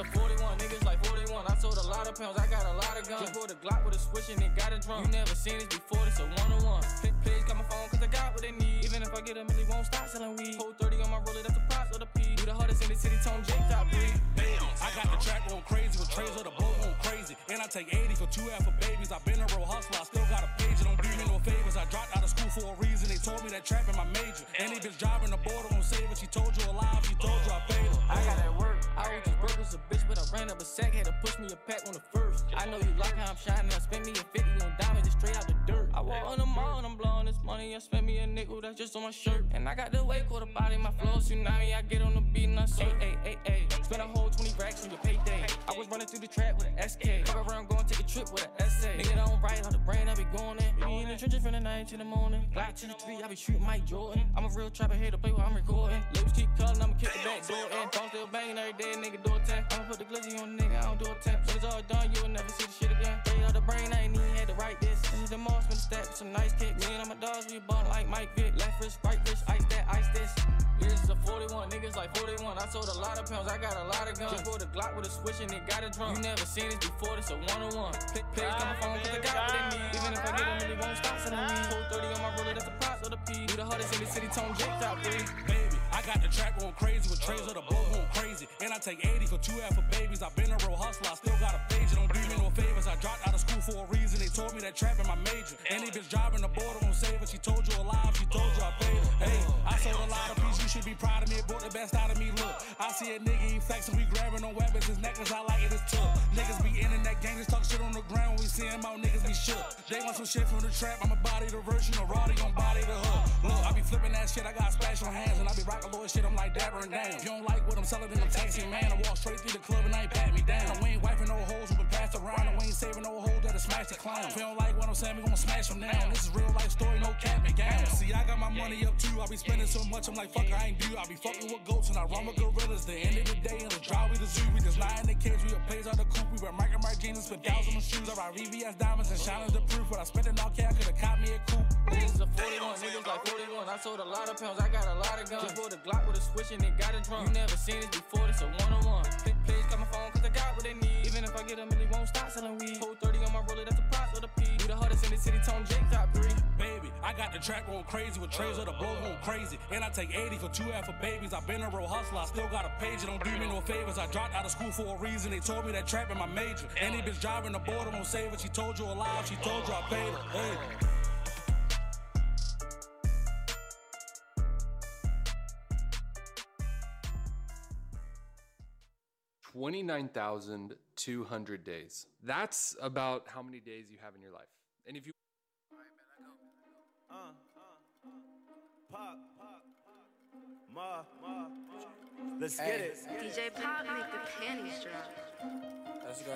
a 41, niggas like 41. I sold a lot of pounds, I got a lot of guns. Just bought a Glock with a switch and it got a drum. You never seen this before, this a one on one. Please got my phone cause I got what they need. Even if I get a milli, won't stop selling weed. Hold 30 on my roller, that's the price of the P. We the hardest in the city, Tone Jake top three. I got the track going crazy with trays of the boat going crazy. And I take 80 for two F for babies. I've been a real hustler, I still got a page. It don't do me no favors. I dropped out of school for a reason. They told me that trapping my major. Any bitch driving the border won't save it. She told you alive, she told you I paid her. I got that work. I was just broke as a bitch, but I ran up a sack. Had to push me a pack on the first. I know you like how I'm shining. I spent me a 50 on diamonds just straight out the dirt. I walk on the mall and I'm blowing this money. I spent me a nickel that's just on my shirt. And I got the weight quarter body, my flow tsunami. I get on the beat and I say, hey, hey, hey. Spend a whole 20 racks on your payday. I was running through the trap with an SK. Fuck around, going take a trip with an essay. Nigga don't write on the brain, I be going in. Be in the trenches from the night to the morning. Glock to the tree, I be shooting Mike Jordan. I'm a real trapper here to play while I'm recording. Lips keep calling, I'ma kick the back door in. Phone still banging every day, nigga do a tap. I'ma put the glizzy on nigga, I don't do a tap. When it's all done, you'll never see the shit again. Straight out the brain, I ain't even had to write this. Is the Moss with the some nice kick. Me and all my dogs, we bought like Mike Vick. Left wrist, right wrist, ice that, ice this. Yeah, is a 41, niggas like 41. I sold a lot of pounds, I got a lot of guns. Just bought a Glock with a switch and it got a drum. You never seen this before, this a one on one. Please got my phone cause I got what they need. Even if I get them, really won't stop selling weed. Hold 30 on my roller, that's the price of the P. We the hardest in the city, Tone Jake top three. Baby, I got the track going crazy with trays of the boat going crazy. And I take 80 for two F for babies. I've been a real hustler, I still got a page. Don't do me no favors. I dropped out of school for a reason. They told me that trap trapping my major. Any bitch driving the border won't save her. She told you alive, she told you I paid her. Hey, I sold a lot of you should be proud of me. It brought the best out of me. Look, I see a nigga, he flexing, we grabbing on weapons. His necklace, I like it, it's tough. Niggas be in that gang, just talk shit on the ground. When we see him out, niggas be shook. They want some shit from the trap, I'ma body the version of Roddy gon' body the hood. Look, I be flipping that shit, I got on hands, and I be rockin' Lord shit, I'm like dapper and down. If you don't like what I'm selling, then I'm texting, man. I walk straight through the club and I ain't pat me down. We ain't wiping no holes, we been passed around, and we ain't saving no holes that'll smash the clown. If you don't like what I'm saying, we gon' smash them down. This is real life story, no cap and gown. See, I got my money up too, I be spending so much, I'm like, fuck, I ain't due. I be fucking with goats and I run with gorillas. The end of the day, in the drive, we the zoo, we just lie in the cage, we a plays out the coop, we wear Michael Martinez for thousand of shoes. I ride VVS diamonds and shining the proof, but I spent it all cash, could've caught me a coupe. Is a 41, niggas like 41. I sold a lot of pounds, I got a lot of guns. Just bought a Glock with a switch and it got a drum. You never seen this before, this a one on one. Please got my phone cause I got what they need. Even if I get a milli, won't stop selling weed. Hold 30 on my roller, that's the price of the P. We the hardest in the city, Tone Jake top three. I got the track going crazy with trays of the boat going crazy. And I take 80 for two F for babies. I've been a real hustler, I still got a page. It don't do me no favors. I dropped out of school for a reason. They told me that trapping my major. Any bitch driving the border won't save it. She told you alive, she told you I paid her. Hey. Twenty-nine thousand two hundred days. That's about how many days you have in your life. And if you Ma, ma, let's get it. DJ Pop make the panties drop. Let's go.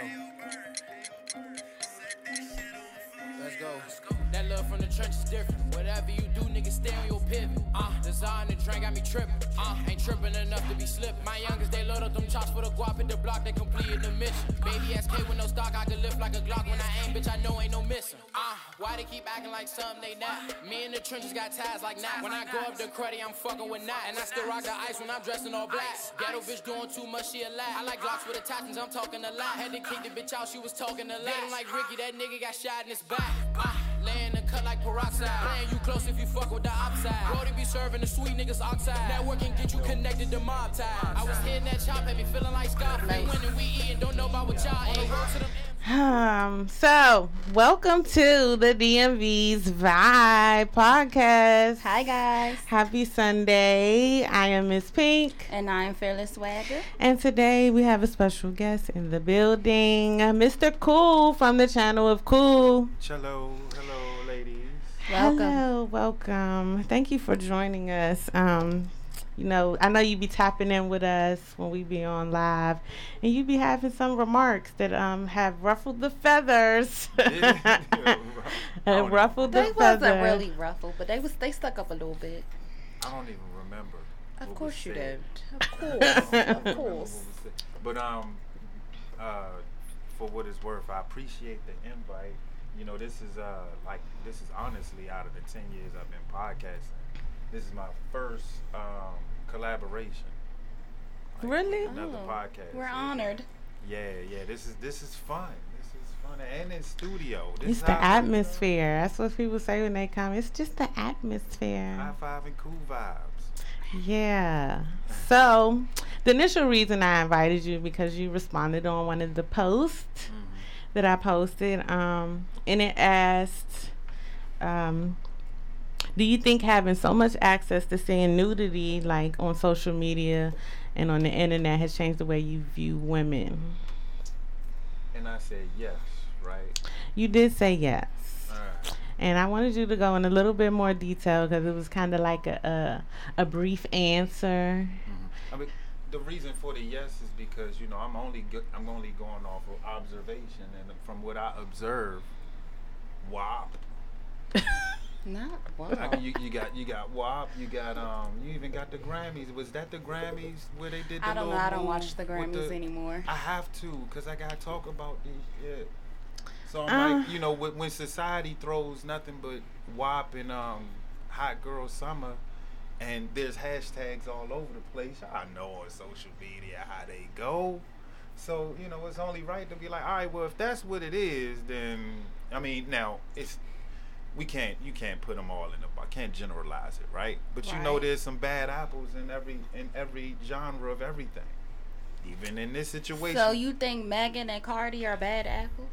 Let's go. That love from the trench is different. Whatever you do, nigga, stay on your pivot. Uh, design the drink got me tripping. Uh, ain't tripping enough to be slipping. My youngest, they load up them chops for the guap in the block, they completed Baby SK with no stock, I can lift like a Glock when I aim, bitch, I know ain't no missing. Uh, why they keep acting like something they not? Me in the trenches got ties like that. When I go up the cruddy, I'm fucking with that. And I still rock the ice when I'm dressed in all black. Ghetto bitch doing too much, she a lie. I like Glocks with attachments, I'm talking a lot. Had to kick the bitch out, she was talking a lot. Like Ricky, that nigga got shot in his back. Uh, peroxide. Playing you close if you fuck with the outside. Brody be serving the sweet niggas oxide. Networking get you connected to mob ties. I was hitting that chop, had me feeling like Scarface. When we eating, don't know about what y'all ate. Roll to them Um, so welcome to the DMV's Vibe podcast. Hi guys, Happy Sunday. I am Miss Pink. and I'm Fearless Swagger. And today we have a special guest in the building, uh, Mizterkool from the channel of Kool. Hello, hello, ladies. Welcome. Hello, welcome. Thank you for joining us. Um, you know, I know you'd be tapping in with us when we be on live, and you'd be having some remarks that um have ruffled the feathers. I don't ruffled the They feathers. wasn't really ruffled, but they was they stuck up a little bit. I don't even remember. Of course you said. did. Of course, don't of remember what course. But um, uh, for what it's worth, I appreciate the invite. You know, this is uh like this is honestly out of the ten years I've been podcasting, this is my first um collaboration. Really? Another Oh, podcast. We're Yeah. honored. Yeah, yeah. This is this is fun. This is fun, and in studio. This It's is the how- you atmosphere. That's what people say when they come. It's just the atmosphere. High five and cool vibes. Yeah. So, the initial reason I invited you because you responded on one of the posts that I posted, um, and it asked, um, "Do you think having so much access to seeing nudity, like on social media and on the internet, has changed the way you view women?" And I said yes, right? You did say yes. Right. And I wanted you to go in a little bit more detail because it was kind of like a, a a brief answer. I mean, the reason for the yes is because you know I'm only go- I'm only going off of observation, and from what I observe, WAP. Not I wow. mean, you, you got you got WAP, you got um, you even got the Grammys. Was that the Grammys where they did the I don't know. I don't watch the Grammys the- anymore. I have to, cause I gotta talk about this shit. So I'm Uh. like, you know, when, when society throws nothing but WAP and um, hot girl summer, and there's hashtags all over the place. I know on social media how they go. So you know, it's only right to be like, all right, well, if that's what it is, then I mean, now it's we can't you can't put them all in the I can't generalize it, right? But you know, there's some bad apples in every in every genre of everything. Even in this situation, So you think Megan and Cardi are bad apples?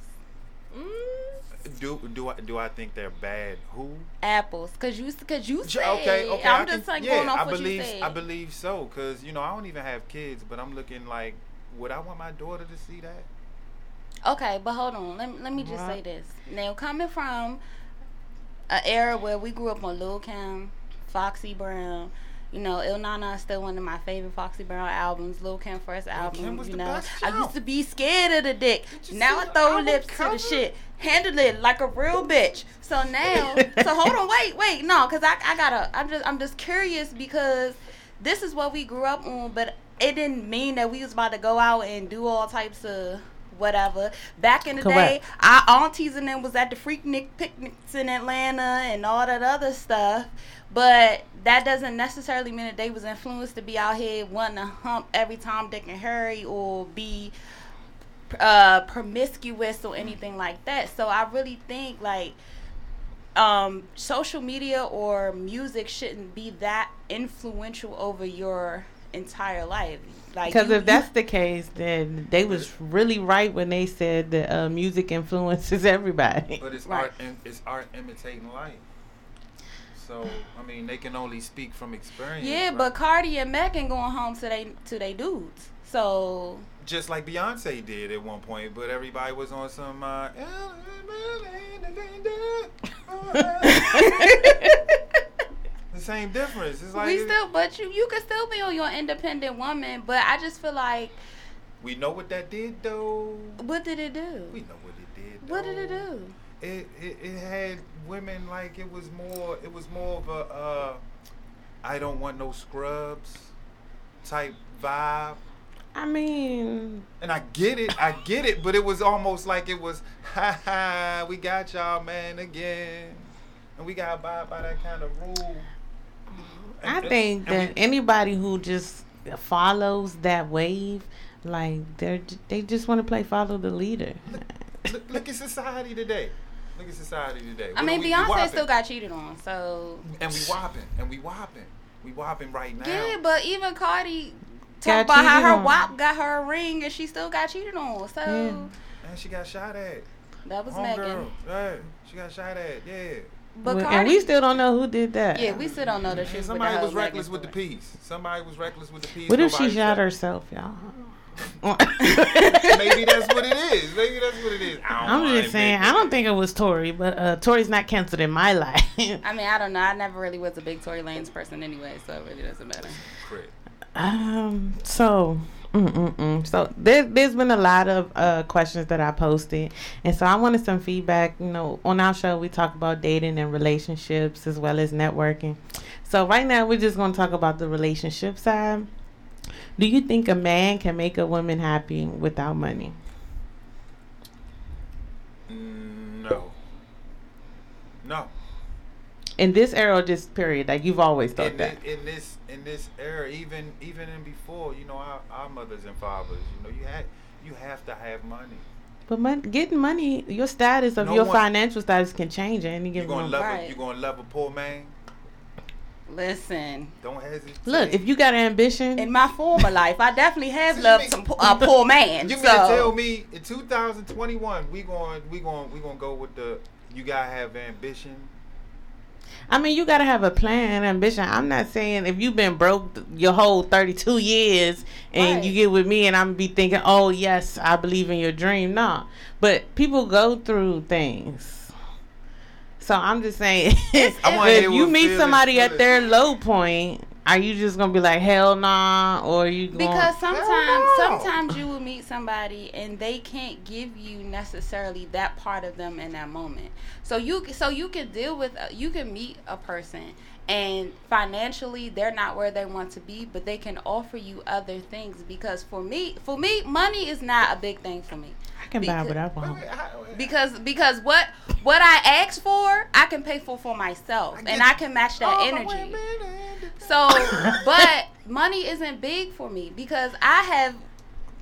Mm. do do I do I think they're bad? Who? Apples, cause you, cause you J- say. Okay, okay. I'm I just can- like yeah, going off I what believe you say. I believe so, cause you know I don't even have kids, but I'm looking like, would I want my daughter to see that? Okay, but hold on. Let, let me just say this. Now, coming from an era where we grew up on Lil Kim, Foxy Brown, you know, Ill Na Na is still one of my favorite Foxy Brown albums. Lil Kim first album, Kim you know. I used to be scared of the dick. Now I throw lips to the shit. Handle it like a real bitch. So now, so hold on, wait, wait, no, cause I, I gotta, I'm just, I'm just curious because this is what we grew up on, but it didn't mean that we was about to go out and do all types of whatever. Back in the Correct. day, our aunties and them was at the Freaknik picnics in Atlanta and all that other stuff. But that doesn't necessarily mean that they was influenced to be out here wanting to hump every Tom, Dick, and Harry or be uh, promiscuous or anything like that. So I really think like um, social media or music shouldn't be that influential over your entire life. Like Because if that's the case, then they was really right when they said that uh, music influences everybody. But it's Right. art. im- It's art imitating life. So I mean, they can only speak from experience. Yeah, right? but Cardi and Megan going home to they to they dudes. So just like Beyonce did at one point, but everybody was on some. Uh, the same difference. It's like we still, but you you can still be on your independent woman. But I just feel like, we know what that did though. what did it do? We know what it did. What did it do? It, it it had women like it was more. It was more of a. Uh, I don't want no scrubs type vibe. I mean, And I get it, I get it, but it was almost like it was, ha ha, we got y'all, man, again. And we got to abide by that kind of rule. I And- think and that anybody who just follows that wave, like they're they just want to play follow the leader. we- look, look at society today. Look at society today. I What mean, we- we Beyonce whopping. still got cheated on. So And we whopping, and we whopping. We whopping right now. yeah, but even Cardi Got talk about how her on. WAP got her a ring and she still got cheated on. So Yeah. And she got shot at. that was Homegirl. Megan. Right. She got shot at, yeah. But Well, Cardi, and we still don't know who did that. yeah, we still don't know the And truth. somebody was reckless with the story. piece. Somebody was reckless with the piece. What if she shot said- herself, y'all? Maybe that's what it is. Maybe that's what it is. I don't I'm know. just saying. I don't think it was Tory, but uh, Tory's not canceled in my life. I mean, I don't know. I never really was a big Tory Lanez person anyway, so it really doesn't matter. Crit. Um. So, mm-mm-mm. so there, there's been a lot of uh, questions that I posted, and so I wanted some feedback. You know, on our show we talk about dating and relationships as well as networking. So right now we're just going to talk about the relationship side. Do you think a man can make a woman happy without money? In this era, or just period. Like you've always thought in, that. thi- in this in this era, even even in before, you know, our, our mothers and fathers, you know, you had you have to have money. But mon- getting money, your status of No your one- financial status can change at any You given gonna moment. love a, Right. you gonna love a poor man? Listen, Don't hesitate. Look, if you got ambition, in my former life, I definitely have You loved mean- some po- a poor man. you so mean to tell me in 2021 we going we going we gonna go with the you gotta have ambition. I mean, you gotta have a plan, ambition. I'm not saying if you've been broke your whole 32 years and Right. you get with me and I'm be thinking, oh yes, I believe in your dream. No, but people go through things. So I'm just saying, I wanna if you meet somebody at their low point, are you just gonna be like hell nah, or you going, Because sometimes, no. sometimes you will meet somebody and they can't give you necessarily that part of them in that moment. So you, so you can deal with, uh, you can meet a person and financially they're not where they want to be, but they can offer you other things. Because for me, for me, money is not a big thing for me. I can buy because- what I want. Because because what what I ask for, I can pay for for myself, get- and I can match that energy. wait a minute. So, but money isn't big for me because I have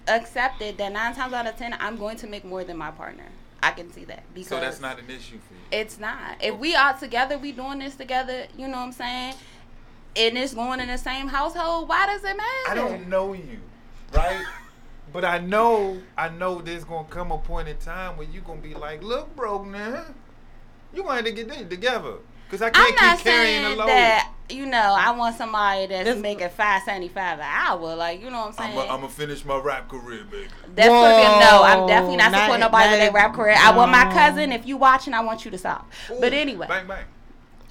accepted that nine times out of ten, I'm going to make more than my partner. I can see that because So that's not an issue for you. It's not. If we are together, we doing this together. You know what I'm saying? And it's going in the same household. Why does it matter? I don't know you, right? but I know, I know there's gonna come a point in time where you gonna be like, "Look, bro, man, you gonna have to get this together, cause I I'm can't not keep carrying the saying load." that you know I want somebody that's This- making five seventy five an hour. Like you know what I'm saying? I'm gonna finish my rap career, baby. That's gonna no. I'm definitely not Whoa, supporting not- nobody with not- their rap career. I want my cousin. If you watching, I want you to stop. but anyway, bang bang.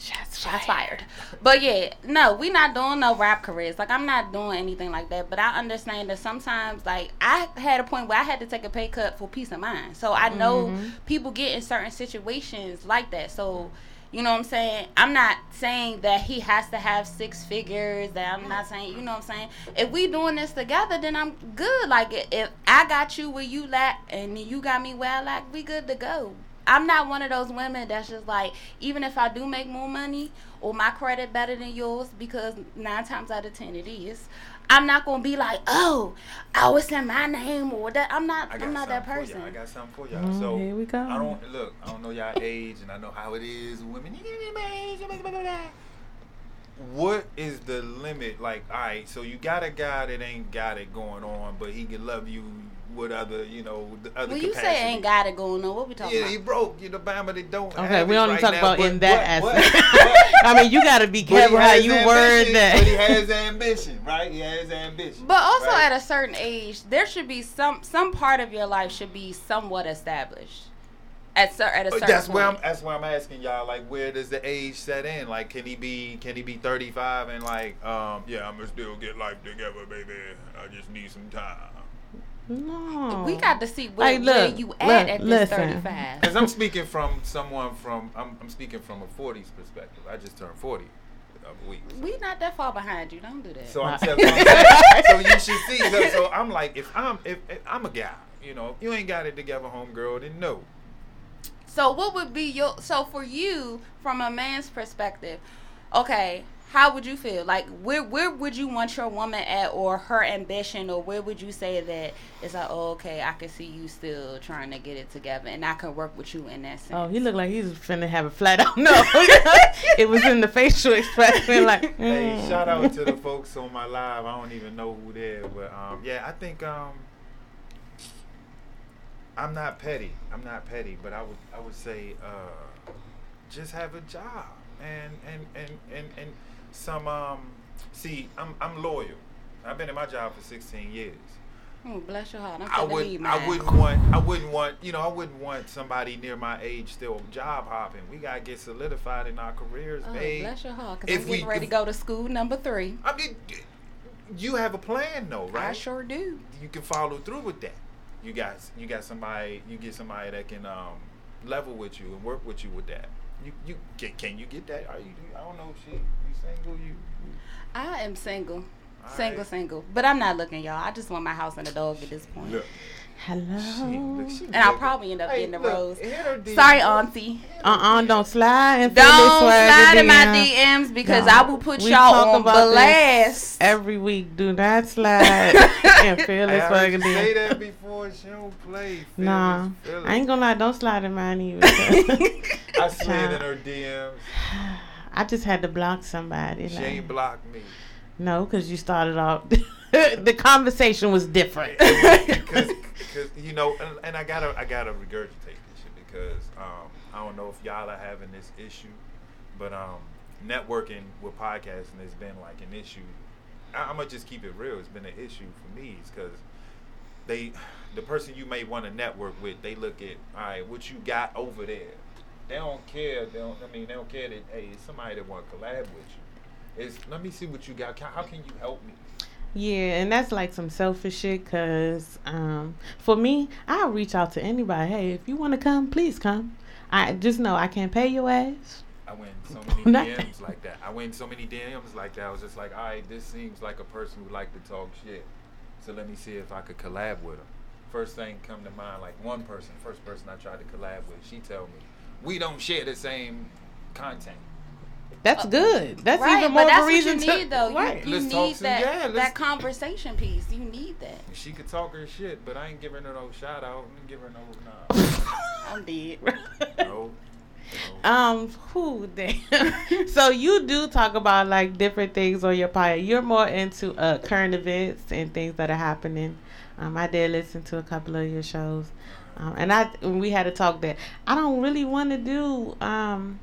Shots shots fired. But yeah, no, we not doing no rap careers. Like I'm not doing anything like that. But I understand that sometimes, like I had a point where I had to take a pay cut for peace of mind. So I know Mm-hmm. people get in certain situations like that. So. You know what I'm saying? I'm not saying that he has to have six figures. That I'm not saying, you know what I'm saying? If we doing this together, then I'm good. Like if I got you where you lack and you got me where I lack, we good to go. I'm not one of those women that's just like, even if I do make more money or my credit better than yours, because nine times out of ten it is, I'm not gonna be like, oh, I always send my name or that. I'm not. I got I'm not that person. I got something for y'all. Mm, so here we go. I don't look. I don't know y'all age, and I know how it is. Women. What is the limit? Like, all right, so you got a guy that ain't got it going on, but he can love you with other, you know, the other. When you capacity. say ain't got it going on, what we talking Yeah, about? Yeah, he broke. You know, Bama, they don't. Okay, have we it only right talk now, about in that but- aspect. but- I mean, you got to be careful how you word that. But he has ambition, right? He has ambition. But also right? at a certain age, there should be some some part of your life should be somewhat established. At cer- at a certain that's where I'm. That's where I'm asking y'all. Like, where does the age set in? Like, can he be? Can he be 35 and like, um, yeah, I'm gonna still get life together, baby. I just need some time. No. we got to see where, Like, where look, you look, at at this listen. 35. Because I'm speaking from someone from. I'm, I'm speaking from a 40s perspective. I just turned 40 a week. We not that far behind you. Don't do that. So I'm Right. saying, so you should see. So, so I'm like, if I'm if, if I'm a guy, you know, if you ain't got it together, homegirl, then no. So what would be your so for you from a man's perspective? Okay, how would you feel? Like where where would you want your woman at, or her ambition, or where would you say that it's like, oh, okay, I can see you still trying to get it together, and I can work with you in that sense. Oh, he looked like he's was finna have a flat out. No, it was in the facial expression. Like, Hey, mm. shout out to the folks on my live. I don't even know who they're, but um, yeah, I think um, I'm not petty. I'm not petty, but I would I would say uh, just have a job and and and and and some um. See, I'm I'm loyal. I've been in my job for 16 years. Hmm, bless your heart. I'm I would I wouldn't want I wouldn't want you know I wouldn't want somebody near my age still job hopping. We gotta get solidified in our careers, Oh, babe. bless your heart, because If I'm we- getting ready if- to go to school number three. I mean, you have a plan though, right? I sure do. You can follow through with that. You guys, you got somebody, you get somebody that can um, level with you and work with you with that. You, you can, can you get that? Are you? I don't know. Shit, you single? You? you I am single. All single, right. single. But I'm not looking, y'all. I just want my house and a dog at this point. look, Hello. She, look, she And I'll probably end up Hey, getting the look, rose. hit her DM. Sorry, Auntie. Uh-uh, don't slide and feel this Don't slide in my DMs because No. I will put We y'all talk on about this blast. Every week, do not slide and feel I this heard swagger you say DM. that before. She don't play. Feel Nah, it, feel I ain't gonna lie. Don't slide in mine either. I slid in her DMs. I just had to block somebody. She like- ain't blocked me. no, because you started off. the conversation was different. because you know, and, and I gotta I gotta regurgitate this shit because um, I don't know if y'all are having this issue, but um, networking with podcasting has been like an issue. I, I'm gonna just keep it real. It's been an issue for me because they, the person you may want to network with, they look at all right, what you got over there. They don't care. They don't. I mean, they don't care that hey, it's somebody that want to collab with you. It's let me see what you got. How can you help me? Yeah, and that's like some selfish shit. Cause um, for me, I'll reach out to anybody. Hey, if you want to come, please come. I just know I can't pay your ass. I went in so many DMs like that. I went in so many DMs like that. I was just like, all right, this seems like a person who like to talk shit. So let me see if I could collab with him. First thing come to mind, like one person, first person I tried to collab with, she tell me, we don't share the same content. That's good. That's right, even more but that's of a reason what you to. need, though. Right. You, you Let's talk need some- that yeah, let's- that conversation piece. You need that. She could talk her shit, but I ain't giving her no shout out. I ain't giving her no, nah, I'm dead. no. no. Um, who damn. so you do talk about like different things on your podcast. You're more into uh current events and things that are happening. Um, I did listen to a couple of your shows, um, and I we had a talk that I don't really want to do um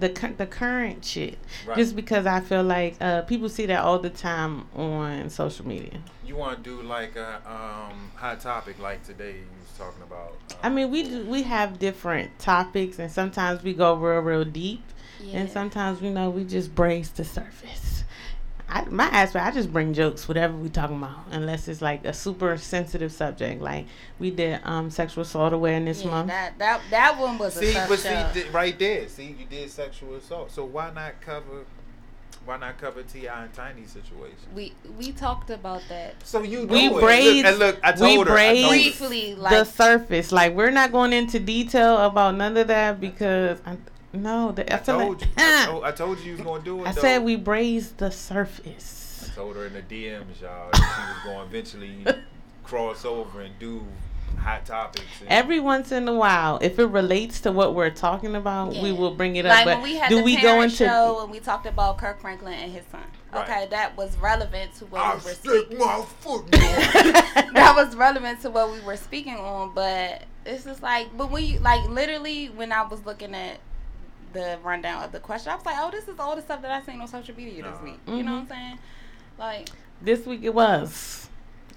the the current shit Right. just because I feel like uh people see that all the time on social media. You want to do like a um, hot topic like today you was talking about. Um, I mean, we do, we have different topics, and sometimes we go real real deep. And sometimes, you know, we just brace the surface. I, my aspect, I just bring jokes, whatever we talking about, unless it's like a super sensitive subject. Like we did um sexual assault awareness Yeah, month. that that that one was See, tough but see, show. right there. See, you did sexual assault. So why not cover? Why not cover T.I. and Tiny situation? we we talked about that So you We do it. braised- Look, and look, I we told her. I braised- told her. briefly. the surface, like we're not going into detail about none of that because I, no, the, I, I told like, you. I told, I told you you was gonna do it. I though. said we braised the surface. I told her in the DMs, y'all, that she was going to eventually cross over and do hot topics. And Every once in a while, if it relates to what we're talking about, we will bring it up. like but when we had do the we go parent into show and we talked about Kirk Franklin and his son. Right. Okay, that was relevant to what I we were stick speaking. my foot in that was relevant to what we were speaking on, but it's just like, but when you like literally when I was looking at the rundown of the question, I was like, oh, this is all the stuff that I seen on social media this week. You know what I'm saying? Like, This week it was.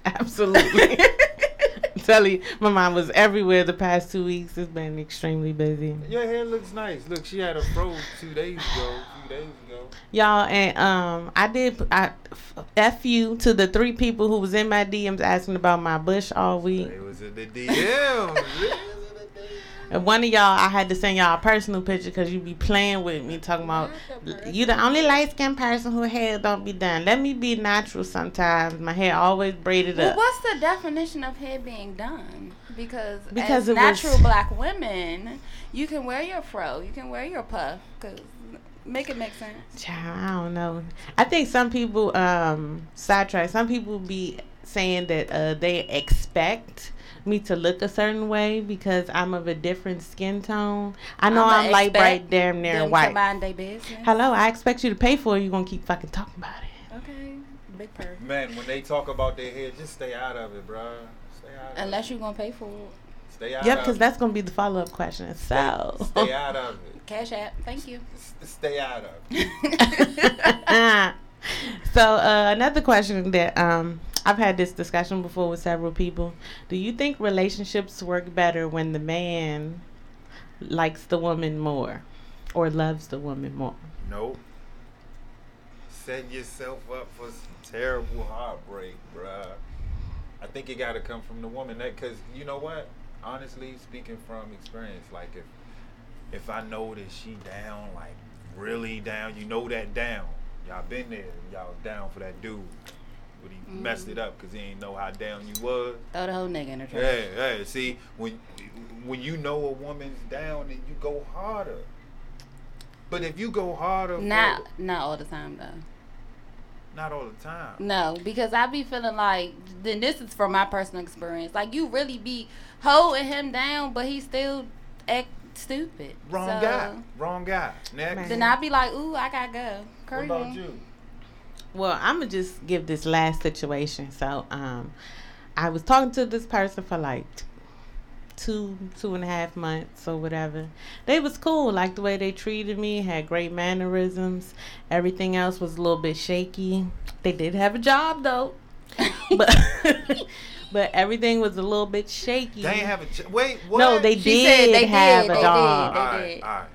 Absolutely. I'm you, my mom was everywhere the past two weeks. It's been extremely busy. Your hair looks nice. Look, she had a fro two days ago. A few days ago. Y'all, and um, I did, I, F you to the three people who was in my DMs asking about my bush all week. It was in the DM. And one of y'all, I had to send y'all a personal picture because you be playing with me, talking about you the only light skinned person who hair don't be done. Let me be natural sometimes. My hair always braided well, up. what's the definition of hair being done? Because Because as it was- natural black women, you can wear your fro, you can wear your puff, cause make it make sense. Child, I don't know. I think some people um sidetrack. Some people be saying that uh they expect me to look a certain way because I'm of a different skin tone. I know I'ma I'm light, expect bright, damn near Them to white. mind business. Hello, I expect you to pay for it. You gonna keep fucking talking about it. Okay, big purr. Man, when they talk about their hair, just stay out of it, bruh. Stay out of Unless you're gonna pay for it. it. Stay out Yep, because that's gonna be the follow up question. So, Stay out of it. Cash app. Thank you. S- Stay out of it. so uh, another question that um I've had this discussion before with several people. Do you think relationships work better when the man likes the woman more or loves the woman more? Nope. Set yourself up for some terrible heartbreak, bruh. I think it got to come from the woman. That because you know what? Honestly, speaking from experience, like if if I know that she down, like really down, you know that down. Y'all been there. Y'all down for that dude. But he messed it up because he didn't know how down you was. Throw the whole nigga in the trash. Hey, hey, see when when you know a woman's down, and you go harder. But if you go harder, for- Not not all the time though. not all the time. No, because I be feeling like then this is from my personal experience. Like you really be holding him down, but he still act stupid. Wrong So, guy. Wrong guy. Next. Then I be like, ooh, I gotta go. What about you? Well, I'm gonna just give this last situation. So, um, I was talking to this person for like two, two and a half months or whatever. They was cool, like the way they treated me, had great mannerisms. Everything else was a little bit shaky. They did have a job though, but but everything was a little bit shaky. They have a ch- wait. What? no, they She did said they have did, a they job. did. All right, did. all right, all right.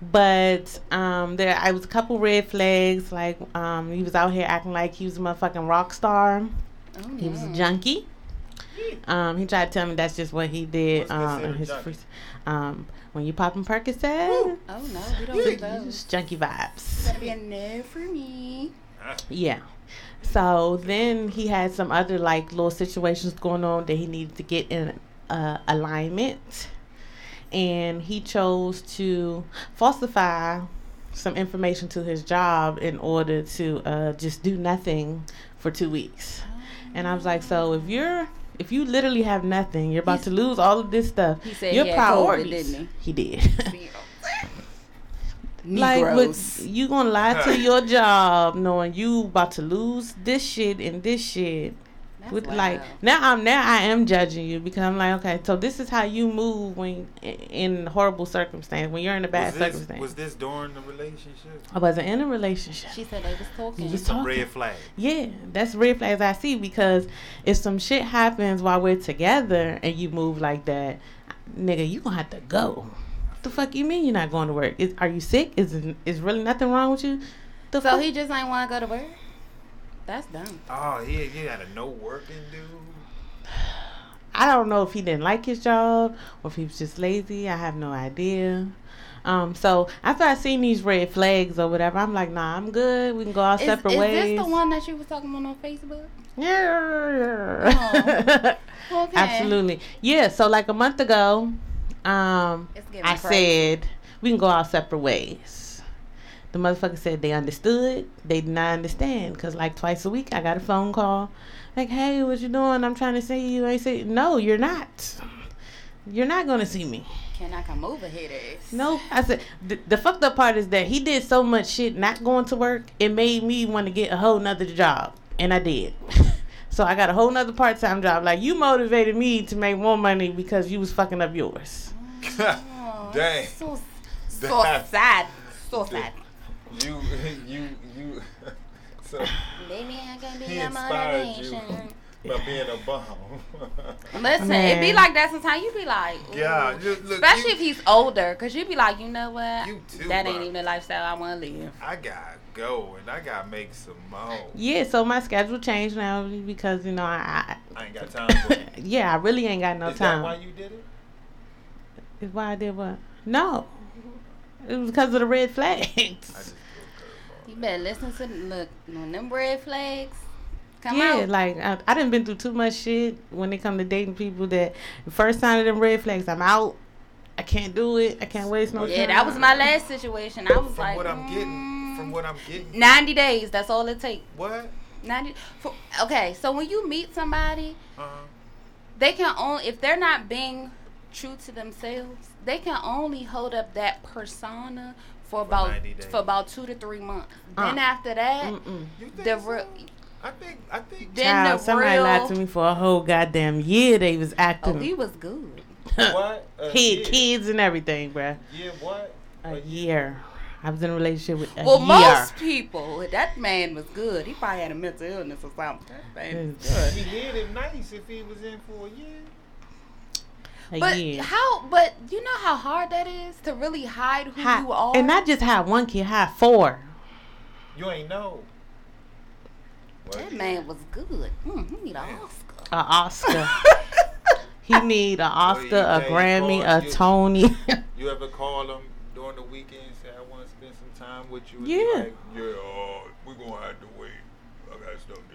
But um, there, I was a couple red flags. Like um, he was out here acting like he was a motherfucking rock star. Oh, He was a junkie. Um, he tried to tell me that's just what he did. Um, in considered his junkie? free, um, when you popping Percocet, Oh no, we don't do those. just junkie vibes. Gotta be a no for me. Yeah. So then he had some other like little situations going on that he needed to get in uh, alignment, and he chose to falsify some information to his job in order to uh, just do nothing for two weeks. And I was like, so if you're if you literally have nothing, you're about to lose all of this stuff. He said your he had COVID, priorities. didn't he did. like Negroes. with you gonna lie to your job knowing you about to lose this shit and this shit That's with wild. like now i'm now i am judging you because i'm like okay so this is how you move when in horrible circumstance when you're in a bad Was this, circumstance was this during the relationship? i wasn't in a relationship She said they was talking. You was Some talking. red flag. yeah that's red flags i see because if some shit happens while we're together and you move like that nigga you gonna have to go what the fuck you mean you're not going to work is, are you sick is is really nothing wrong with you the so fuck? he just ain't want to go to work. That's dumb. Oh, he, he had a no working dude. I don't know if he didn't like his job or if he was just lazy. I have no idea. Um, so after I seen these red flags or whatever, I'm like, nah, I'm good. We can go our Is, separate is ways. Is this the one that you was talking about on Facebook? Yeah. Okay. Absolutely. Yeah. So like a month ago, um, I crazy. said we can go our separate ways. The motherfucker said they understood. They did not understand because like twice a week I got a phone call, like, "Hey, what you doing? I'm trying to see you." I say, "No, you're not. You're not gonna see me." Can I come over here? This? No, I said the, the fucked up part is that he did so much shit not going to work. It made me want to get a whole nother job, and I did. so I got a whole nother part time job. Like you motivated me to make more money because you was fucking up yours. Oh, Dang. So, so sad. So sad. You, you, you. So Baby, I can be he your inspired you motivation. by being a bum. Listen, it be like that sometimes. You be like, ooh. God, look, look, especially you- if he's older, cause you be like, you know what? You too, that ain't even the lifestyle I want to live. I gotta go and I gotta make some more. Yeah, so my schedule changed now because you know I, I ain't got time for yeah I really ain't got no Is that time. why you did it? Is why I did what? No, it was because of the red flags. I just threw You better listen to the, look when them red flags come out. yeah, out. like I, I done been through too much shit when it come to dating people. That the first sign of them red flags, I'm out. I can't do it. I can't waste no yeah, time. Yeah, that was my last situation. I was From like, what I'm getting, mm, from what I'm getting, ninety days. That's all it takes. what? Ninety. For, okay, so when you meet somebody, Uh-huh. they can only if they're not being true to themselves, they can only hold up that persona for, about 90 for about two to three months. Uh, then after that. The so? real. I think, I think. Then Child, the somebody real. lied to me for a whole goddamn year. They was acting. Oh, he was good. what? A he had kids and everything, bruh. Yeah, what? A year. I was in a relationship with a Well, year. most people, that man was good. He probably had a mental illness or something. That man was good. He did it nice if he was in for a year. A But year. how? But you know how hard that is to really hide who Had- you are. and not just have one kid, have four. You ain't know. Well, that man was good. Mm, he need an Oscar. A Oscar. he need a Oscar, you a Grammy, a you- Tony. You ever call him during the weekend and say, I want to spend some time with you? And Yeah. Like, yeah, uh, we're going to have to wait. I got stuff to do.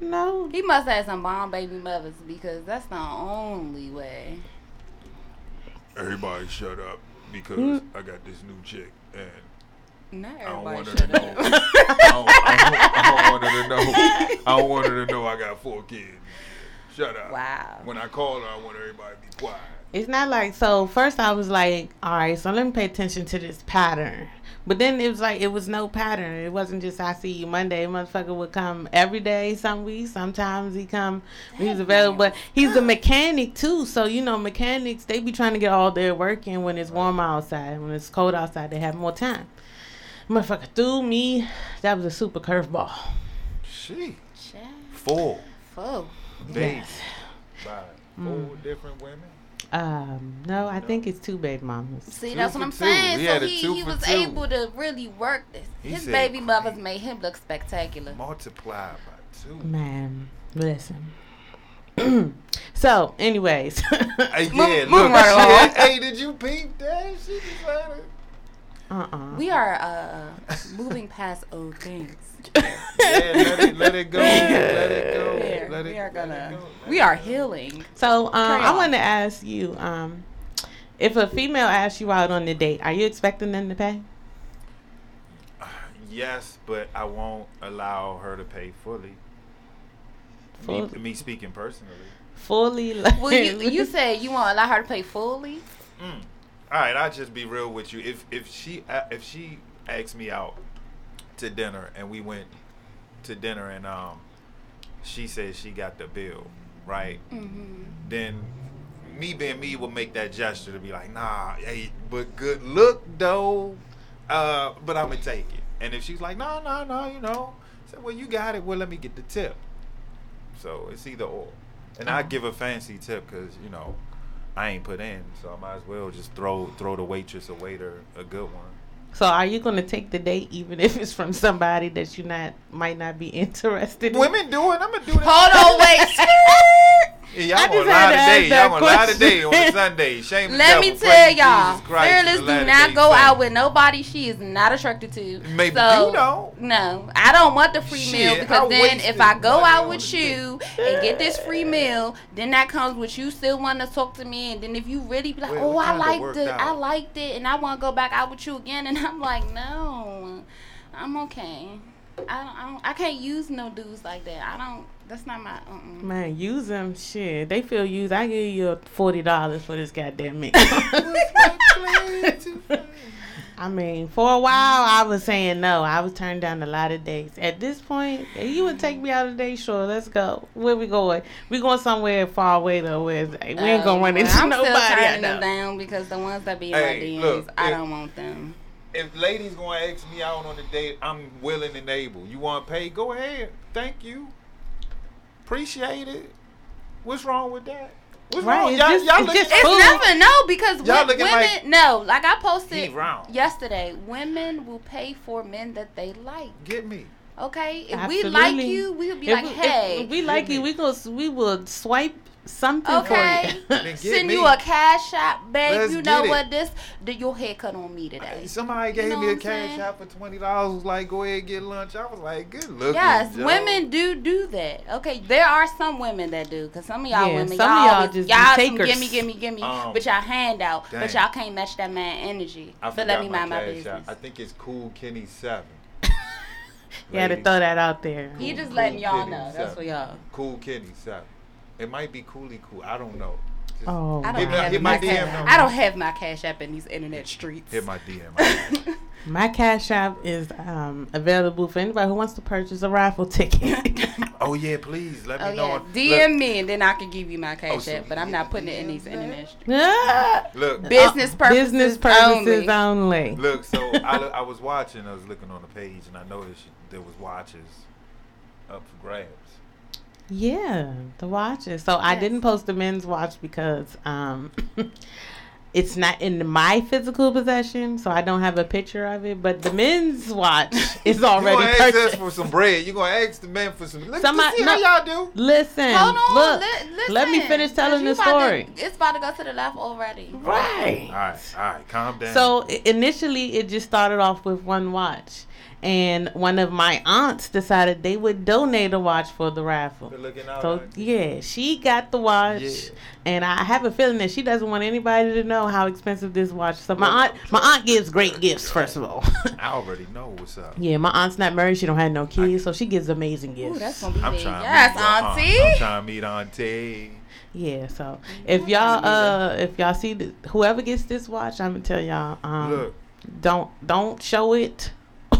No. He must have some bomb baby mothers because that's the only way. Everybody shut up because Mm. I got this new chick and Not I don't want her to know. I, don't, I, don't, I don't want her to know. I don't want her to know I got four kids. Shut up. Wow. When I call her, I want everybody to be quiet. It's not like so. First, I was like, all right, so let me pay attention to this pattern. But then it was like it was no pattern. It wasn't just I see you Monday. Motherfucker would come every day, some weeks. Sometimes he come when he's available. But he's a mechanic too, so you know mechanics they be trying to get all their work in when it's warm outside. When it's cold outside, they have more time. Motherfucker threw me. That was a super curveball. She Child. four Fuck. days Yes. by Mm. four different women. Um, no, I think it's two baby mamas. See, Two that's what I'm two. saying. He so had a he, two he was two. able to really work this. He His said, baby mothers made him look spectacular. Multiplied by two. Man, listen. so, anyways, Hey, Move- yeah, moving look, right she along. hey, did you peep that? She decided. uh-uh. We are uh, moving past old things. Yeah, let it, let it go. Let it go. Here, let it, we are gonna. go. We are healing. So, um, I want to ask you, um, if a female asks you out on a date, are you expecting them to pay? Yes, but I won't allow her to pay fully. Me, me speaking personally. Fully, like, Well, you you said you won't allow her to pay fully. Mm. All right, I'll just be real with you. If if she uh, if she asked me out to dinner and we went to dinner and um she said she got the bill, right? Mm-hmm. Then me being me will make that gesture to be like, nah, hey, but good look though. Uh, but I'm gonna take it. And if she's like, no, no, no, you know, I said, well, you got it. Well, let me get the tip. So it's either or. And I give a fancy tip because you know I ain't put in, so I might as well just throw throw the waitress or waiter a good one. So are you going to take the date even if it's from somebody that you not might not be interested in? Women do it. I'm gonna do that. Hold on, wait. Yeah, I y'all gonna just had lie today. Y'all gonna lie question. today on a Sunday. Shame. Let me tell y'all, Fearless do not go out with nobody she is not attracted to. Maybe so, you don't. No, I don't want the free Shit, meal I because then if I go out with you and get this free meal, then that comes with you still want to talk to me, and then if you really be like, oh, I liked it, I liked it, and I want to go back out with you again, and I'm like, no, I'm okay. I don't, I don't, I can't use no dudes like that. I don't. That's not my. Uh-uh. Man, use them. Shit, they feel used. I give you forty dollars for this goddamn meal. I mean, for a while I was saying no. I was turning down a lot of dates. At this point, if you would take me out a date, sure, let's go. Where we going? We going somewhere far away though. Where it's- we ain't gonna Um, run into I'm nobody. still turning them down because the ones that be in Hey, my DMs, look, I if- don't want them. If ladies gonna ask me out on a date, I'm willing and able. You want to pay? Go ahead. Thank you. Appreciate it. What's wrong with that? What's Right, wrong? it's Y'all, just- y'all it's looking- just It's Food. never no because Y'all looking women like- no like I posted wrong. yesterday. Women will pay for men that they like. Get me. Okay, if we like you, we'll be If like, we- if hey, we like you. We go. We will swipe something okay, for you. Send me. you a cash shop, babe. Let's you know what? This the, your haircut on me today. Somebody You gave know me a cash saying? out for twenty dollars. Was like, go ahead and get lunch. I was like, good looking. Yes, Joe. women do do that. Okay, there are some women that do, cause some of y'all Yeah, women, some y'all, y'all just y'all some takers. gimme, gimme, gimme, Um, but y'all hand out, but y'all can't match that man energy. I but let me mind my, cash business. out. I think it's Cool Kenny Seven. You had to throw that out there. He just Cool letting y'all Kitty know. That's seven. for y'all. Cool Kenny Seven. It might be Coolie Cool. I don't know. Just Oh, I don't have my my DM cash. I don't have my cash app in these internet streets. hit my DM. my cash app is um, available for anybody who wants to purchase a raffle ticket. oh yeah, please let me Oh know. yeah, DM Look, me and then I can give you my cash Oh, so app. But I'm not putting it in these that? internet streets. Ah, Look, Business purposes, business purposes only. only. Look, so I, I was watching, I was looking on the page, and I noticed there was watches up for grabs. Yeah, the watches. So I didn't post the men's watch because um it's not in my physical possession, so I don't have a picture of it. But the men's watch is You already gonna ask us purchased. for some bread? You're gonna ask the men for some? Look, Somebody- see how y'all do? Listen, Hold on, look, li- listen. let me finish telling 'cause the you about to- story. it's about to go to the left already. right. All right, all right, calm down. So initially, it just started off with one watch, and one of my aunts decided they would donate a watch for the raffle. Good looking out. So yeah, she got the watch, Yeah. and I have a feeling that she doesn't want anybody to know how expensive this watch. So my Well, aunt, my aunt gives great gifts. First of all, I already know what's up. yeah, my aunt's not married; she don't have no kids, so she gives amazing gifts. Ooh, that's gonna be I'm big. trying. Yes, to meet your aunt. auntie. I'm trying to meet auntie. Yeah, so if y'all uh if y'all see the, whoever gets this watch, I'm gonna tell y'all um Look, don't don't show it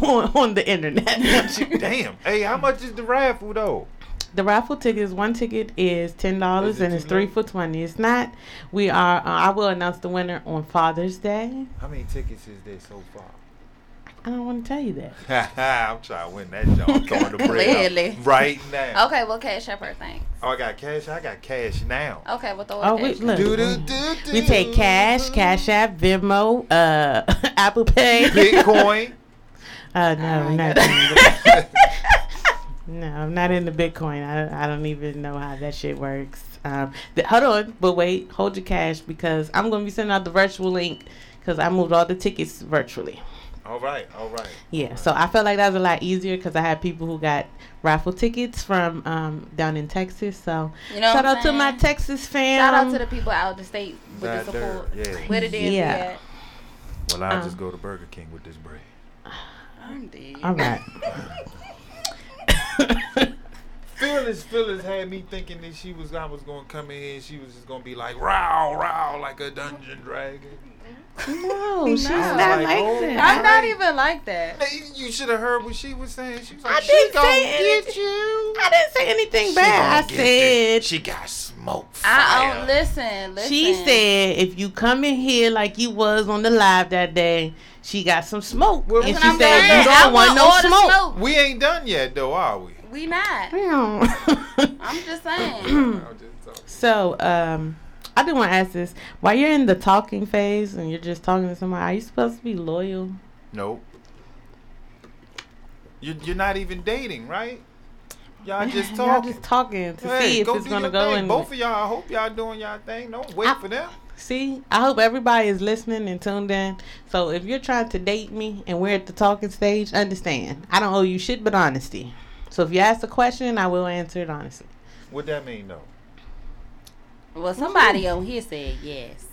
on, on the internet. damn. Hey, how much is the raffle though? the raffle tickets, one ticket is ten dollars it and it's too three late? for twenty. It's not. We are. Uh, I will announce the winner on Father's Day. How many tickets is there so far? I don't want to tell you that. I'm trying to win that joint. Throwing the bread out right now. Okay, well, cash up her thing. Oh, I got cash. I got cash now. Okay, well, throw Oh, it we, cash. look, Do, do, we, do, we take cash, Cash App, Venmo, uh, Apple Pay. Bitcoin. Uh, no, Alright, not no, I'm not into Bitcoin. I, I don't even know how that shit works. Um, th- hold on, but wait, hold your cash because I'm gonna be sending out the virtual link because I moved all the tickets virtually. all right, all right. Yeah, so I felt like that was a lot easier because I had people who got raffle tickets from um, down in Texas. So You know shout what I'm out to my? Texas fam. Shout out to the people out of the state with That the there, support. yeah. Where the dance Yeah. at? Well, I'll Um, just go to Burger King with this bread. I'm dead. All right. Phyllis, Phyllis had me thinking that she was, I was gonna come in here and she was just gonna be like, row, row, like a dungeon dragon. No, she's No. not Like, like oh, that. I'm not even like that. You should have heard what she was saying. She was like, I she didn't gonna say get anything. you. I didn't say anything She bad. I said you. she got smoke. I oh, don't listen, listen. She said if you come in here like you was on the live that day, she got some smoke. Well, and she said I'm you saying. don't I want no all the smoke. we ain't done yet, though, are we? We not. I'm just saying. I'm just talking. so, um, I do want to ask this: While you're in the talking phase and you're just talking to somebody, are you supposed to be loyal? Nope. You're, you're not even dating, right? Y'all just talking. Y'all talking. just talking to Hey, see if it's gonna go thing. in. Both of y'all, I hope y'all doing y'all thing. Don't wait I- for them. See, I hope everybody is listening and tuned in. So if you're trying to date me and we're at the talking stage, understand I don't owe you shit but honesty. So if you ask a question, I will answer it honestly. What that mean, though? Well, somebody on here said yes.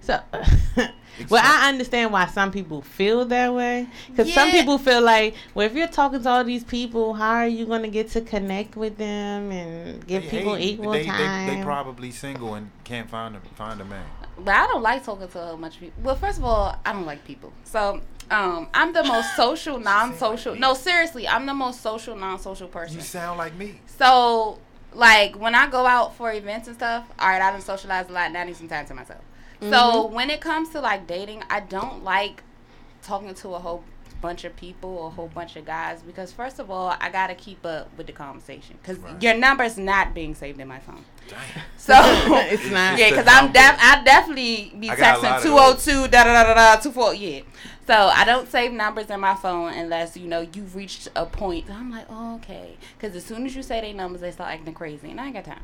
So, well, I understand why some people feel that way. Because some people feel like, well, if you're talking to all these people, how are you going to get to connect with them and give They people hate- equal they, time? They, they probably single and can't find a find a man. But I don't like talking to a whole people. Well, first of all, I don't like people. So, um, I'm the most social, non-social. No, seriously, I'm the most social, non-social person. You sound like me. So, like when I go out for events and stuff, all right, I don't socialize a lot. Now I need some time to myself. So mm-hmm. when it comes to like dating, I don't like talking to a whole bunch of people or a whole bunch of guys because first of all, I gotta keep up with the conversation because Right. your number's not being saved in my phone. Damn. So. it's not. Yeah, because I'm number. def- I definitely be I got a lot texting two oh two da da da da da two four yeah. So I don't save numbers in my phone unless you know you've reached a point. I'm like, oh, okay, because as soon as you say their numbers, they start acting crazy, and I ain't got time.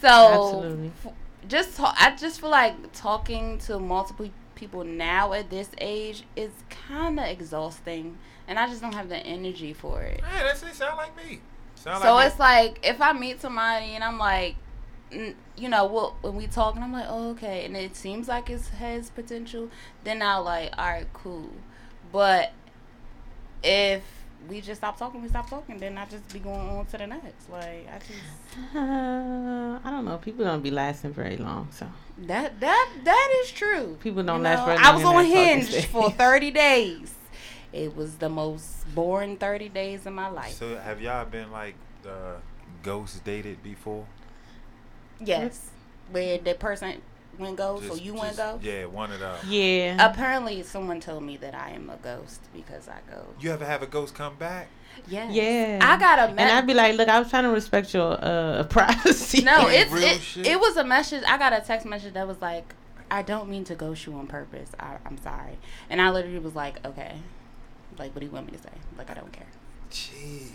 So Absolutely. f- just ta- I just feel like talking to multiple people now at this age is kind of exhausting, and I just don't have the energy for it. Hey, that's it. Sound like me. Sound So like it's like if I meet somebody and I'm like, you know, well, when we talk and I'm like, oh, okay, and it seems like it has potential, then I'll like, all right, cool. But if we just stop talking, we stop talking, then I just be going on to the next. Like I just Uh, I don't know. People don't be lasting very long, so that that that is true. people don't You last know, very long. I was on Hinge for 30 days. It was the most boring 30 days of my life. So have y'all been like uh, ghost dated before? yes, where the person went go, so Just- you went just- go. Yeah, one of them. Yeah. Apparently, someone told me that I am a ghost because I go. You ever have a ghost come back? Yeah. Yeah. I got a and I'd be like, look, I was trying to respect your uh, privacy. no, it's it, it was a message. I got a text message that was like, "I don't mean to ghost you on purpose. I, I'm sorry." And I literally was like, "Okay, like, what do you want me to say? Like, I don't care." Gee.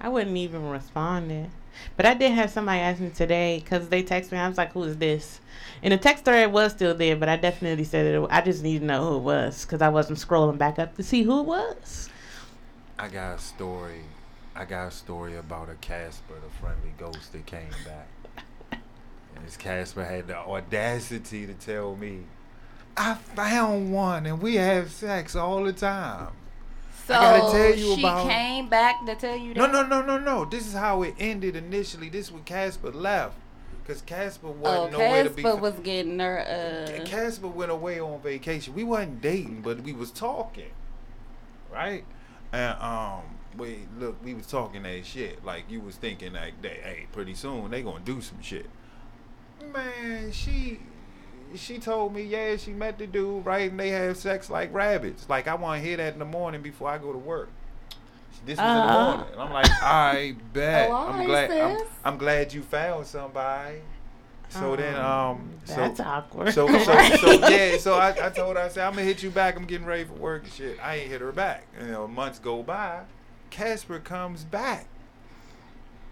I wouldn't even respond it. But I did have somebody ask me today because they texted me. I was like, "Who is this?" And the text thread was still there, but I definitely said it. I just need to know who it was because I wasn't scrolling back up to see who it was. I got a story. I got a story about a Casper, the friendly ghost that came back. And this Casper had the audacity to tell me, I found one and we have sex all the time. So gotta tell you she about- came back to tell you that. No, no, no, no, no. This is how it ended initially. This when Casper left. Because Casper Oh, wasn't nowhere to be. Casper was getting her. Uh, Casper went away on vacation. We wasn't dating, but we was talking, right? And um, we look, we was talking that shit. Like you was thinking like, that, hey, pretty soon they gonna do some shit. Man, she, she told me, yeah, she met the dude, right? And they have sex like rabbits. Like I want to hear that in the morning before I go to work. This was in the Uh. morning. And I'm like, I bet. I'm glad. I'm. I'm glad you found somebody. So then, um, so That's awkward. so, so, so yeah. So I, I told her, I said, I'm gonna hit you back. I'm getting ready for work and shit. I ain't hit her back. You know, months go by. Casper comes back.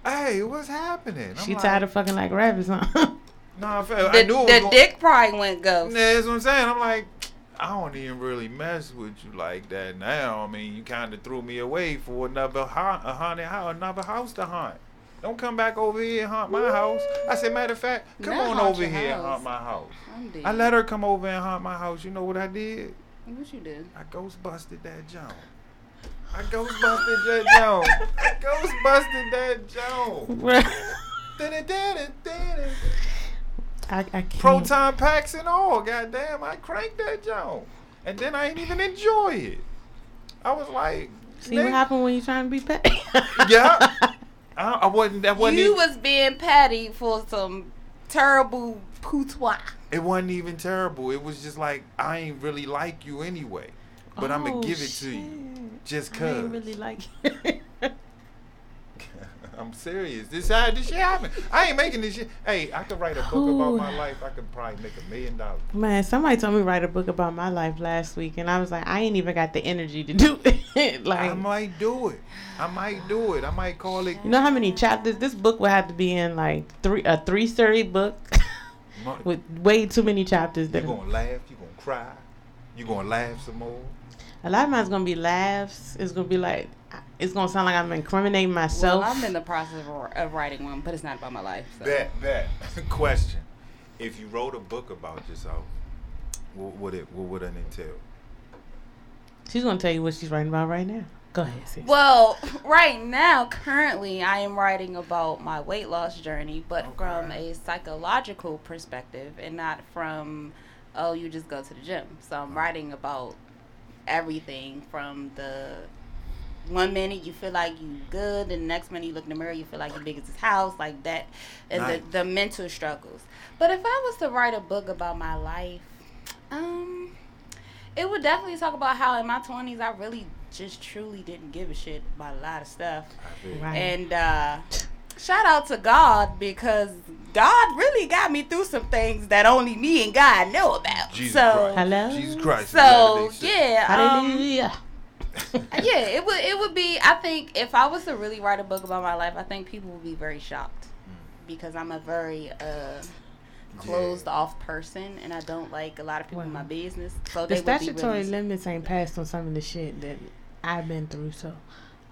Hey, what's happening? I'm she like, tired of fucking like rabbits, huh? Nah, I, felt, I the knew it was the gonna- dick probably went ghost. Yeah, that's what I'm saying. I'm like, I don't even really mess with you like that now. I mean, you kind of threw me away for another haunt, a haunted house, another house to haunt. Don't come back over here and haunt my house. I said, matter of fact, come Not on over your here and haunt my house. I'm dead. I let her come over and haunt my house. You know what I did? What you did? I ghost busted that Joan. I ghost busted that Joan. I ghost busted that Joan. I, I can't. Proton packs and all. Goddamn, I cranked that Joan. And then I ain't even enjoy it. I was like, See what happened when you trying to be petty? Yeah. I, I wasn't. That wasn't. You even, was being petty for some terrible patois. it wasn't even terrible. It was just like I ain't really like you anyway, but I'm Oh, gonna give it to you shit. just I cause. ain't really like. I'm serious. This how this shit happened. I ain't making this shit. Hey, I could write a book about my life. I could probably make a million dollars. Man, somebody told me to write a book about my life last week, and I was like, I ain't even got the energy to do it. like, I might do it. I might do it. I might call it. you know how many chapters? This book would have to be in like three a three story book with way too many chapters. You're gonna laugh. You're gonna cry. You're gonna laugh some more. a lot of mine's gonna be laughs. It's gonna be like, it's gonna sound like I'm incriminating myself. Well, I'm in the process of, of writing one, but it's not about my life. So. That that question. If you wrote a book about yourself, what would it what would it entail? she's gonna tell you what she's writing about right now. Go ahead, sis. Well, right now, currently, I am writing about my weight loss journey, but Okay. from a psychological perspective and not from, oh, you just go to the gym. So I'm uh-huh. writing about everything from the one minute you feel like you good, and the next minute you look in the mirror, you feel like you're big as this house, like that, and Nice. the, the mental struggles. But if I was to write a book about my life, um, it would definitely talk about how in my 20s I really just truly didn't give a shit about a lot of stuff. Right. And uh, shout out to God because God really got me through some things that only me and God know about. Jesus so Christ. Hello? Jesus Christ. so Latter-day yeah, um, Hallelujah. yeah, it would it would be. I think if I was to really write a book about my life, I think people would be very shocked because I'm a very uh, closed off person, and I don't like a lot of people in my business. So the they would be statutory really, limits ain't passed on some of the shit that I've been through, so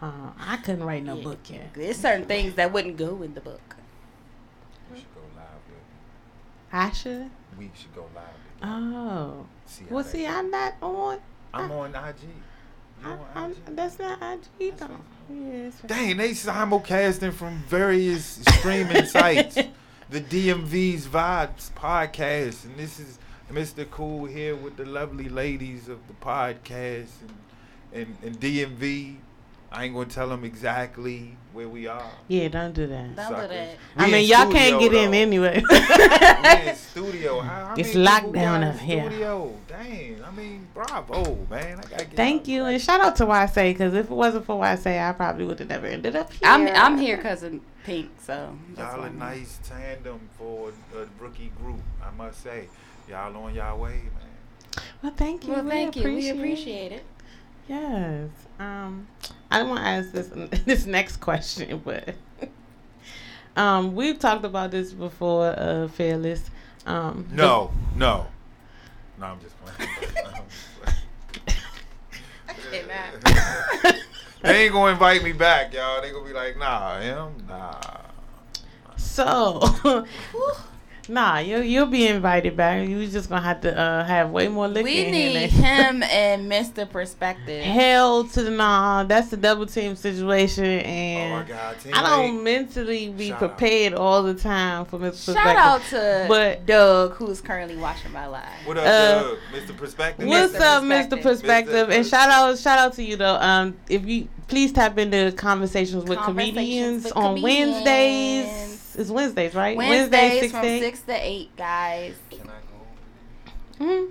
uh, I couldn't write no Yeah. book yet. There's certain things that wouldn't go in the book. We should go live with. I should. We should go live. Together. Oh, See how well, see, goes. I'm not on. I'm on IG. You I, IG? that's not IG That's though. Facebook. Yes. Dang, they simulcasting from various streaming sites. The DMV's Vibes podcast, and this is Mizterkool here with the lovely ladies of the podcast and and, and DMV. I ain't gonna tell them exactly where we are. Yeah, don't do that. Don't do Suckers. that. I mean, y'all can't studio, get in anyway. we in studio. How, how It's many locked down up here. Studio. Dang, I mean, bravo, man. I gotta get Thank out you, and shout out to YSA because if it wasn't for YSA, I probably would have never ended up here. I'm I'm here because of Pink, so that's Y'all why a I'm nice tandem for a rookie group, I must say. Y'all on y'all way, man. Well, thank you. Well, We thank you. We appreciate it. it. Yes. Um, I don't want to ask this this next question, but um, we've talked about this before, uh, Fearless. Um, No, no. No, I'm just playing. I'm just playing. they ain't gonna invite me back, y'all. They gonna be like, nah, him, nah. So, nah, you you'll be invited back. You just gonna have to uh, have way more liquor. We in need than- him and Mr. Perspective. Hell to the nah. That's a double team situation, and Oh my God, teammate. I don't mentally be Shout out. prepared all the time for Mr. Perspective. Shout out Perspective. to But- Doug, who's currently watching my live. What up, Uh, Doug? Mr. Perspective? What's Mr. up, Mr. Perspective. Perspective? Mr. And shout out, shout out to you though. Um, if you please tap into conversations with Conversations comedians with on comedians. Wednesdays. It's Wednesdays, right? Wednesdays six from to eight? 6 to 8, guys. Can I go? Mhm.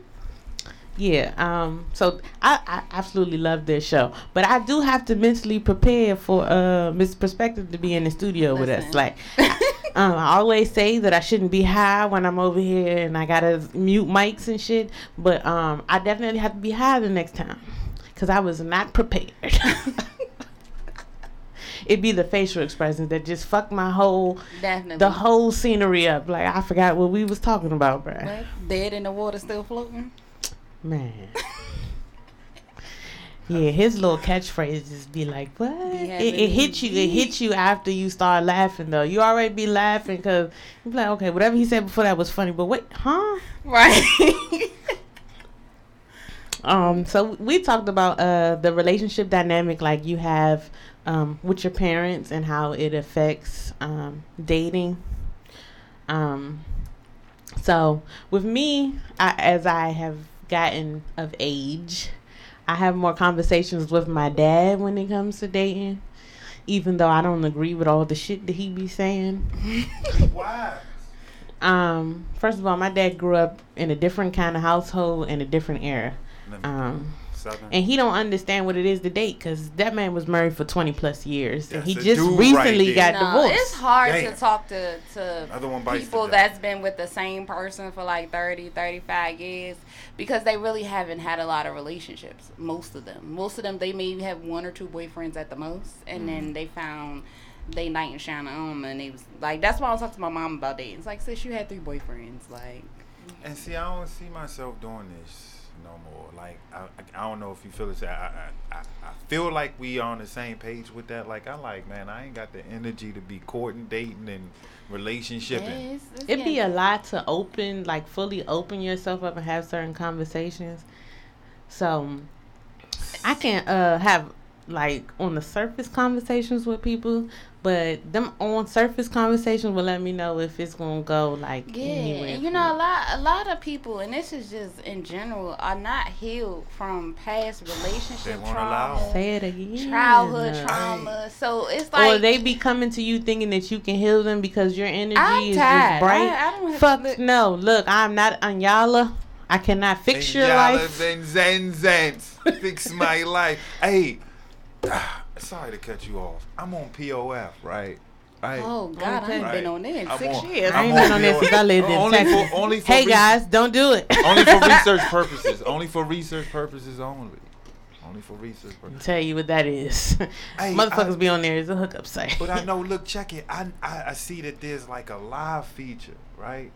Yeah. Um. So I, I absolutely love this show, but I do have to mentally prepare for uh Miss Perspective to be in the studio with us. Like, um, I always say that I shouldn't be high when I'm over here and I gotta mute mics and shit. But um, I definitely have to be high the next time because I was not prepared. It'd be the facial expressions that just fucked my whole Definitely. the whole scenery up. Like I forgot what we was talking about, bruh. Dead in the water, still floating. Man. Yeah, his little catchphrase just be like, "What?" It, it hits you. It hits you after you start laughing, though. You already be laughing because you be like, "Okay, whatever he said before that was funny." But wait, huh? Right. Um, so we talked about uh the relationship dynamic like you have um with your parents and how it affects um dating. Um, so with me, I, as I have gotten of age, I have more conversations with my dad when it comes to dating, even though I don't agree with all the shit that he be saying. Why? Um, first of all, my dad grew up in a different kind of household in a different era. Um, Southern. and he don't understand what it is to date because that man was married for 20 plus years and he just recently right got no, divorced it's hard Damn. to talk to, to Other one bites people the dust. that's been with the same person for like 30, 35 years because they really haven't had a lot of relationships. Most of them. Most of them, they maybe have one or two boyfriends at the most, and Mm. then they found they knight in shining armor, and they was like, that's why I was talking to my mom about dating. It's like, sis, you had three boyfriends. Like, And see, I don't see myself doing this no more. Like, I, I, I don't know if you feel this. I, I, I, I feel like we on the same page with that. Like, I like, man, I ain't got the energy to be courting, dating, and relationship. yeah, it's, it's it'd be a lot to open like fully open yourself up and have certain conversations so i can uh have like on the surface conversations with people but them on surface conversations will let me know if it's gonna go like Yeah, anywhere you know a lot, a lot of people, and this is just in general, are not healed from past relationship trauma, say it again childhood Uh, trauma. So it's like or they be coming to you thinking that you can heal them because your energy I'm is tired. just bright. I, I don't have Fuck to look- no! Look, I'm not Iyanla. I cannot fix your Yalla life. Zen zen zens. Fix my life. Hey, sorry to cut you off. I'm on POF, right? Right. Oh God, I ain't Right. been on there in I'm six on- years. I ain't been on on this since I lived in Only for- only for hey reasons- guys, don't do it. only for research purposes. Only for research purposes only. Only for research purposes. Tell you what that is. Hey, Motherfuckers I- be on there as a hookup site. But I know, look, check it. I, I I see that there's like a live feature, right?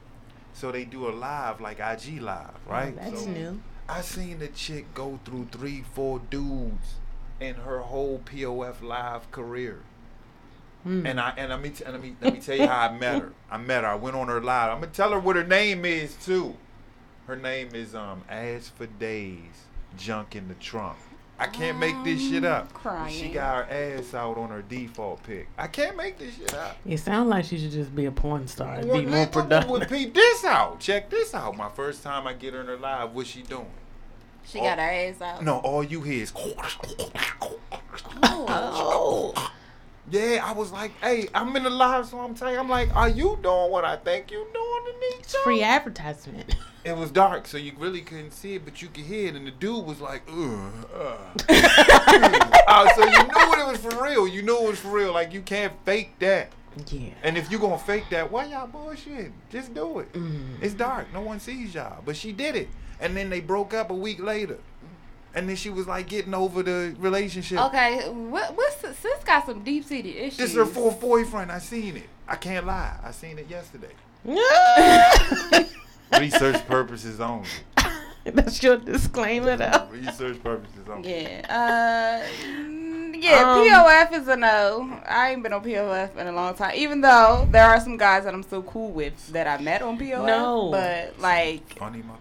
So they do a live, like IG live, right? That's so new. I seen the chick go through three, four dudes in her whole POF live career. Hmm. And I and let me t- and let me let me tell you how I met her. I met her. I went on her live. I'm gonna tell her what her name is too. Her name is um As for Days, Junk in the Trunk. I can't make this shit up. She got her ass out on her default pick. I can't make this shit up. It sounds like she should just be a porn star Well, be more man, come on, peep this out. Check this out. My first time I get her in her live, what's she doing? She got her ass out. No, all you hear is. Oh. Yeah, I was like, hey, I'm in the live, so I'm telling you, I'm like, are you doing what I think you're doing to me? It's free advertisement. It was dark, so you really couldn't see it, but you could hear it, and the dude was like, ugh. Uh. Uh, so you knew it was for real. You knew it was for real. Like, you can't fake that. yeah. And if you gonna fake that, why y'all bullshit? Just do it. Mm. It's dark. No one sees y'all. But she did it. And then they broke up a week later. And then she was like getting over the relationship. Okay, what what's sis got some deep seated issues. This is her fourth boyfriend. I seen it. I can't lie. I seen it yesterday. Research purposes only. That's your disclaimer, though. Research purposes only. Yeah. Uh. mm, Yeah, Um, POF is a no. I ain't been on POF in a long time. Even though there are some guys that I'm still cool with that I met on POF. No. But like Funny motherfuckers.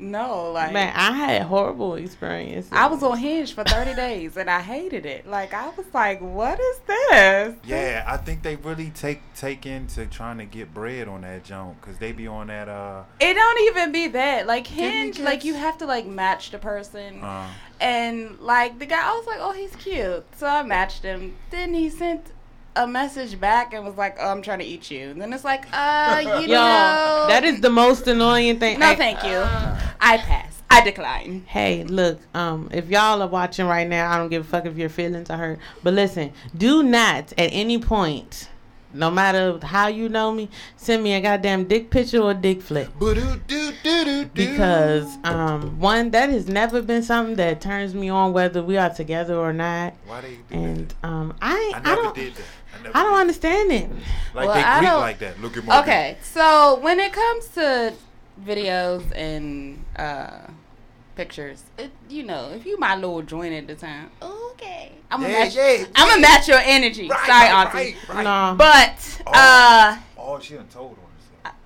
No, like Man, I had horrible experiences. I was on Hinge for 30 days and I hated it. Like I was like, what is this? Yeah, I think they really take take into trying to get bread on that junk because they be on that uh. It don't even be that. Like me Hinge, like you have to like match the person. uh And like the guy, I was like, oh, he's cute. So I matched him. Then he sent a message back and was like, oh, I'm trying to eat you. And then it's like, uh, you Yo, know. that is the most annoying thing. No, Hey, thank you. I pass. I decline. Hey, look, um, if y'all are watching right now, I don't give a fuck if your feelings are hurt. But listen, do not at any point, no matter how you know me, send me a goddamn dick picture or dick flick. Because um, one, that has never been something that turns me on, whether we are together or not. why they do And um, I, that? I I, never don't, did that. I, I don't understand it. Like Well, they I Greek don't- like that. Look at my Okay, so when it comes to videos and uh, pictures, it, you know, if you my little joint at the time, okay, I'm gonna Yeah, match. yeah, I'm gonna match your energy. Right, Sorry, right, auntie. right, right. No. But Oh. uh, Oh, she done told on herself.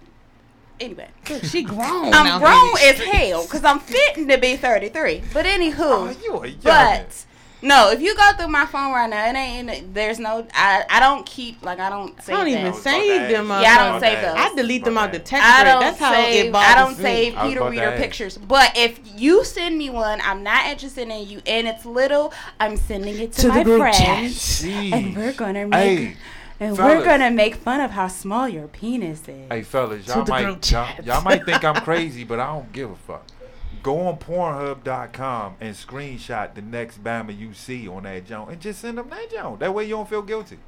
anyway. She grown. I'm out grown here. as hell because I'm fitting to be 33. But anywho, Oh, you a young. but no, if you go through my phone right now, it ain't. There's no. I I don't keep like I don't Save I save don't even was about save them. ask. Yeah, I don't save those. I delete them out the text I don't That's how save. it I don't me. save I Peter Reader ask. pictures. But if you send me one, I'm not interested in you, and it's little. I'm sending it to, To my the group friends, and we're gonna make. Hey, and fellas. we're gonna make fun of how small your penis is. hey, fellas, y'all might y'all, y'all might think I'm crazy, but I don't give a fuck. Go on Pornhub.com and screenshot the next Bama you see on that junk and just send them that junk. That way you don't feel guilty.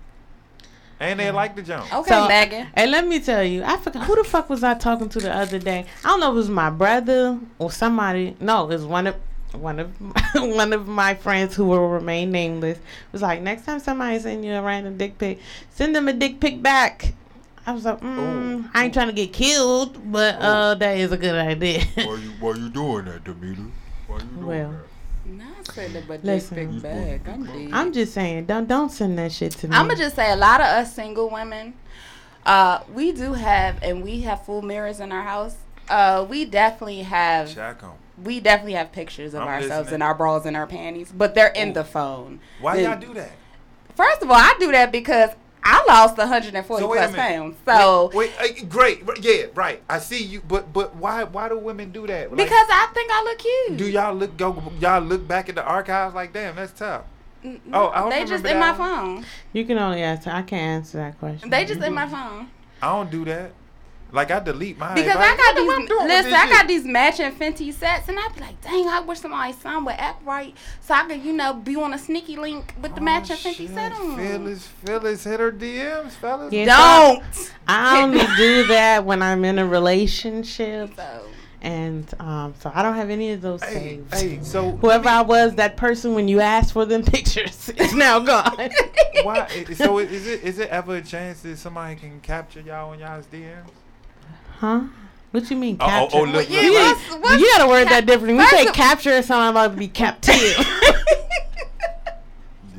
And they like the junk. Okay, So- Megan. And let me tell you, I forgot who the fuck was I talking to the other day. I don't know if it was my brother or somebody. No, it was one of one of one of my friends who will remain nameless. Was like, next time somebody send you a random dick pic, send them a dick pic back. I was like, mm, I ain't trying to get killed, but uh, that is a good idea. Why you why you doing that, Demeter? Why you doing Well, Not sending a dick Listen. pic back. I'm dead. I'm just saying, don't don't send that shit to me. I'm gonna just say a lot of us single women, uh, we do have, and we have full mirrors in our house. Uh, we definitely have, Shack 'em. we definitely have pictures of I'm ourselves listening. in our bras and our panties, but they're in Ooh. the phone. Why The- y'all do that? First of all, I do that because I lost 140 So wait a plus minute. pounds. So wait, wait, uh, great, yeah, right. I see you, but but why why do women do that? Like, because I think I look cute. do y'all look go y'all look back at the archives like damn that's tough. N- Oh, I don't they just remember in my one. phone. you can only answer. I can't answer that question. They just in my phone. I don't do that. Like I delete mine Because If I got these, listen, this I got shit? these matching Fenty sets, and I be like, dang, I wish somebody son would act right, so I could, you know, be on a sneaky link with the Oh, matching Fenty shit. set on. Phyllis, Phyllis hit her DMs, fellas. Yeah. Don't. I only do that when I'm in a relationship, So, and um, so I don't have any of those Hey, saved. hey, so Whoever I was, that person when you asked for them pictures is now gone. why? So is it is it ever a chance that somebody can capture y'all on y'all's DMs? Huh? What you mean Oh, oh, capture? oh, look, yeah, you, look, what's- what's you gotta word cap- that differently. We First say of- capture, someone about to be captive.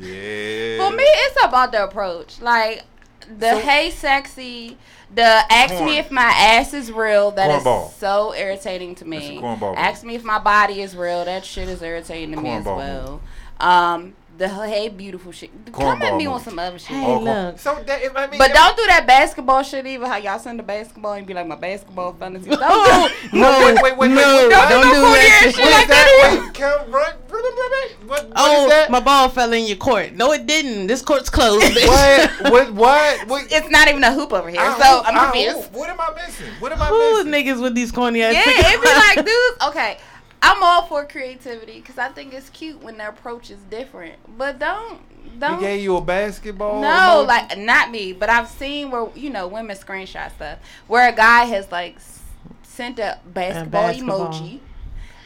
Yeah. for me, it's about the approach. Like, the So- hey sexy, the ask Corn. me if my ass is real. That is Cornball. so irritating to me. That's a cornball. Ask me if my body is real. That shit is irritating to me as Cornball well. Um, the hey beautiful shit. Come at Cornball me on some other shit. Hey, Oh, look. So that I mean, But if- don't do that basketball shit either. How y'all send the basketball and be like my basketball fantasy. Don't do no, Wait, wait, wait, no, wait, don't, don't do do no that. corny ass shit. shit What like is that? Wait, come run. What, what Oh, is that? my ball fell in your court. No, it didn't. This court's closed. bitch. what? What? What? what? It's not even a hoop over here, I so hope- I'm I confused. hope. What am I missing? What am I Who's missing? niggas with these corny ass? Yeah, pictures? it'd be like, dudes. Okay, I'm all for creativity because I think it's cute when the approach is different. But don't, He don't. He gave you a basketball. No, emoji? like not me, but I've seen where you know women screenshot stuff where a guy has like sent a basketball, basketball. emoji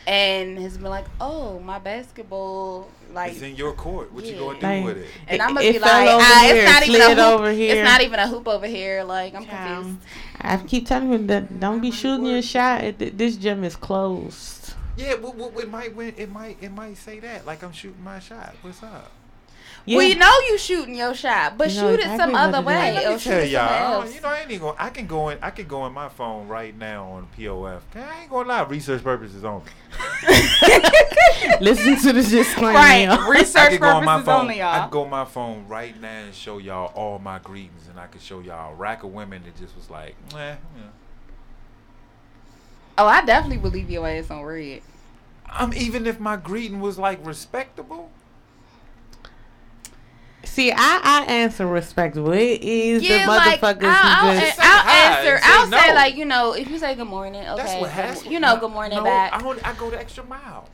and has been like, "Oh, my basketball like." it's in your court. What you gonna do Like, with it? And I'm gonna it be fell like, over ah, here, it's not even a hoop. over here. It's not even a hoop over here. Like I'm Child. confused. I keep telling him that don't be shooting your shot. This gym is closed. Yeah, what, what, it might win- it might it might say that like I'm shooting my shot. What's up? Yeah. We know you shooting your shot, but You know shoot it some other to way. Hey, Let me shoot tell it y'all, I somewhere don't- else. you know, I ain't even going. I can go in. I can go in my phone right now on POF. I ain't gonna lie, research purposes only. Listen to the disclaimer. Right, y'all. Research could my purposes phone. only, I y'all. could go on my phone right now and show y'all all my greetings, and I could show y'all a rack of women that just was like, eh, yeah. Oh, I definitely would leave your ass on red. Um, even if my greeting was like respectable. See, I, I answer respectable. It is Yeah, the motherfuckers I'll, I'll, who just. Say I'll answer. say I'll say like you know if you say good morning, okay, That's what has. you know good morning no, back. I, don't, I go the extra mile.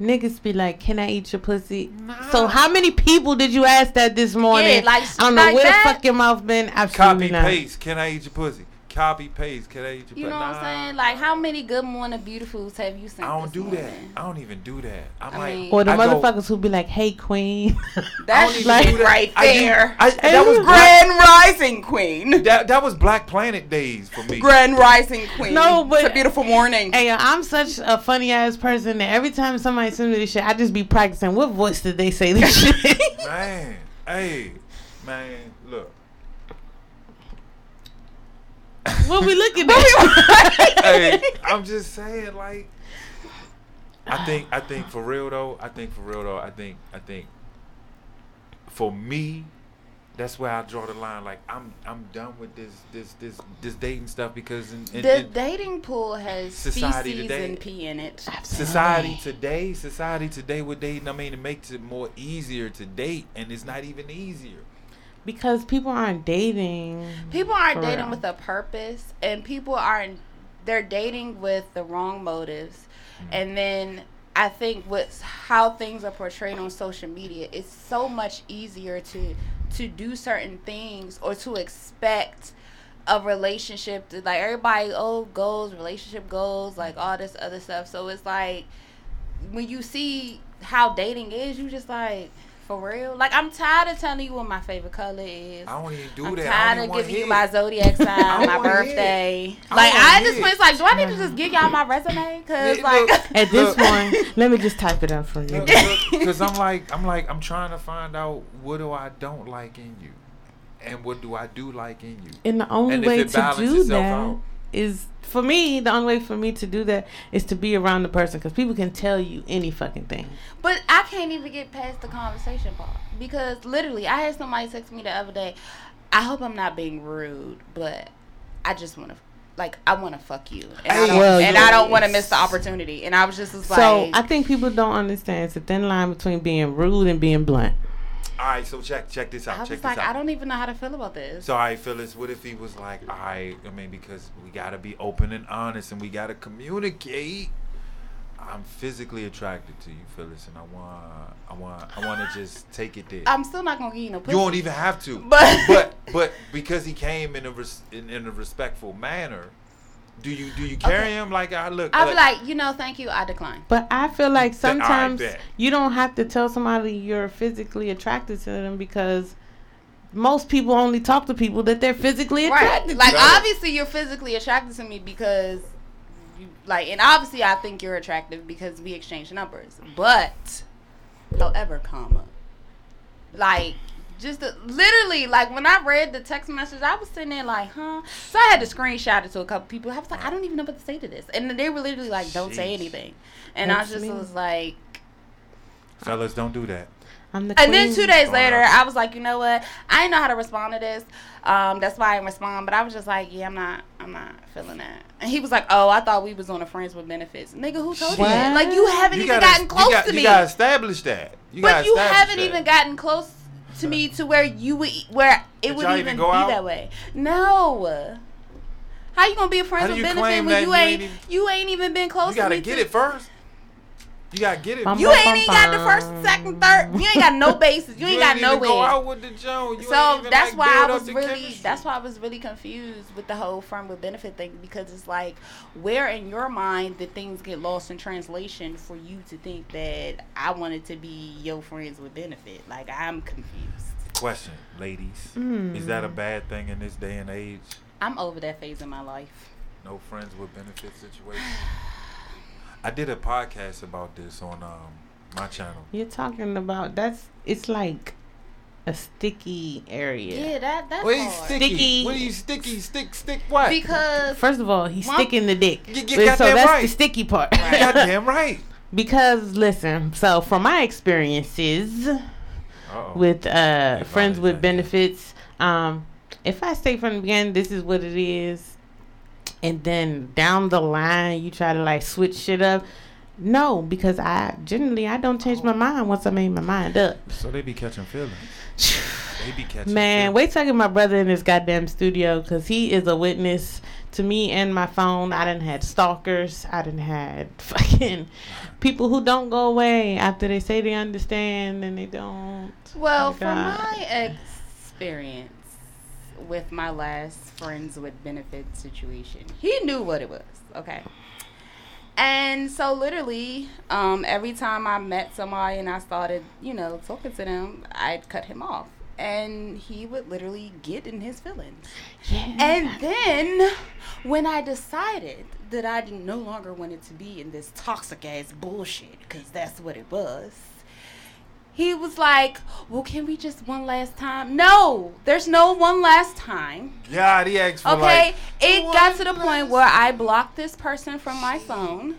Niggas be like, "Can I eat your pussy?" Nah. So how many people did you ask that this morning? Yeah, like- I don't know like where that. the fuck your mouth been. Absolutely Copy not. paste. Can I eat your pussy? Copy paste. Can I You pussy? know what I'm saying? Like how many good morning beautifuls have you seen? I don't this do that. I don't even do that. I'm I like, mean- Or the I go- motherfuckers who be like, "Hey, queen." That's even like- that. right I do- there. I, that was black, Grand Rising Queen. that, that was Black Planet days for me. Grand Rising Queen. No, but- it's a beautiful morning. hey, I'm such a funny ass person that every time somebody sends me this shit, I just be practicing. What voice did they say this shit? Man, hey, man, look. What we looking at? hey, I'm just saying, like, I think, I think for real though, I think for real though, I think, I think, for me, that's where I draw the line. Like, I'm, I'm done with this, this, this, this dating stuff because in, in, the in dating pool has Society feces today. and pee in it. Absolutely. society today, society today with dating, I mean, it makes it more easier to date, and it's not even easier. Because people aren't dating. People aren't dating real. with a purpose, and people aren't. They're dating with the wrong motives, mm-hmm. and then I think with how things are portrayed on social media, it's so much easier to to do certain things or to expect a relationship to like everybody oh goals relationship goals like all this other stuff so it's like when you see how dating is you just like for real like i'm tired of telling you what my favorite color is I don't even do I'm that. I tired don't of even giving you my zodiac sign, my wanna hear it. birthday. I Like don't I wanna just was like, do I need to just give y'all my resume? Cause Look, like, At this point, let me just type it up for you. because I'm like I'm like I'm trying to find out what do I don't like in you, and what do I do like in you. And the only And way to do that out. Is for me. The only way for me to do that is to be around the person because people can tell you any fucking thing. but I can't even get past the conversation part because literally, I had somebody text me the other day. I hope I'm not being rude, but I just want to. Like I want to fuck you, and I Hey, don't, well, and yeah. I don't want to miss the opportunity. And I was just was like, so I think people don't understand. It's a thin line between being rude and being blunt. All right, so check check this out. I check was this like, out. I don't even know how to feel about this. So, all right, Phyllis, what if he was like, I, I mean, because we got to be open and honest and we got to communicate. I'm physically attracted to you, Phyllis, and I want, I want, I want to just take it there. I'm still not gonna give you no pussy. you won't even have to. But- but, but because he came in a res, in, in a respectful manner, do you do you carry Okay. him like I look? I'll be like, you know, thank you, I decline. But I feel like Then, all right, sometimes you don't have to tell somebody you're physically attracted to them because most people only talk to people that they're physically Right. attracted Like to. Right. obviously you're physically attracted to me because you like and obviously I think you're attractive because we exchange numbers. But however, comma. Like just the, literally like when I read the text message, I was sitting there like, huh? So I had to screenshot it to a couple people. I was like, I don't even know what to say to this. And they were literally like, Don't say anything. And I That's just me. was like fellas, don't do that. I'm the and then two days Oh, later. I was like, you know what? I didn't know how to respond to this. Um, that's why I didn't respond. But I was just like, yeah, I'm not, I'm not feeling that. And he was like, oh, I thought we was on a friends with benefits, nigga. Who told you that? Like you haven't You even gotta, gotten close you got, to you gotta establish that. You but gotta you haven't that. even gotten close to me to where you would, where it Did would even even be out? that way. No. How you gonna be a friend How do with benefit when you you ain't, even- you ain't even been close You gotta to me get it first. You gotta get it. Bum, You bum, ain't bum, even got the first, second, third. You ain't got no bases. You, ain't got even nowhere. go out with the Joe. You so ain't even, that's like, why I was really chemistry. that's why I was really confused with the whole friend with benefit thing because it's like where in your mind did things get lost in translation for you to think that I wanted to be your friends with benefit? Like I'm confused. Question, ladies, Mm. is that a bad thing in this day and age? I'm over that phase in my life. No friends with benefit situation. I did a podcast about this on um my channel. You're talking about that's it's like a sticky area. Yeah, that that's What is hard. sticky? Sticky. What are you sticky? Stick, stick what? Because First of all, he's One- sticking the dick. You- you got so that that's right. the sticky part. Goddamn right. because listen, so from my experiences Uh-oh. with uh friends with benefits, um, if I say from the beginning this is what it is, and then down the line you try to like switch shit up. No, because I generally I don't change my oh. mind once I made my mind up. So they be catching feelings. They be catching. Man, feelings. wait till I get my brother in this goddamn studio because he is a witness to me and my phone. I didn't had stalkers. I didn't had fucking people who don't go away after they say they understand and they don't. Well, Oh, from my experience with my last friends with benefit situation, he knew what it was. Okay. And so literally, um, every time I met somebody and I started, you know, talking to them, I'd cut him off. And he would literally get in his feelings. Yeah. And then when I decided that I didn't no longer wanted to be in this toxic ass bullshit, because that's what it was, he was like, Well, can we just one last time? No, there's no one last time. God, he asked for Okay, like. it got to the one point where I blocked this person from my phone.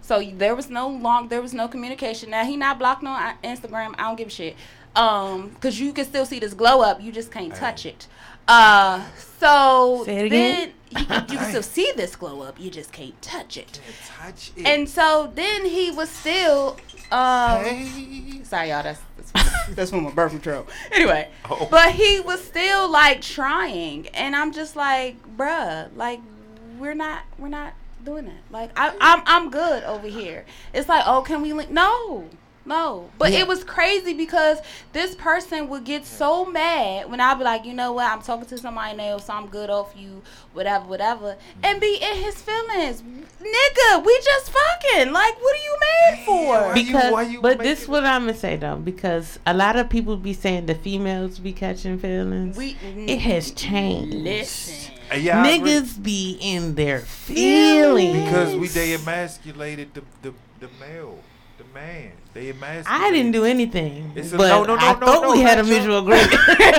So there was no long, there was no communication. Now he not blocked on Instagram. I don't give a shit. Um, cause you can still see this glow up. You just can't touch it. Uh, so Say it then again. You can, you can still see this glow up. You just can't touch it. Touch it. And so then he was still. Um, hey. Sorry, y'all. That's that's, that's from my birth control. Anyway, Oh. but he was still like trying, and I'm just like, bruh, like we're not we're not doing that. Like I, I'm I'm good over here. It's like, oh, can we link? No. No, but Yeah. it was crazy because this person would get so mad when I'd be like, you know what, I'm talking to somebody now, so I'm good off you, whatever, whatever, mm-hmm. and be in his feelings. Nigga, we just fucking. Like, what are you mad for? Why you- Because, why you but this it- what I'm gonna say though, because a lot of people be saying the females be catching feelings. We it has changed. listen. Yeah, Niggas be in their feelings because we they emasculated the the the male, the man. They emasculated. I didn't do anything, It's a- but no, no, no, I no, thought no, we had a mutual agreement.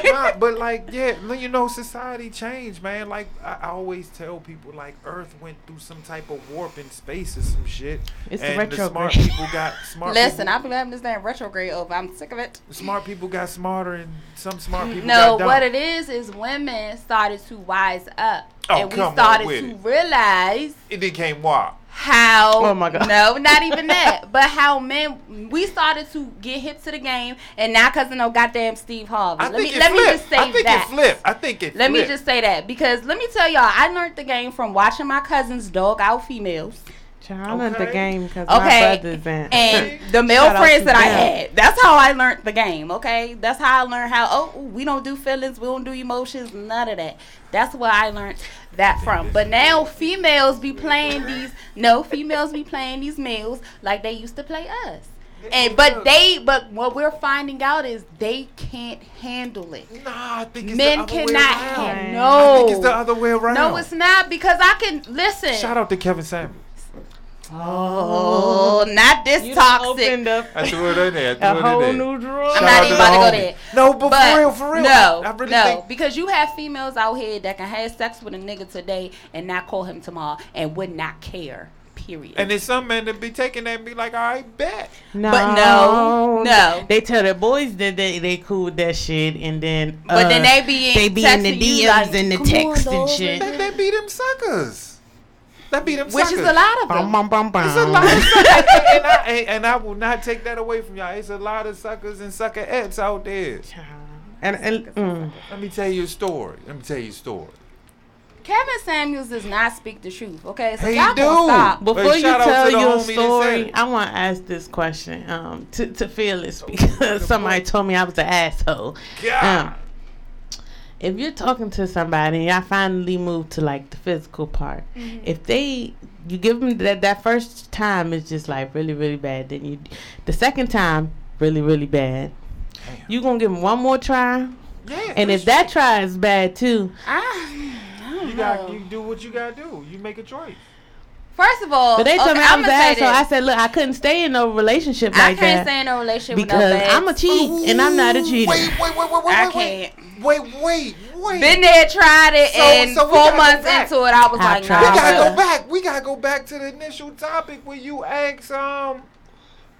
Nah, but like, yeah, you know, society changed, man. Like I, I always tell people, like Earth went through some type of warp in space or some shit, It's the and the smart people got smart. Listen, people, I've been having this damn retrograde over. I'm sick of it. smart people got smarter, and some smart people No, got what it is is women started to wise up, Oh, and we started to it. realize It became wild. How. Oh, my God. No, not even that, but how men we started to get hip to the game, and now of no goddamn Steve Harvey. I let me let me just say that I think that. it flipped. I think it. Let me just say that because let me tell y'all, I learned the game from watching my cousins dog out females. Child, I learned the game because my Okay, brothers and, and the male friends to that I them. had. That's how I learned the game. Okay, that's how I learned how. Oh, we don't do feelings, we don't do emotions, none of that. That's where I learned that from. But now females be playing these. No, females be playing these males like they used to play us. And but they, but what we're finding out is they can't handle it. Nah, I think it's Men the other way cannot around. handle. I think it's the other way around. no, it's not because I can listen. Shout out to Kevin Samuels. Oh, not this You toxic. opened up I threw it in there. I a threw it in whole there. new drawer. I'm not even about to go there. No, but, But for real, for real. No, I, I really no, think because you have females out here that can have sex with a nigga today and not call him tomorrow and would not care. Period. And there's some men that be taking that and be like, all right, bet. No, But no, no. They tell their boys that they they cool with that shit, and then But then uh, they be they be in the texting you DMs like, and the "Come on, text and shit. They, that be them suckers. That be them which suckers. is a lot of Bum, them. bum, bum, bum. It's a lot of suckers. and, and, I, and, and I will not take that away from y'all. It's a lot of suckers and sucker ets out there. And, and mm, Let me tell you a story. Let me tell you a story. Kevin Samuels does not speak the truth. Okay, so Hey, y'all he gonna do. stop. But before you tell your homie that said story. I want to ask this question um, to to Phyllis because somebody told me I was an asshole. God. Um, if you're talking to somebody and y'all finally move to like the physical part, Mm-hmm. if they you give them that that first time is just like really really bad, then you the second time really really bad. Damn. You gonna give them one more try, yeah. and if that try is bad too, I, I don't you know. got you do what you gotta do. You make a choice. First of all, But they told okay, me I I'm was an gonna asshole. I said, look, I couldn't stay in no relationship I like can't that stay in a relationship because with no I'm a bags. cheat and I'm not a cheater. Wait, wait, wait, wait, wait, I wait, wait, can't. wait, wait, wait. Been there, tried it, So- and so four months into it, I was I've like, tried. We gotta go back. We gotta go back to the initial topic where you asked, um,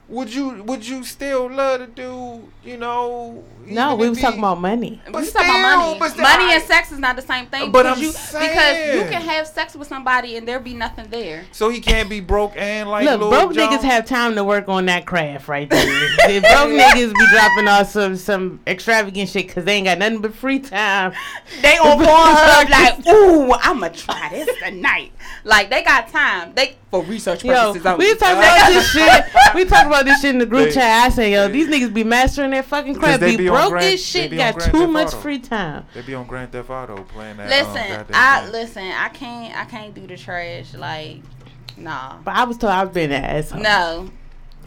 would you would you still love to do, you know? No, we was he- talking about money. We But was talking about still, money. but still, money and sex is not the same thing. But because I'm you, because you can have sex with somebody and there be nothing there. So he can't be broke and like Look, Lil broke Jon? niggas have time to work on that craft right there. the broke niggas be dropping off some some extravagant shit because they ain't got nothing but free time. They on Pornhub like, ooh, I'ma try this tonight. Like they got time. They for research purposes only. we talk about this shit. We talk about this shit in the group They- chat. I say, yo, these niggas be mastering their fucking crap. they Be, be on broke Grand- as they shit. Got too much Auto. free time. They be on Grand Theft Auto playing that. um, Listen, goddamn I game. listen. I can't. I can't do the trash. Like, nah, But I was told I was being an asshole. no.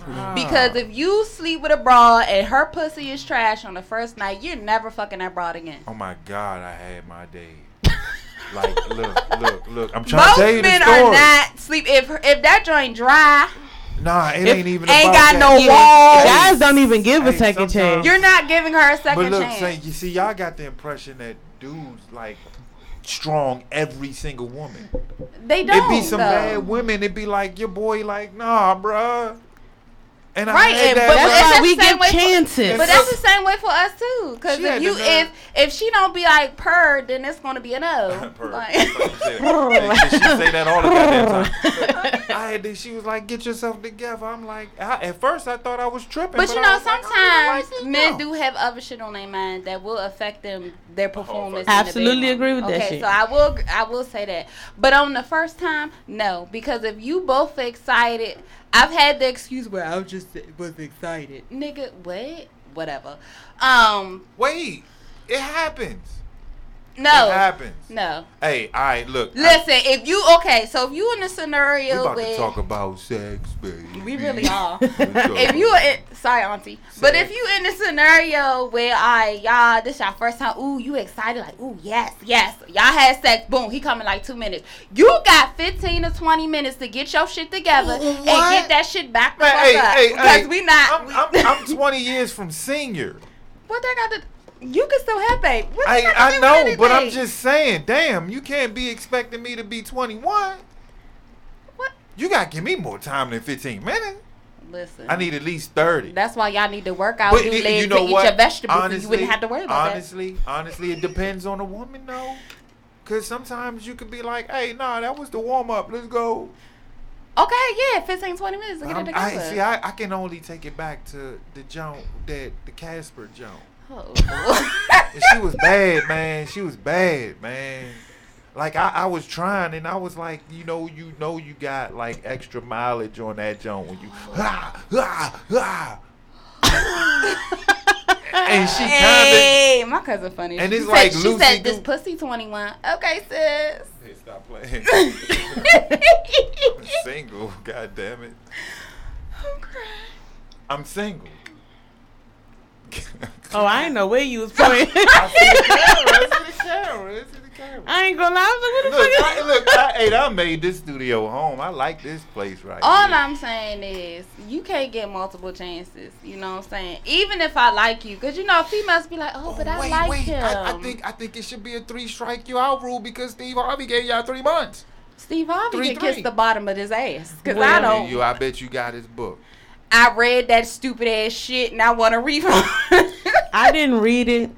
Ah. Because if you sleep with a broad and her pussy is trash on the first night, you're never fucking that broad again. Oh my God, I had my day. like, look, look, look. I'm trying Most to tell you the men are not sleep if if that joint dry. Nah, it If- ain't even. A short. Ain't about got that. no Yeah, walls. Guys don't even give a second chance. You're not giving her a second But look, chance. say, you see, y'all got the impression that dudes like strong every single woman. they don't. It be some though. bad women. It be like your boy, like nah, bruh. And Right, I had and- that. but That's it's why the we same give way for- chances. But that's the same way for us too. Because if you if if she don't be like purr, then it's gonna be a no. Purr. Like- she she say that all the goddamn time. I had this. She was like, "Get yourself together." I'm like, I, at first I thought I was tripping. But you know, was like, oh, I sometimes like men this do have other shit on their mind that will affect them their performance. in the Absolutely bedroom. agree with that okay, shit. so I will I will say that. But on the first time, no, because if you both excited, I've had the excuse where I was just was excited, nigga. What? Whatever. Um, Wait, it happens. No, It happens. no. Hey, all right, look. I- Listen, if you okay, so if you in a we scenario about where to talk about sex, baby. we really are. If you about- in, sorry auntie but if you in a scenario where I y'all this your first time ooh you excited like ooh yes yes y'all had sex boom he coming like two minutes you got 15 to 20 minutes to get your shit together and get that shit back the Man, fuck hey, up hey, because hey, we not I'm, I'm, I'm 20 years from senior. what they got to you can still have babe I I know, but I'm just saying, damn, you can't be expecting me to be 21. What? You gotta give me more time than 15 minutes. listen I need at least 30. that's why y'all need to work out But legs you know and eat what? your vegetables honestly, you wouldn't have to worry about honestly, honestly, it depends on the woman though. Cause sometimes you could be like, "Hey, nah, that was the warm up. Let's go." okay yeah 15 20 minutes to get it I see. I, I can only take it back to the jump that the Casper jump. Oh. She was bad, man. She was bad, man. Like I, I was trying, and I was like, you know, you know, you got like extra mileage on that jump when you, ah, ah, ah. and she kind of. Hey, my cousin funny. And she it's said, like she said this pussy twenty one. Okay, sis. Hey, stop playing. I'm single. God damn it. I'm crying. I'm single. Oh, I ain't know where you was pointing. I see the camera. I see the camera. I see the camera. I ain't gonna lie. I was like, Look, what the I, fuck? look, I, hey, I made this studio home. I like this place right All here. I'm saying is, you can't get multiple chances. You know what I'm saying? Even if I like you, because you know, females be like, oh, but I oh, like wait. him. I, I think I think it should be a three strike you out rule because Steve Harvey gave y'all three months. Steve Harvey Three, can kiss the bottom of his ass. Because I don't. You, I bet you got his book. I read that stupid ass shit and I want a refund. I didn't read it.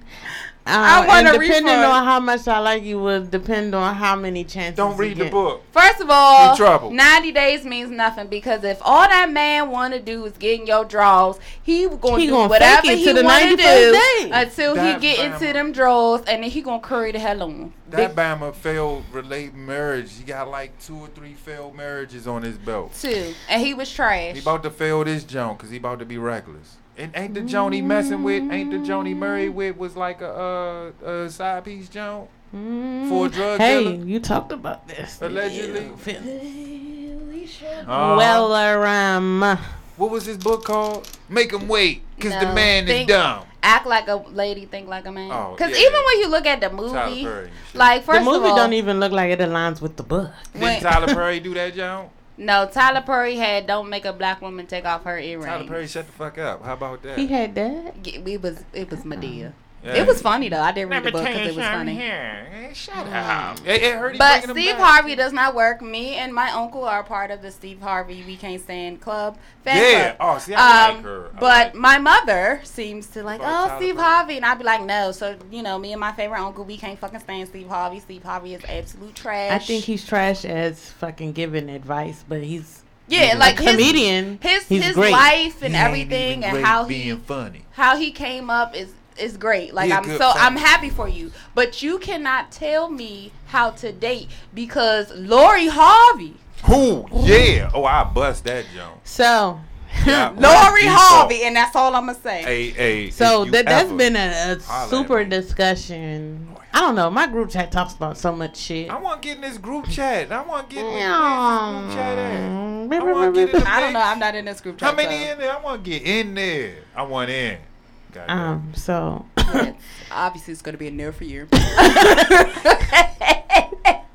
Uh, I want to a depending refund. on how much I like you will depend on how many chances. Don't you read the book. First of all, In trouble. 90 days means nothing because if all that man want to do is get in your drawers, he going He to do gonna whatever it he want to do day. until he get Bama. into them drawers and then he going to curry the hell on. That Bama failed relate marriage. He got like two or three failed marriages on his belt. Too. And he was trash. He about to fail this junk because he about to be reckless. And ain't the Joni messing with? Ain't the Joni Murray with was like a uh, a side piece junk for a drug Hey, dealer? you talked about this. Allegedly. Yeah. Uh, Well, um, what was his book called? Make him wait, cause the No, man is dumb. Act like a lady, think like a man. Oh, Because yeah, even when you look at the Tyler movie, Perry. and shit. like first the movie of all, don't even look like it aligns with the book. Didn't Tyler Perry do that junk? No, Tyler Perry had "Don't Make a Black Woman Take Off Her Earrings." Tyler Perry, shut the fuck up. How about that? He had that. Yeah, It was it was Madea. Yeah. It was funny though. I didn't read Let the book because it was funny. here. Shut up. It, it hurt But Steve. Harvey does not work. Me and my uncle are part of the Steve Harvey We Can't Stand Club fan Yeah. club. Oh, see, I Um, like her. I but like- my mother seems to like, oh, Tyler Steve Perry. Harvey, and I'd be like, no. So you know, me and my favorite uncle, we can't fucking stand Steve Harvey. Steve Harvey is absolute trash. I think he's trash as fucking giving advice, but he's yeah, a like his comedian. his he's his life and He everything, and great how being he funny. how he came up is is great. Like He a I'm so fan. I'm happy for you. But you cannot tell me how to date because Lori Harvey. Who? Yeah. Oh, I bust that jump. So, Yeah. Lori Harvey, and that's all I'm gonna say. Hey, hey. so if you that's been a, a super me. discussion. I don't know. My group chat talks about so much shit. I want to get in this group chat. I want to get in this group chat. at? I wanna get in the I don't know. I'm not in this group chat. How many so in there? I want to get in there. I want in. Goddamn. Um. So. it's- obviously, it's gonna be a no for you.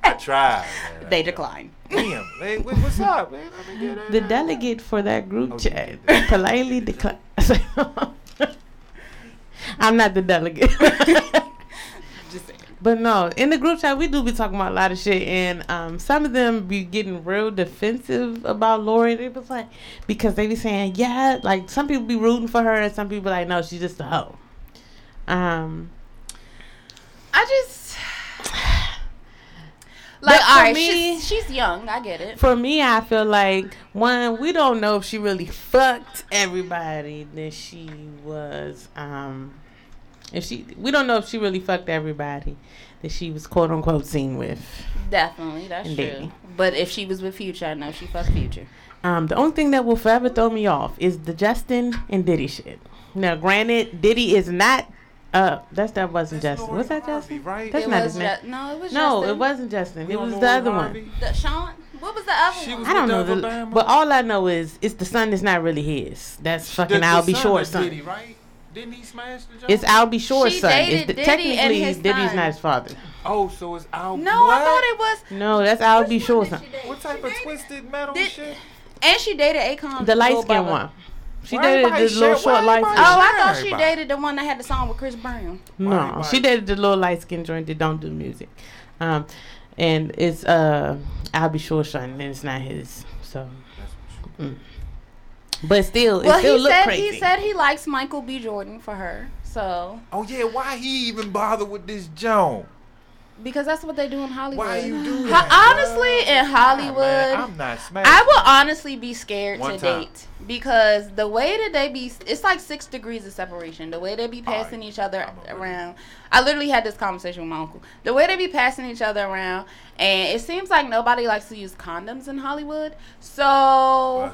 I tried. man. they decline. Damn. Hey, what's up, man? Let me get in The delegate for that group Oh, chat politely declined. I'm not the delegate. But no, in the group chat we do be talking about a lot of shit, and um, some of them be getting real defensive about Lori. They was like because they be saying yeah, like some people be rooting for her, and some people like no, she's just a hoe. Um, I just like all for me- she's, she's young. I get it. for me, I feel like one, we don't know if she really fucked everybody that she was. Um, if she, we don't know if she really fucked everybody that she was quote unquote seen with. Definitely, that's Indeed. true. But if she was with Future, I know she fucked Future. Um, the only thing that will forever throw me off is the Justin and Diddy shit. Now, granted, Diddy is not. Uh, that's that wasn't That's Justin. Lori Was that Harvey, Justin? right? That's it not was his name. Ju- no, it was No, Justin. it wasn't Justin. It was know the other Harvey? one. The Sean. What was the other She one? was I don't know, the the, but all I know is it's the son that's not really his. That's fucking The- I'll the be short son. Diddy, right? Didn't he smash the joint? It's Al B. Sure She son. It's the, Diddy technically and his Diddy's son. not his father. Oh, so it's Al. no, what? I thought it was. No, that's I'll be Which sure one son. did she date? What type She of twisted metal Did- shit? And she dated Akon. The light skinned one. She Why dated everybody the little share- short light everybody Oh. I Sure, thought she everybody. dated the one that had the song with Chris Brown. No, everybody- she dated the little light skinned joint that don't do music. Um, and it's uh Al B. Sure son, and it's not his. So, mm. But still, it Well, still he said crazy. he said he likes Michael B. Jordan for her. So Oh yeah, why he even bother with this Joan? because that's what they do in Hollywood. Why you do Ho- that? honestly, bruh? in Hollywood, Nah, man, I'm not smashing. I would honestly be scared One to time. date because the way that they be, it's like six degrees of separation. The way they be passing Alright. each other around. I literally had this conversation with my uncle. The way they be passing each other around, and it seems like nobody likes to use condoms in Hollywood. So I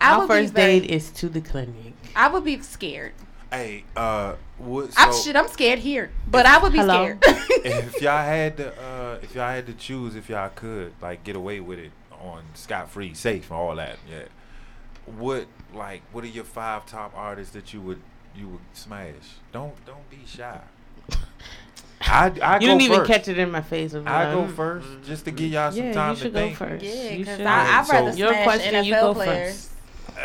Our would first very, date is to the clinic. I would be scared. Hey, uh, what? I'm shit. I'm scared here, but I would be Hello? scared. if y'all had to, uh, if y'all had to choose, if y'all could, like, get away with it on scot free, safe, and all that, yeah. What, like, what are your five top artists that you would you would smash? Don't don't be shy. I I You go didn't even first. catch it in my face. of I go like, first just to give y'all some Yeah, you time to should go first. yeah, You because should. I'd So- rather Your smash question, NFL you go players. first.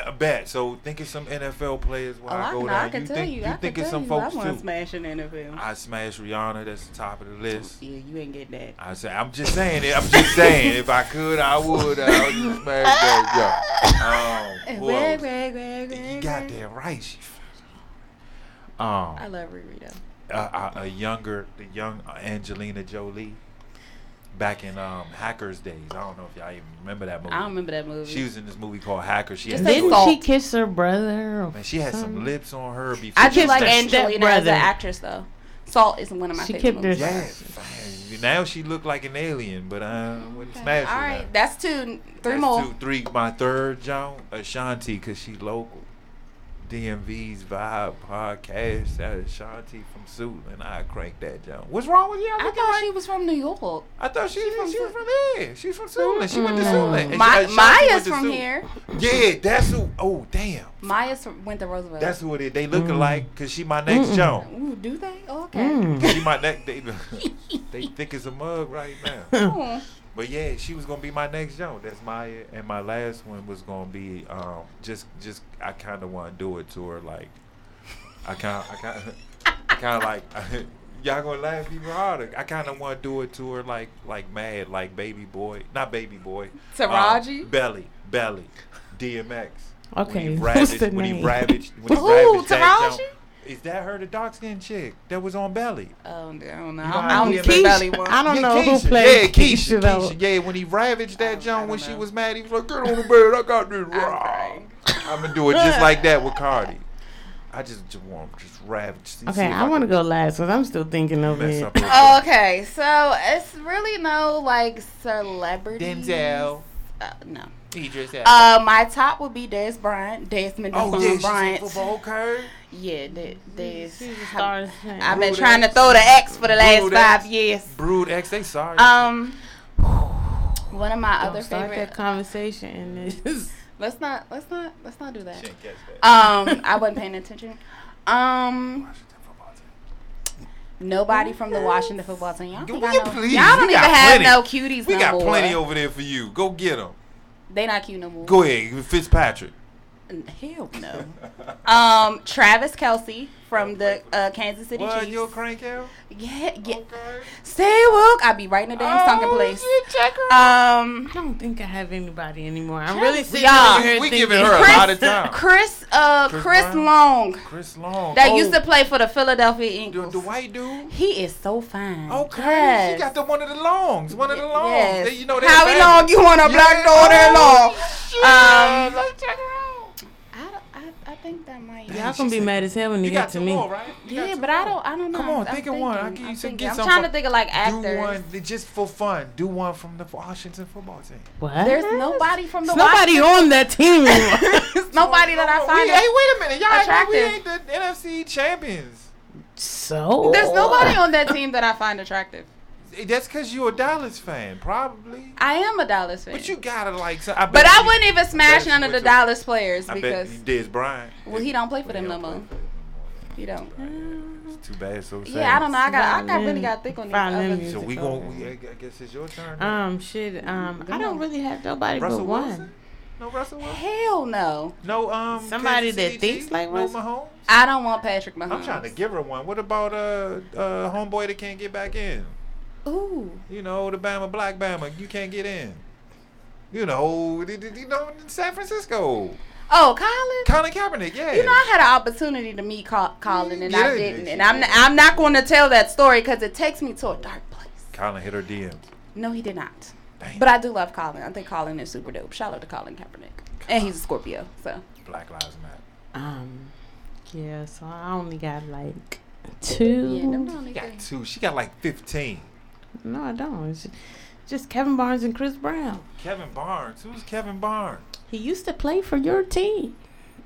I bet. So think of some NFL players while Oh, I I, go know, down. I can you tell think you. you I think can of tell some you. folks I want too. to smash an NFL. I smash Rihanna. That's the top of the list. yeah, you ain't get that. I say I'm just saying it. I'm just saying if I could, I would. I would just smash that. Yo, um, who Greg, else? Greg, Greg, You Greg, got that right. She. I Um, love Riri though. A, a, a younger, the young Angelina Jolie, back in um Hackers days. I don't know if y'all even remember that movie. I don't remember that movie. She was in this movie called Hackers. She Just Didn't she kiss her brother? or man, she had some lips on her before. I she do like was- Angelina as an actress though. Salt is one of my She favorite kept her- movies. Yeah, now she looked like an alien, but I wouldn't Okay. smash All her. that's two, three That's more. Two, three. My third, Joan Ashanti, cause she local. DMV's Vibe podcast. That is Ashanti from Suitland. I cranked that, Joan. What's wrong with you? I looking thought like- she was from New York. I thought she, she was from she was from here. She's from Suitland. She went to Mm. Suitland. And Ma- she- Ashanti Maya's to from Suit- here. Yeah, that's who. Oh, damn. Maya's from, went to Roosevelt. That's who it is. They look alike because she my next Joan. Ooh, do they? Oh, okay. Mm. She my next. They, they thick as a mug right now. But yeah, she was gonna be my next joke. That's Maya, and my last one was gonna be um just just I kind of want to do it to her like I kind I kind I kind of like y'all gonna laugh even harder. I kind of want to do it to her like like mad like baby boy, not baby boy. um, Taraji? belly, belly, DMX. Okay, when he what's ravaged, the when he ravaged, when he Who, ravaged that Taraji? Joke. Is that her, the dark skinned chick that was on Belly? Oh, I don't know. You know I how don't DMX see belly one. I don't Yeah, know who Keisha. played Yeah, Keisha. Keisha. Keisha. Yeah, when he ravaged that I John don't when she was mad, he was like, "Get on the bed, I got this." crying. I'm gonna do it just like that with Cardi. I just, just want to just ravage. see- see Okay, if I want to go last because I'm still thinking of Mess it. up her Oh, okay, so it's really no like celebrity. Denzel. Uh, no. Idris Elba. Uh, my top would be Dez Bryant, Desmond oh Desmond yeah, she's in Bryant. football curve. Yeah, Des. Des. She's a star of the I've been Brood trying to throw the X for the last Brood five X. years. Brood X, they sorry. Um, one of my Don't other start favorite. that conversation and let's not. Let's not. Let's not do that. She didn't catch that. Um, I wasn't paying attention. Um, Washington football team. nobody from the Washington football team. Y'all, think Will I you know- please? y'all don't We even have plenty. no cuties We no got more. plenty over there for you. Go get them. They not cute no more. Go ahead, Fitzpatrick. Hell no. um, Travis Kelce from the uh, Kansas City What? Chiefs. You a crank out? Yeah, yeah. Okay. Stay woke. I'll be right in the damn sunken Oh, place. shit, check. Um, I don't think I have anybody anymore. I'm Travis- really sitting y'all, over here we thinking. giving her a Chris- lot of time. Chris, uh, Chris Chris, Long, Chris Long. that Oh, used to play for the Philadelphia Eagles. the white dude. He is so fine. Okay, Yes. she got the one of the longs, one of the longs. Yes. They- you know, they Howie Long, you want a black Yeah. daughter long? Oh, shit. Um, Let's check her out. I, don't- I, I think that might. Y'all gonna be mad as hell when you, You get to me. more, right? Yeah, but I don't. I don't know. Come on, I'm think of one. I'll thinking, give you I'm some. Get I'm trying to think of like Do actors. one just for fun. Do one from the Washington football team. What? There's nobody from the There's nobody on that team nobody that I We- find. Hey, wait a minute, y'all. act We ain't the NFC champions. so There's nobody on that team that I find attractive. That's because you're a Dallas fan, probably. I am a Dallas fan. But you gotta like. So I bet But I wouldn't even smash none of the Dallas players I because bet you Dez Bryant. well, he don't play for them no more. play for them He don't. It's too bad. So sad. Yeah, I don't know. I got. I got Violin- really got thick on these. violin other- So we over. gon' we, I guess it's your turn. now. Um, shit. Um, I don't really have nobody Russell but one. Wilson. No Russell Wilson. Hell no. No um. Somebody that City thinks Chiefs? like no Russell? Mahomes. I don't want Patrick Mahomes. I'm trying to give her one. What about uh uh homeboy that can't get back in? Ooh. You know the Bama Black Bama. You can't get in. You know, you you know San Francisco. Oh, Colin. Colin Kaepernick. Yeah. You know, I had an opportunity to meet Colin, and I didn't. And I'm I'm not going to tell that story because it takes me to a dark place. Colin hit her DMs. No, he did not. Dang. But I do love Colin. I think Colin is super dope. Shout out to Colin Kaepernick, and he's a Scorpio. So Black Lives Matter. Um, yeah. So I only got like two. yeah, them the only She got two. She got like 15. No, I don't. It's just Kevin Barnes and Chris Brown. Kevin Barnes. Who's Kevin Barnes? He used to play for your team.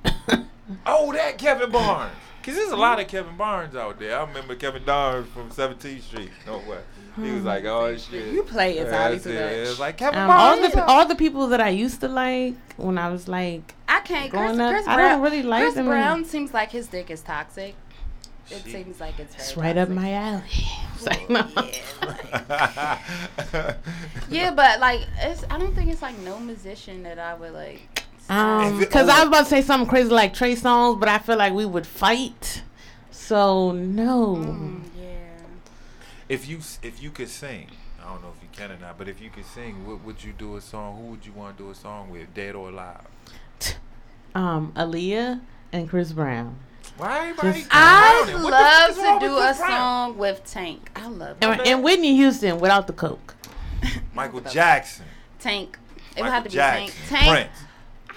Oh, that Kevin Barnes. Cause there's a lot of Kevin Barnes out there. I remember Kevin Barnes from 17th Street. No way. He was like, oh shit. You play Yeah, Azali that's it. It like Kevin Um, all Barnes. the all the people that I used to like when I was like I can't. Chris, growing up, Chris I don't really like Chris them. Brown seems like his dick is toxic. It She- seems like it's. It's very right up my alley. It's like, no. Yeah, like- yeah, but like, it's. I don't think it's like no musician that I would like. Um, because I was about to say something crazy like Trey Songz, but I feel like we would fight. So no. Mm, yeah. if you if you could sing, I don't know if you can or not, but if you could sing, what would you do a song? Who would you want to do a song with, dead or alive? Um, Aaliyah and Chris Brown. Why everybody? Just- I clowning? Love fuck is wrong to do a Chris song with Tank. I love And, it. and Whitney Houston without the coke. Michael Jackson. Tank. It would Michael have to be Jackson. Tank. Tank. Prince.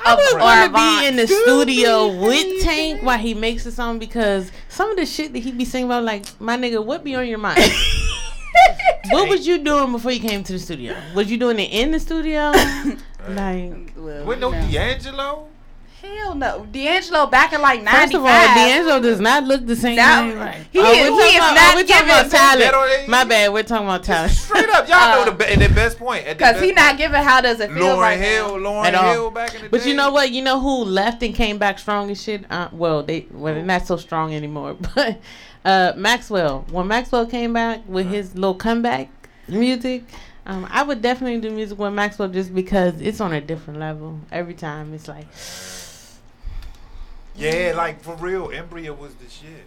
I would or want to be in the studio with. Tank while he makes the song because some of the shit that he be singing about, like, my nigga, what be on your mind? what was you doing before you came to the studio? Was you doing it in the studio? like, Well, With no you know. D'Angelo? Hell no. D'Angelo back in like 95. First of all, D'Angelo does not look the same. That- right? he Oh, is- we're he talking is about- not oh, we're talking about talent. Don't- My bad. We're talking about talent. Straight up, y'all Uh, know the, the best point. Because he best not giving how does it feel Lauryn right Hill, now. Lauryn At all. Hill back in the But day. you know what? You know who left and came back strong and shit? Uh, well, they well they're not so strong anymore. But uh, Maxwell, when Maxwell came back with his little comeback music, um, I would definitely do music with Maxwell just because it's on a different level every time. It's like Yeah, like for real, Embryo was the shit.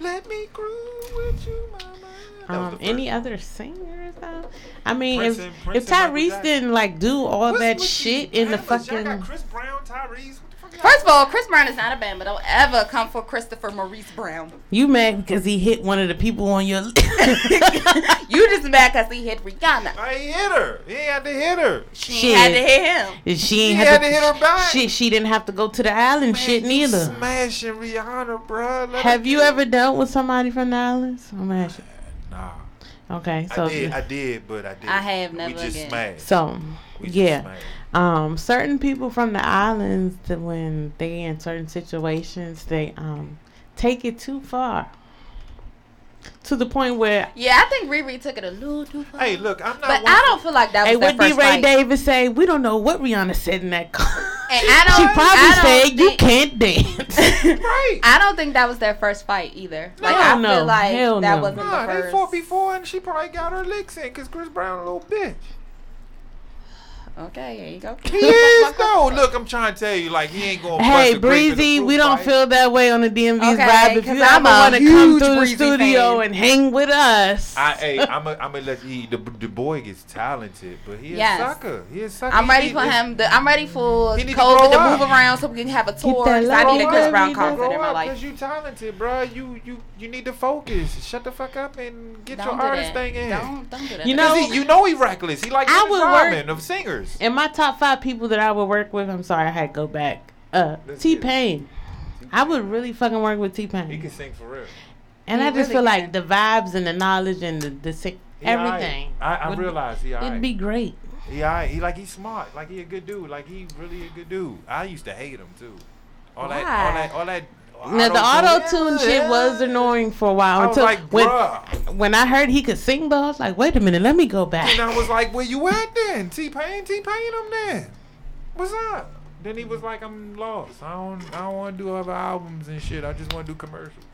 Let me groove with you, mama. Um, any other singers though. I mean, Prince if and- if Tyrese didn't like do all What's that shit in the fucking got Chris Brown, Tyrese. What the fuck y'all First of all, Chris Brown is not a band, but don't ever come for Christopher Maurice Brown. you mad because he hit one of the people on your you just mad because he hit Rihanna. I hit her. He had to hit her. She Shit. had to hit him. And she He ain't had have to hit her back. She she didn't have to go to the island shit Man, you neither. Smashing Rihanna, bro. Let Have you ever dealt with somebody from the islands? I'm asking. It. Nah. Okay, so I did, I did, but I did. I have never. We just again. smashed. so We yeah, smashed. um, certain people from the islands that when they in certain situations they um take it too far to the point where Yeah, I think Riri took it a little too far. Hey, look, I'm not. but one I don't feel like that was hey, what did Ray fight. Davis say? We don't know what Rihanna said in that car. And I don't- she I probably don't said you can't dance. Right. I don't think that was their first fight either. Like I no. feel like Hell that no. wasn't Nah, the they first. fought before, and she probably got her licks in because Chris Brown a little bitch. Okay, here you go. He is though. Look, I'm trying to tell you, like he ain't gonna. Hey, bust a grape in the Breezy, we don't fight. feel that way on the DMV's Okay, vibe. If 'cause you I'm ever a want to come through the studio fan. and hang with us, I, hey, I'm gonna I'm let he the, the boy gets talented, but he Yes. a sucker. He a sucker. I'm He ready need- for him. To, I'm ready for He need to COVID grow to, move around so we can have a tour. I need a up, Chris you Brown concert in my life. Cause you talented, bro. You you you need to focus. Shut the fuck up and get Don't your artist thing in. Don't don't do that. You know- he, you know he reckless. He like I Dennis would work- of singers. In my top five people that I would work with, I'm sorry, I had to go back. Uh, T Pain. I would really fucking work with T Pain. He can sing for real. and He I just really feel like can. the vibes and the knowledge and the the sick, He alright. everything. I, I would- realize he alright. It'd be great. He alright. He like he's smart. Like he a good dude. Like he really a good dude. I used to hate him too. All that, all that, all that. Now the auto tune Yeah, shit was annoying for a while I was until like, when bruh. when I heard he could sing though, I was like, wait a minute, let me go back. And I was like, where you at then? T Pain, T Pain, him then. What's up? Then he was like, I'm lost. I don't, I don't want to do other albums and shit. I just want to do commercials.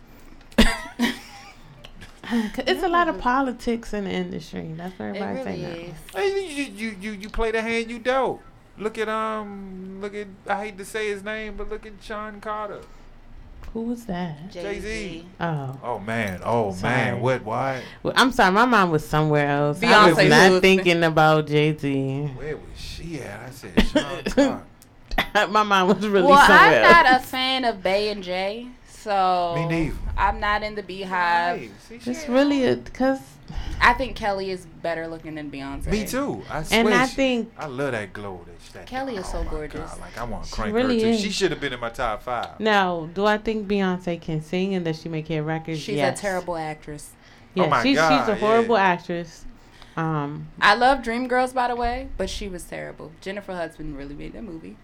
It's a lot of politics in the industry. That's what it everybody really say. Hey, you, you, you, you play the hand you dealt. Look at um, look at I hate to say his name, but look at Sean Carter. Now. Who was that? Jay-Z. Oh, Oh man, oh Sorry. man, what, why? well, I'm sorry. My mind was somewhere else. I was not husband. thinking about Jay Z. Where was she at? I said Sean Carter. My mind was really Well, somewhere I'm not a fan of Bay and J, so Me neither. I'm not in the Beehive. Hey, It's really a because, I think Kelly is better looking than Beyonce. Me too. I swear and I she- think I love that glow. That, that Kelly is so oh my gorgeous. God, like I want to She crank really her too. is. She should have been in my top five. now, do I think Beyonce can sing and that she make hit records? She's yes. a terrible actress. Yeah, Oh my she's God, she's a yeah. horrible actress. Um, I love Dreamgirls, by the way, but she was terrible. Jennifer Hudson really made that movie.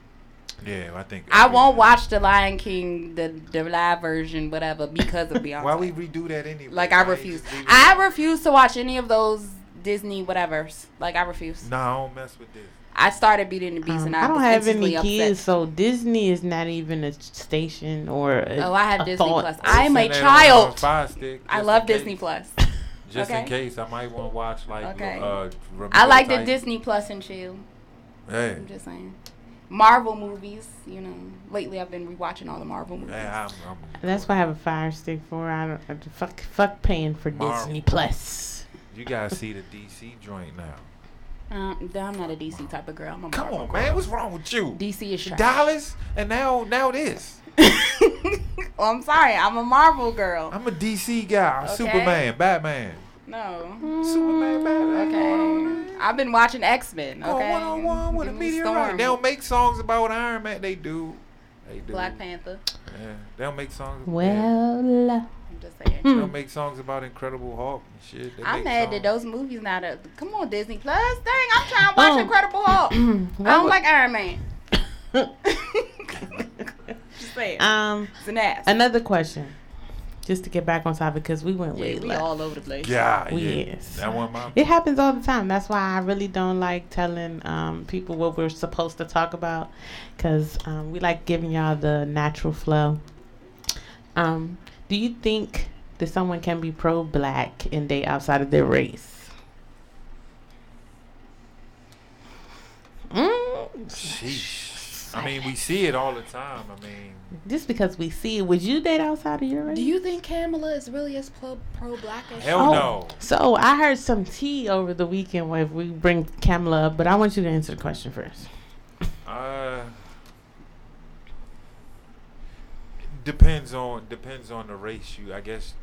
Yeah, I think. I won't watch The Lion King, the the live version, whatever, because of Beyonce. Why we redo that anyway? like I refuse. just leave it I refuse to watch any of those Disney whatever's. Like I refuse. No, I don't mess with this. I started beating the Beast, um, and I I, don't have any upset. kids, so Disney is not even a station or. A, Oh, I have a Disney thought. Plus. I'm a Send that on, uh, child. Fire Stick, I love. Disney Plus. Just in case, I might want to watch like. Okay. Uh, I like the Disney Plus and chill. Hey, I'm just saying. Marvel movies, you know. Lately, I've been rewatching all the Marvel movies. hey, I'm, I'm, That's what I have a fire stick for. I don't I, fuck fuck paying for Marvel. Disney Plus. You gotta see the DC joint now. Um, I'm not a DC type of girl. I'm a Come Marvel on, girl. man. What's wrong with you? DC is trash. Dollars and now now this. well, I'm sorry. I'm a Marvel girl. I'm a DC guy. I'm Okay. Superman, Batman. No. Superman, Batman. Okay. I've been watching X Men. Go Okay. one on one with a meteorite. They don't make songs about Iron Man. They do. They do. Black Panther. Yeah, they don't make songs. Well, I'm just saying. they hmm. don't make songs about Incredible Hulk and shit. They I'm make mad that those movies now that come on Disney Plus. Dang, I'm trying to watch Oh. Incredible Hulk. I don't wa- like Iron Man. Just saying. Um, it's an ass. another question, just to get back on topic because we went yeah, way we left. all over the place. Yeah, We yeah. is. That one my It happens all the time. That's why I really don't like telling um, people what we're supposed to talk about because um, we like giving y'all the natural flow. Um, do you think that someone can be pro black and they outside of their race? Mm, Sheesh. I mean, we see it all the time. I mean, just because we see it, would you date outside of your race? Do you think Kamala is really as pro pro black as hell Oh. no. So I heard some tea over the weekend where we bring Kamala up, but I want you to answer the question first. Uh, depends on depends on the race you. I guess.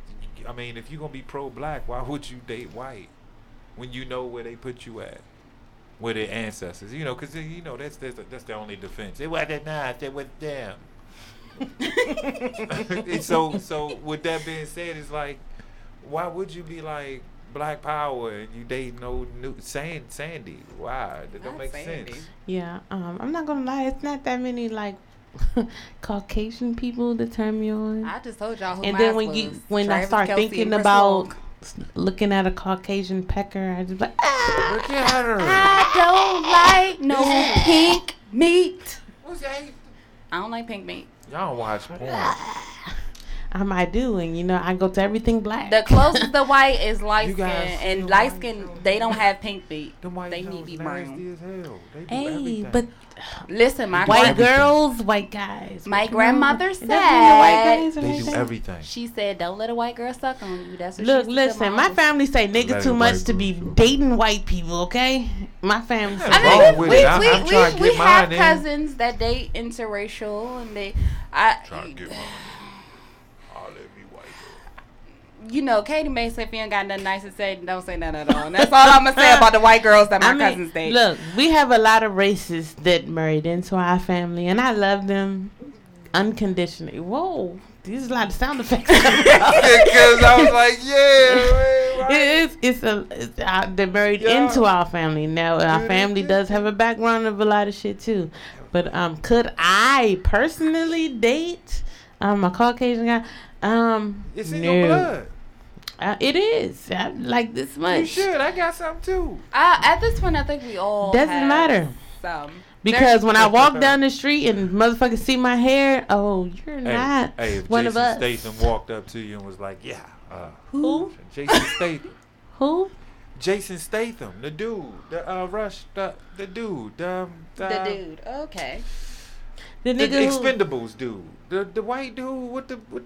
I mean, if you're gonna be pro black, why would you date white when you know where they put you at? Where their ancestors, you know, because you know that's that's that's the only defense. It wasn't us, it was them. And so so with that being said, it's like, why would you be like Black Power and you date no new Sand Sandy? Why? That don't make Sandy. sense. Yeah, um, I'm not gonna lie. It's not that many like Caucasian people that turn me on. I just told y'all who and mine then when you when I start Kelce thinking Chris about Long. looking at a Caucasian pecker, I just like ah. Look at her. I don't like no pink meat. What's that? I don't like pink meat. Y'all watch porn. I might do, and you know I go to everything black. The closest the white is light You skin, and light skin they don't have pink feet. Them white They need to be brown. as hell. They do hey, everything. but Listen, my white gran- girls, white guys. My Come grandmother It doesn't the white said- guys they do everything. She said, "Don't let a white girl suck on you." That's what Look, she used to listen, my uncle. family say nigga too much to be girl dating white people, okay? My family say I I mean, with we, it. I- we, I'm we, we have mine in. cousins that date interracial, and they, I, Trying to get mine. All let me white girl. You know, Katie May said if you ain't got nothing nice to say, don't say nothing at all. And that's all I'm gonna say about the white girls that my I mean, cousins date. Look, we have a lot of races that married into our family, and I love them unconditionally. Whoa, these are a lot of sound effects. Because I was like, yeah. It is. It's a. It's, uh, they're married Yeah. into our family. Now our family does have a background of a lot of shit too. But um, could I personally date um a Caucasian guy? Um, It's in no. your blood. Uh, it is. I like this much. You should. I got some too. Uh, at this point, I think we all Doesn't have matter. Some Because when I walk down the street and motherfuckers see my hair, oh, you're Hey, not hey, if one Jason of us. Statham walked up to you and was like, yeah, uh, Who? Jason Statham. Who? Jason Statham, the dude, the uh, Rush, the the dude, the um, the, the dude. Okay. The the, nigga who, Expendables dude, the the white dude with the with.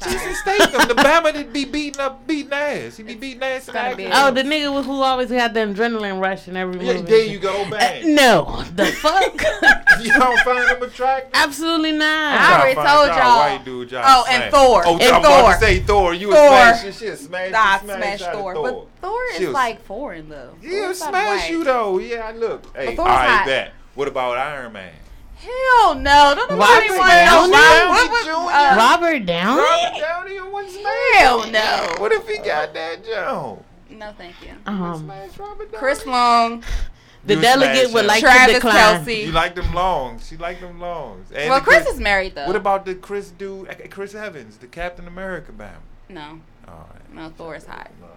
Jason Statham, the Bama that be beating up, beating ass. He be beating ass. in be- Oh, the nigga who who always had the adrenaline rush in every Yeah, movie. there you go, Uh, no, the fuck? you don't find him attractive? Absolutely not. I not. already Y'all told y'all. White dude, y'all Oh, smash. and Thor. Oh, And I'm about Thor. to say Thor. You Thor. would smash your shit. Smash, Nah, smash, smash Thor. Thor. But Thor is She'll- like foreign though. He'll Thor's smash you though. Yeah, look. Hey, Thor's I hot. bet. What about Iron Man? Hell no! Don't nobody Robert want to know Downey Robert- what was- Jr.? uh, Robert Downey? Robert Downey or one? Hell no! What if he got that Joe? No, thank you. Um, Smash Robert Downey. Chris Long, the You delegate would him. like to Travis decline. She Kelce. like them longs. She like them longs. And Well, the Chris is married though. What about the Chris dude? Chris Evans, the Captain America bam. no? All right. No, Thor is hot. No.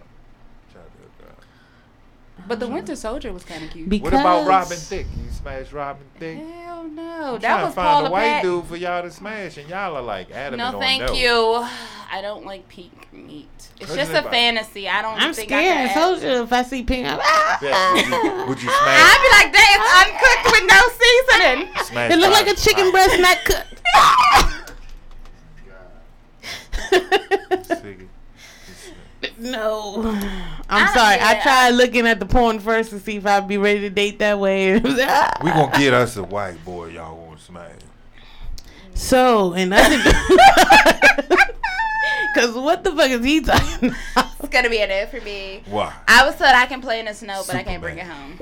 Try to, But the Winter Soldier was kind of cute. Because What about Robin Thicke? You smash Robin Thicke? Hell no! I'm that trying was to find Paula a white Pat. dude for y'all to smash, and y'all are like adamant No, on thank no. you. I don't like pink meat. It's Couldn't just a by- fantasy. I don't I'm think scared. I I can. told if I see pink, I'm, Yeah, would, you, would you smash? I'd be like, that is uncooked with no seasoning. smash it looked like a chicken breast not cooked. Figure. no. I'm I- sorry. I tried looking at the porn first to see if I'd be ready to date that way. We gonna get us a white boy, y'all gonna smash. so, and other Because what the fuck is he talking about? It's gonna be a no for me. Why? I was told I can play in the snow, but I can't bring it home.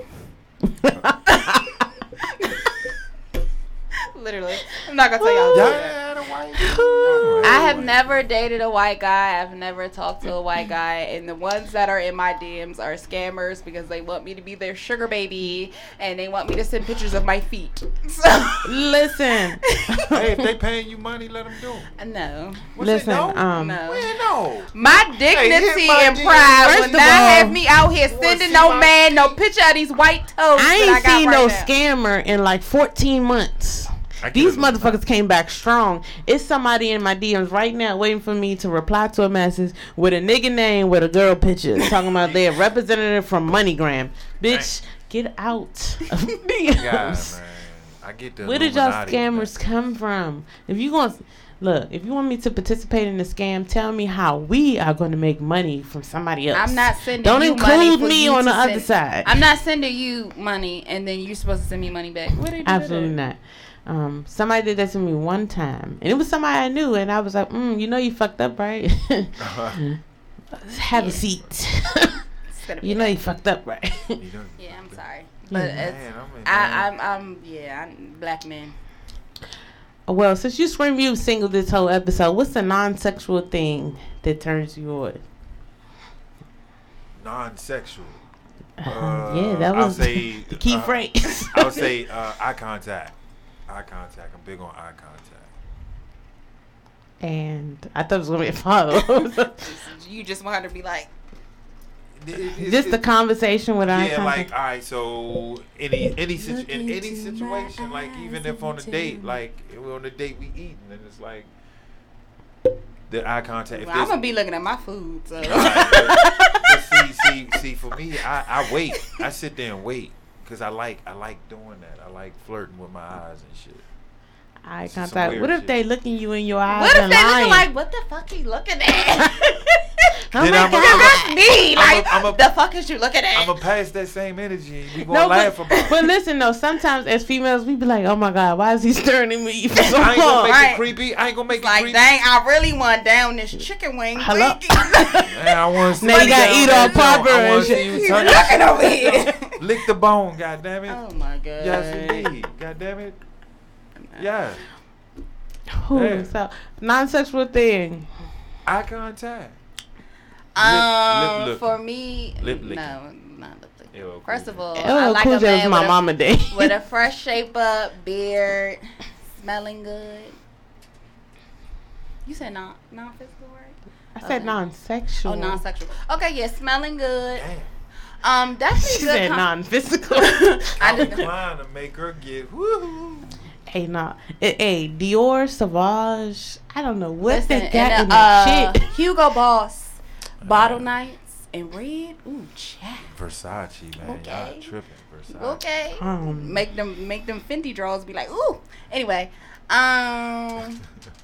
Literally, I'm not gonna tell y'all. Y'all that. a white I have never dated a white guy. I've never talked to a white guy, and the ones that are in my DMs are scammers because they want me to be their sugar baby and they want me to send pictures of my feet. So, Listen, hey, if they paying you money, let them do. it. no, What's it, listen. no? Um, no. Man, no. My dignity my and pride First will not all, have me out here sending no my man no picture of these white toes. I that ain't I got seen right no now. scammer in like 14 months. I These motherfuckers came back strong. It's somebody in my DMs right now waiting for me to reply to a message with a nigga name with a girl picture talking about they're representative from MoneyGram. Bitch, get out of DMs. God, man. I get the. Where did y'all Illuminati, scammers come from? If you going to look, if you want me to participate in the scam, tell me how we are going to make money from somebody else. I'm not sending. You money. Don't you include money for me you on the to other side. I'm not sending you money and then you're supposed to send me money back. What did you Absolutely that? not. Um, somebody did that to me one time, and it was somebody I knew, and I was like, mm, "You know, you fucked up, right? Have a seat. It's gonna be you know, you fucked up, right? Yeah, I'm sorry, but Yeah. it's, man, I'm in- I, I'm, I'm, yeah, I'm black men. well, since you scream you single this whole episode, what's the non-sexual thing that turns you on? non-sexual. Uh, yeah, that I'll was say, the key uh, phrase. I would say uh, eye contact. Eye contact. I'm big on eye contact. and I thought it was gonna be a follow. You just want her to be like, It- it- it's- Just the conversation with eye Yeah, contact. like all right. So any any situ- in any situation, like even if on a date, tell like we're on a date, we eating, and it's like the eye contact. Well, I'm gonna be looking at my food. So. Alright, but- but see, see, see. For me, I, I wait. I sit there and wait because I like I like doing that. I like flirting with my eyes and shit. eye some contact. weird What if shit. they looking you in your eyes What if and they lying? looking like, what the fuck you looking at? oh Then my I'm a- god! That's me. I'm a- Like, I'm a- the fuck is you looking at? I'm gonna pass that same energy. and We gonna No, laugh but, about. but listen though, sometimes as females we be like, oh my god, why is he staring at me for so I ain't gonna long? make Right. it creepy. I ain't gonna make it like, creepy. dang, I really want down this chicken wing. Hello? Man, I want to see Now you gotta eat all joint. proper and shit. you You turn looking that over here. Shit. Lick the bone, God damn it. Oh my god. Yes, indeed. God damn it. Yeah. Ooh, Yeah. So non-sexual thing. Eye contact. Um, lip for me, Lip licking. no, not lip licking. Ew, First of all, I like cool a that was man my with, mama day. a, with a fresh shape up, beard, smelling good. You said non non physical, right? I said non-sexual. Oh, non sexual. Okay, yeah, smelling good. Damn. Um, definitely She good. said com- non-physical. I I'm just, inclined to make her get woo. hey, nah. Eh, Hey, Dior, Sauvage. I don't know what listen, they got and, in uh, that shit. Hugo Boss, bottle nights and red. Ooh, chat. Versace, man. Y'all tripping. Versace. Okay. Um, make them make them Fenty draws be like, ooh. Anyway, um,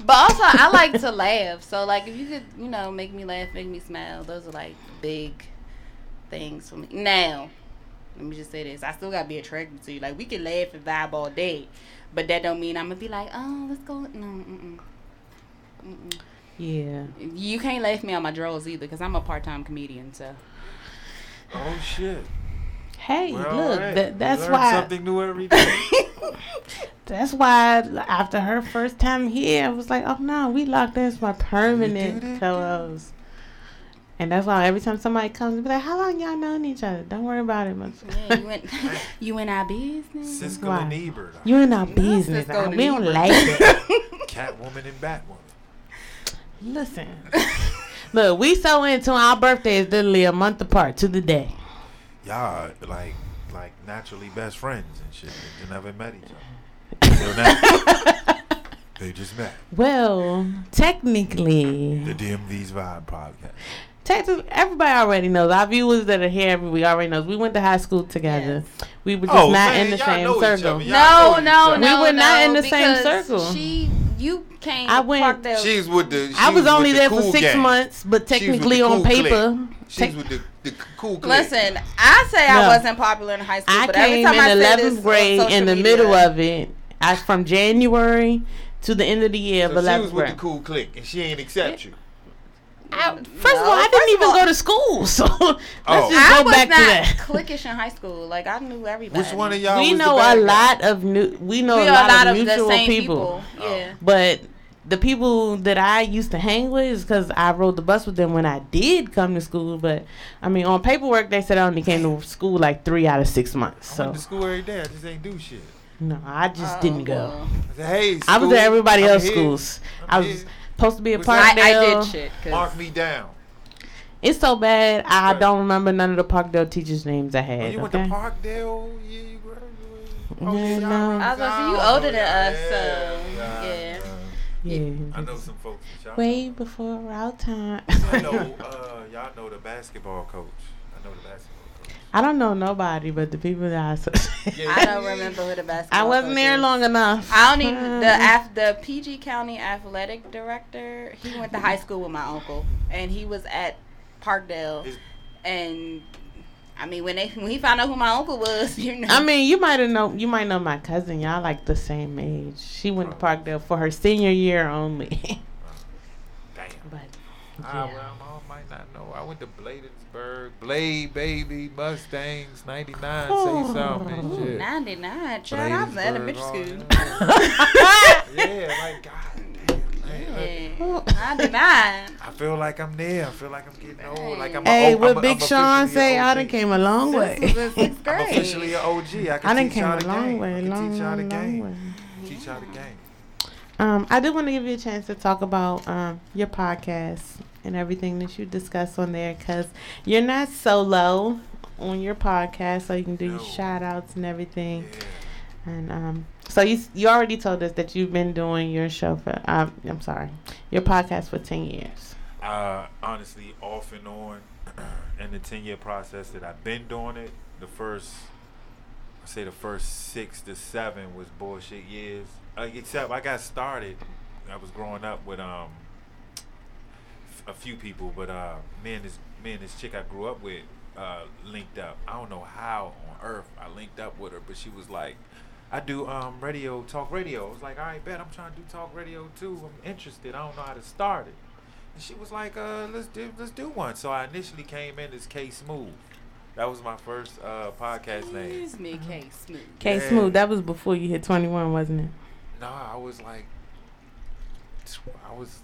but also I like to laugh. So like, if you could, you know, make me laugh, make me smile, those are like big things for me. Now, let me just say this: I still gotta be attracted to you. Like, we can laugh and vibe all day, but that don't mean I'm gonna be like, oh, let's go. No, mm-mm. Mm-mm. yeah. You can't laugh me on my drawers either, cause I'm a part time comedian. So Oh shit. Hey, Well, look, alright. that, We that's why. something new every day. That's why after her first time here, I was like, oh no, we locked in as my permanent co-host. And that's why every time somebody comes, be like, how long y'all known each other? Don't worry about it. much. yeah, you in you in our business. Siskel Why? and Ebert. You in our business. Cisco We don't like it. Catwoman and Batwoman. Listen. Look, we so into our birthdays literally a month apart to the day. Y'all like like naturally best friends and shit. They never met each other. Until now. they just met. Well, technically, The DMV's Vibe podcast. Technically, everybody already knows. Our viewers that are here every week already knows. We went to high school together. We were just Oh, not man, in the same circle. No, no, no. We were not in the same circle. She, you came. I I went- went. There. She's with the. I was only the there for six gang. months, but technically the on cool paper, clique. She's tec- with the, the cool clique. Listen, I say No. I wasn't popular in high school, I but every came time in I say this eleventh grade in the media, middle of it. I from January to the end of the year of So she was eleventh with the cool clique, and she ain't accept you. I- first of all, I didn't of even all- go to school, so oh. let's Oh. just I go was back not to that. cliquish in high school. Like I knew everybody. Which one of y'all? we was the know a lot of new. We know We a lot, a lot of of the mutual same people. people. Oh. Yeah. But the people that I used to hang with is because I rode the bus with them when I did come to school. But I mean, on paperwork they said I only came to school like three out of six months. So I So went to school every day. I just ain't do shit. no, I just Oh, didn't go. Uh, I said, hey, I was at everybody I'm else's schools. I'm I was here. Supposed to be a Was Parkdale. I, I did shit. 'cause- Mark me down. It's so bad. I Right. don't remember none of the Parkdale teachers' names I Oh, had. you went okay? to Parkdale? Yeah, you graduated. Oh, Yeah, y'all no. I was gonna say, you older than Yeah, us, so, yeah. yeah. I know some folks. that y'all Way before our time. I know, uh, y'all know the basketball coach. I know the basketball coach. I don't know nobody but the people that I associate. Yeah. I don't remember who the basketball. I wasn't coach there is. long enough. I don't even the af- the PG County athletic director. He went to high school with my uncle, and he was at Parkdale. And I mean, when they when he found out who my uncle was, you know. I mean, you might have know. You might know my cousin. Y'all like the same age. She went to Parkdale for her senior year only. Damn. but Ah, yeah. well, I might not know. I went to Bladensburg, Blade, baby, Mustangs, 99, say something and shit. ninety nine. Child, I was at elementary Bladensburg, school. yeah, like, God damn. man, look, Yeah, ninety nine. I feel like I'm there. I feel like I'm getting old. Like I'm Hey, a, what I'm Big I'm Sean officially say? a I OG. done came a long way. This was in sixth I'm officially an OG. I can I done teach came y'all a the long game. way, I can long, teach y'all the long, long game. way. Teach y'all the game. Um, I do want to give you a chance to talk about um, your podcast and everything that you discuss on there because you're not solo on your podcast, so you can do your No. shout outs and everything. Yeah. And um, so you you already told us that you've been doing your show for um, I'm sorry, your podcast for ten years. Uh, honestly, off and on, in the ten year process that I've been doing it, the first, I say the first six to seven was bullshit years. Uh, except I got started. I was growing up with um a few people, but uh, me and this me and this chick I grew up with uh, linked up. I don't know how on earth I linked up with her, but she was like. I do um radio talk radio. I was like, all right, bet I'm trying to do talk radio too. I'm interested. I don't know how to start it. And she was like, uh, let's do let's do one. So I initially came in as K Smooth. That was my first uh, podcast name. Excuse me, K Smooth. K Yeah. Smooth, that was before you hit 21, wasn't it? No, I was like, tw- I was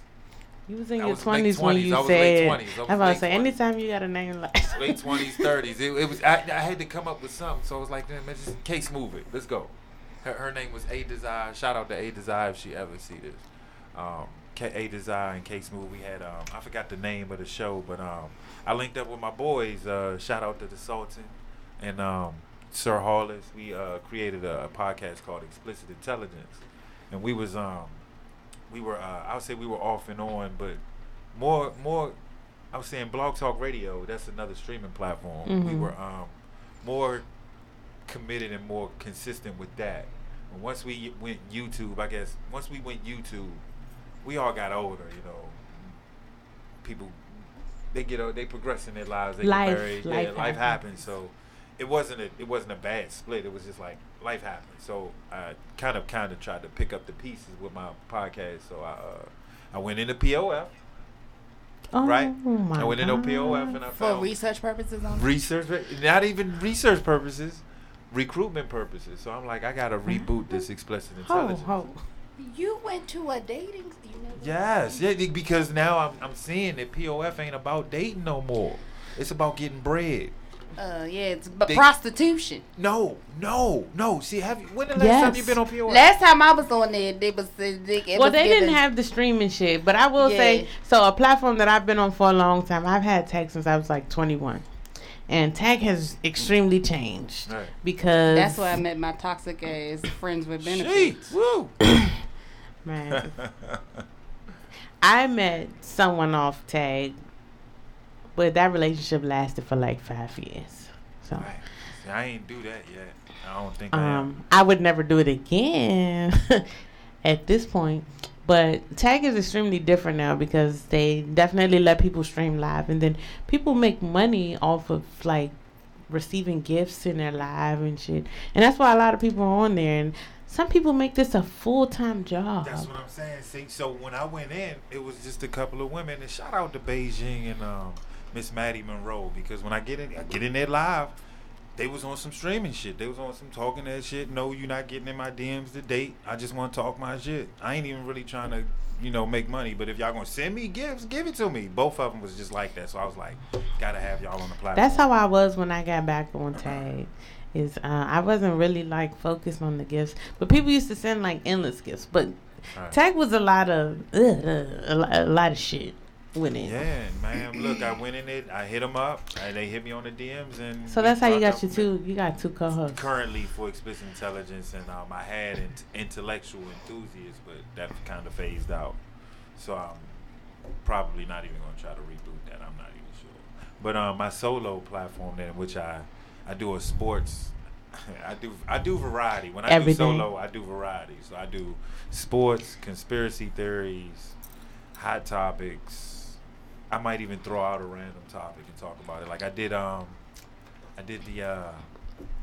You was in I your 20s when 20s. you I was late said. 20s. I was about to say, 20s. anytime you got a name like late twenties, thirties. It, it was I, I had to come up with something, so I was like, man, just K Smooth it. Let's go. Her, her name was A Desire. Shout out to A Desire if she ever see this. Um, A Desire and K Smooth. We had um, I forgot the name of the show, but um, I linked up with my boys. Uh, shout out to the Sultan and um, Sir Hollis. We uh, created a, podcast called Explicit Intelligence, and we was um, we were uh, I would say we were off and on, but more more I was saying Blog Talk Radio. That's another streaming platform. We Mhm. were um, more committed and more consistent with that. And once we went YouTube, I guess once we went YouTube, we all got older. You know, people they get o- they progress in their lives. They Life- get married. life yeah, life happens. happens. So it wasn't a it wasn't a bad split. It was just like life happened. So I kind of kind of tried to pick up the pieces with my podcast. So I uh, I went into POF. oh, Right. My I went into POF and I For research purposes only. research, not even research purposes, recruitment purposes. So I'm like, I gotta reboot this explicit intelligence. ho. You went to a dating. You know, Yes, yeah, because now I'm I'm seeing that POF ain't about dating no more. It's about getting bread. Uh, yeah, it's but They- prostitution. No, no, no. See, have you? When the last time you been on POF? Last time I was on there, they was it well, was they didn't have the streaming shit, but I will Yeah. say, so a platform that I've been on for a long time. I've had tag since I was like 21, and tag has extremely changed Right. because That's why I met my toxic ass friends with Sheet, benefits. woo. man. I met someone off tag, but that relationship lasted for like five years. So. Right. See, I ain't do that yet. I don't think I. Um, I would never do it again at this point. But tag is extremely different now because they definitely let people stream live, and then people make money off of like receiving gifts in their live and shit. And that's why a lot of people are on there. And some people make this a full time job. That's what I'm saying. See, so when I went in, it was just a couple of women. And shout out to Beijing and um, Miss Maddie Monroe because when I get in, I get in there live. They was on some streaming shit. They was on some talking that shit. No, you're not getting in my DMs to date. I just want to talk my shit. I ain't even really trying to you know, make money. But if y'all gonna send me gifts, give it to me. Both of them was just like that. So I was like, gotta have y'all on the platform. That's how I was when I got back on tag. Is uh, I wasn't really like focused on the gifts, but people used to send like endless gifts. But Right. tag was a lot of a, lot, a lot of shit with it. Yeah, man. Look, I went in it. I hit them up. And they hit me on the DMs, and So that's how you got your two. You got two co-hosts. Currently for explicit intelligence, and um, I had int- intellectual enthusiasts, but that kind of phased out. So I'm probably not even gonna try to reboot that. I'm not even sure. But um, my solo platform, then, which I I do a sports. I do I do variety. When I Every do solo, I do variety. So I do sports, conspiracy theories, hot topics. I might even throw out a random topic and talk about it. Like I did um I did the uh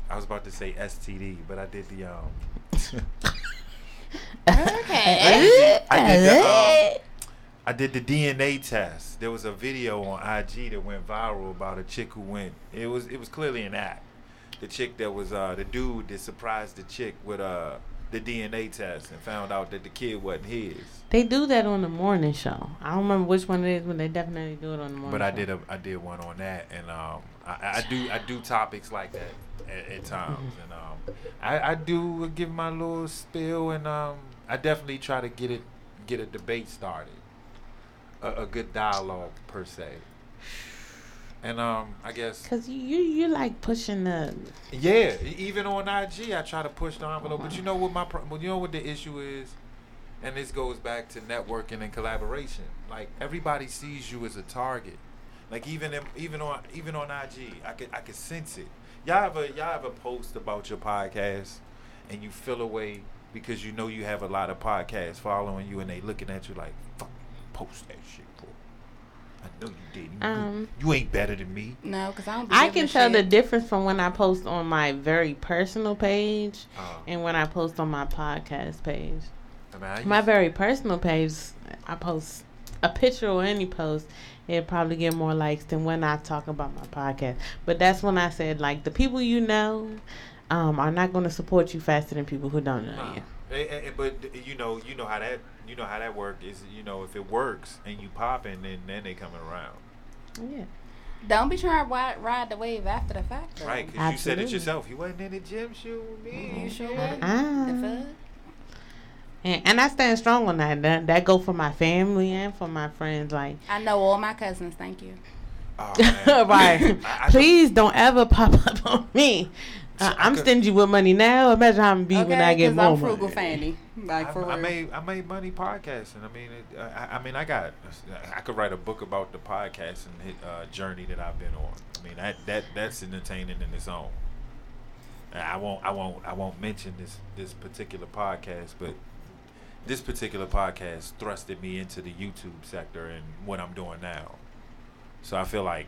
I was about to say STD, but I did the um Okay. I did the um, I did the DNA test. There was a video on IG that went viral about a chick who went. It was it was clearly an act. The chick that was uh the dude that surprised the chick with uh the DNA test and found out that the kid wasn't his. They do that on the morning show. I don't remember which one it is, but they definitely do it on the morning. But I show. did a I did one on that, and um I, I do I do topics like that at, at times, and um I, I do give my little spill, and um I definitely try to get it get a debate started, a, a good dialogue per se, and um I guess Cause you you like pushing the yeah even on IG I try to push the envelope, but you know what my pro- you know what the issue is. And this goes back to networking and collaboration. Like everybody sees you as a target. Like even in, even on even on IG, I could I could sense it. Y'all have a y'all have a post about your podcast, and you feel away because you know you have a lot of podcasts following you, and they looking at you like, "Fuck, post that shit, bro." I know you didn't. You- Um, you ain't better than me. No, because I don't. Be I can a tell the difference from when I post on my very personal page Uh, and when I post on my podcast page. I mean, I My very personal page, I post a picture or any post, it'll probably get more likes than when I talk about my podcast. But that's when I said, like, the people you know um, are not going to support you faster than people who don't know Nah. you. But you know, you know how that you know how that work is. You know, if it works and you popping, then then they coming around, Yeah. Don't be trying to ride, ride the wave after the fact. though. right? Because you said it yourself. You wasn't in the gym shooting me. Mm-hmm. You sure? wasn't? The? Mm-hmm. And, and I stand strong on that. That that go for my family and for my friends. Like, I know all my cousins. Thank you. Oh, right? I- I Please don't ever pop up on me. Uh, I I'm stingy with money now. Imagine how I'm be when I get more I'm frugal money. fanny. Like I, for I real. made I made money podcasting. I mean, it, I, I mean, I got I could write a book about the podcasting uh, journey that I've been on. I mean, that that that's entertaining in its own. I won't I won't I won't mention this this particular podcast, but this particular podcast thrusted me into the YouTube sector and what I'm doing now. So I feel like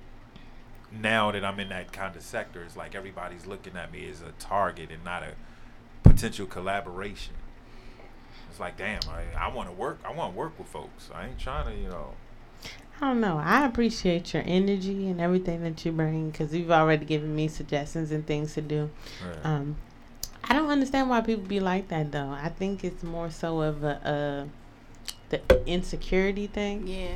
now that I'm in that kind of sector, it's like everybody's looking at me as a target and not a potential collaboration. It's like, damn, I, I want to work. I want to work with folks. I ain't trying to, you know. I don't know. I appreciate your energy and everything that you bring because you've already given me suggestions and things to do. Um, I don't understand why people be like that though. I think it's more so of a, uh the insecurity thing. yeah.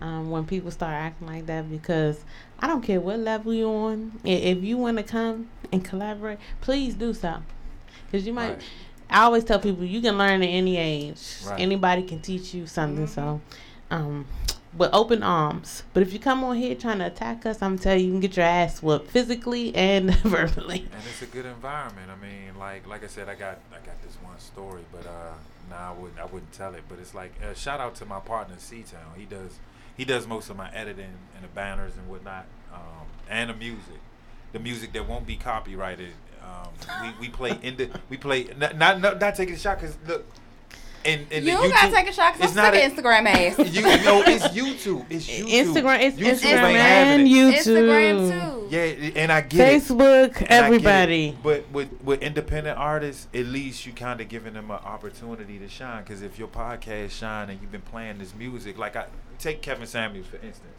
um, when people start acting like that because I don't care what level you're on. If you want to come and collaborate, please do so. Because you might. Right. I always tell people you can learn at any age. Right. Anybody can teach you something. So, um, with open arms. But if you come on here trying to attack us, I'm telling you, you can get your ass whooped physically and verbally. and it's a good environment. I mean, like like I said, I got I got this one story, but uh, nah, I wouldn't I wouldn't tell it. But it's like uh, shout out to my partner C Town. He does he does most of my editing and the banners and whatnot, um, and the music, the music that won't be copyrighted. Um, we, we play in the we play not not not, taking a shot because look. In, in You the don't gotta take a shot it's because I'm not sick of Instagram ass. You know, it's YouTube. It's YouTube. Instagram, it's YouTube Instagram ain't having and it. YouTube, Instagram too. Yeah, and I get it. Facebook, And I it. everybody. But with with independent artists, at least you kind of giving them an opportunity to shine. Because if your podcast shine and you've been playing this music, like I take Kevin Samuels for instance.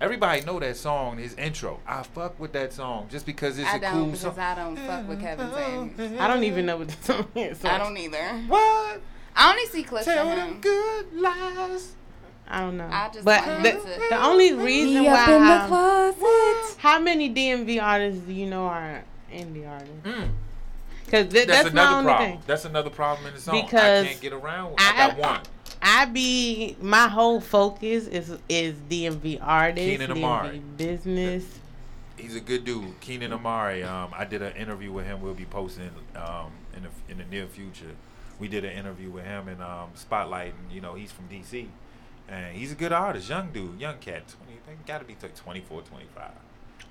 Everybody know that song, his intro. I fuck with that song just because it's I a don't cool because song. I don't fuck with Kevin Samuels. I don't even know what the song is. so- I don't either. What? I only see clips Tell of them him. good lies. I don't know. I just but the, to- the only reason why up in the I'm- closet. how many DMV artists do you know are indie artists? Mm. Because th- That's, that's, my another only problem. thing. That's another problem in its own. Because I can't get around. I, I- got one. I be my whole focus is is DMV artists, Keenan Amari. Business. He's a good dude, Keenan Amari. Um, I did an interview with him. We'll be posting um, in the in the near future. We did an interview with him in um, Spotlight, and you know he's from DC, and he's a good artist, young dude, young cat. 20, they got to be like 24, 25.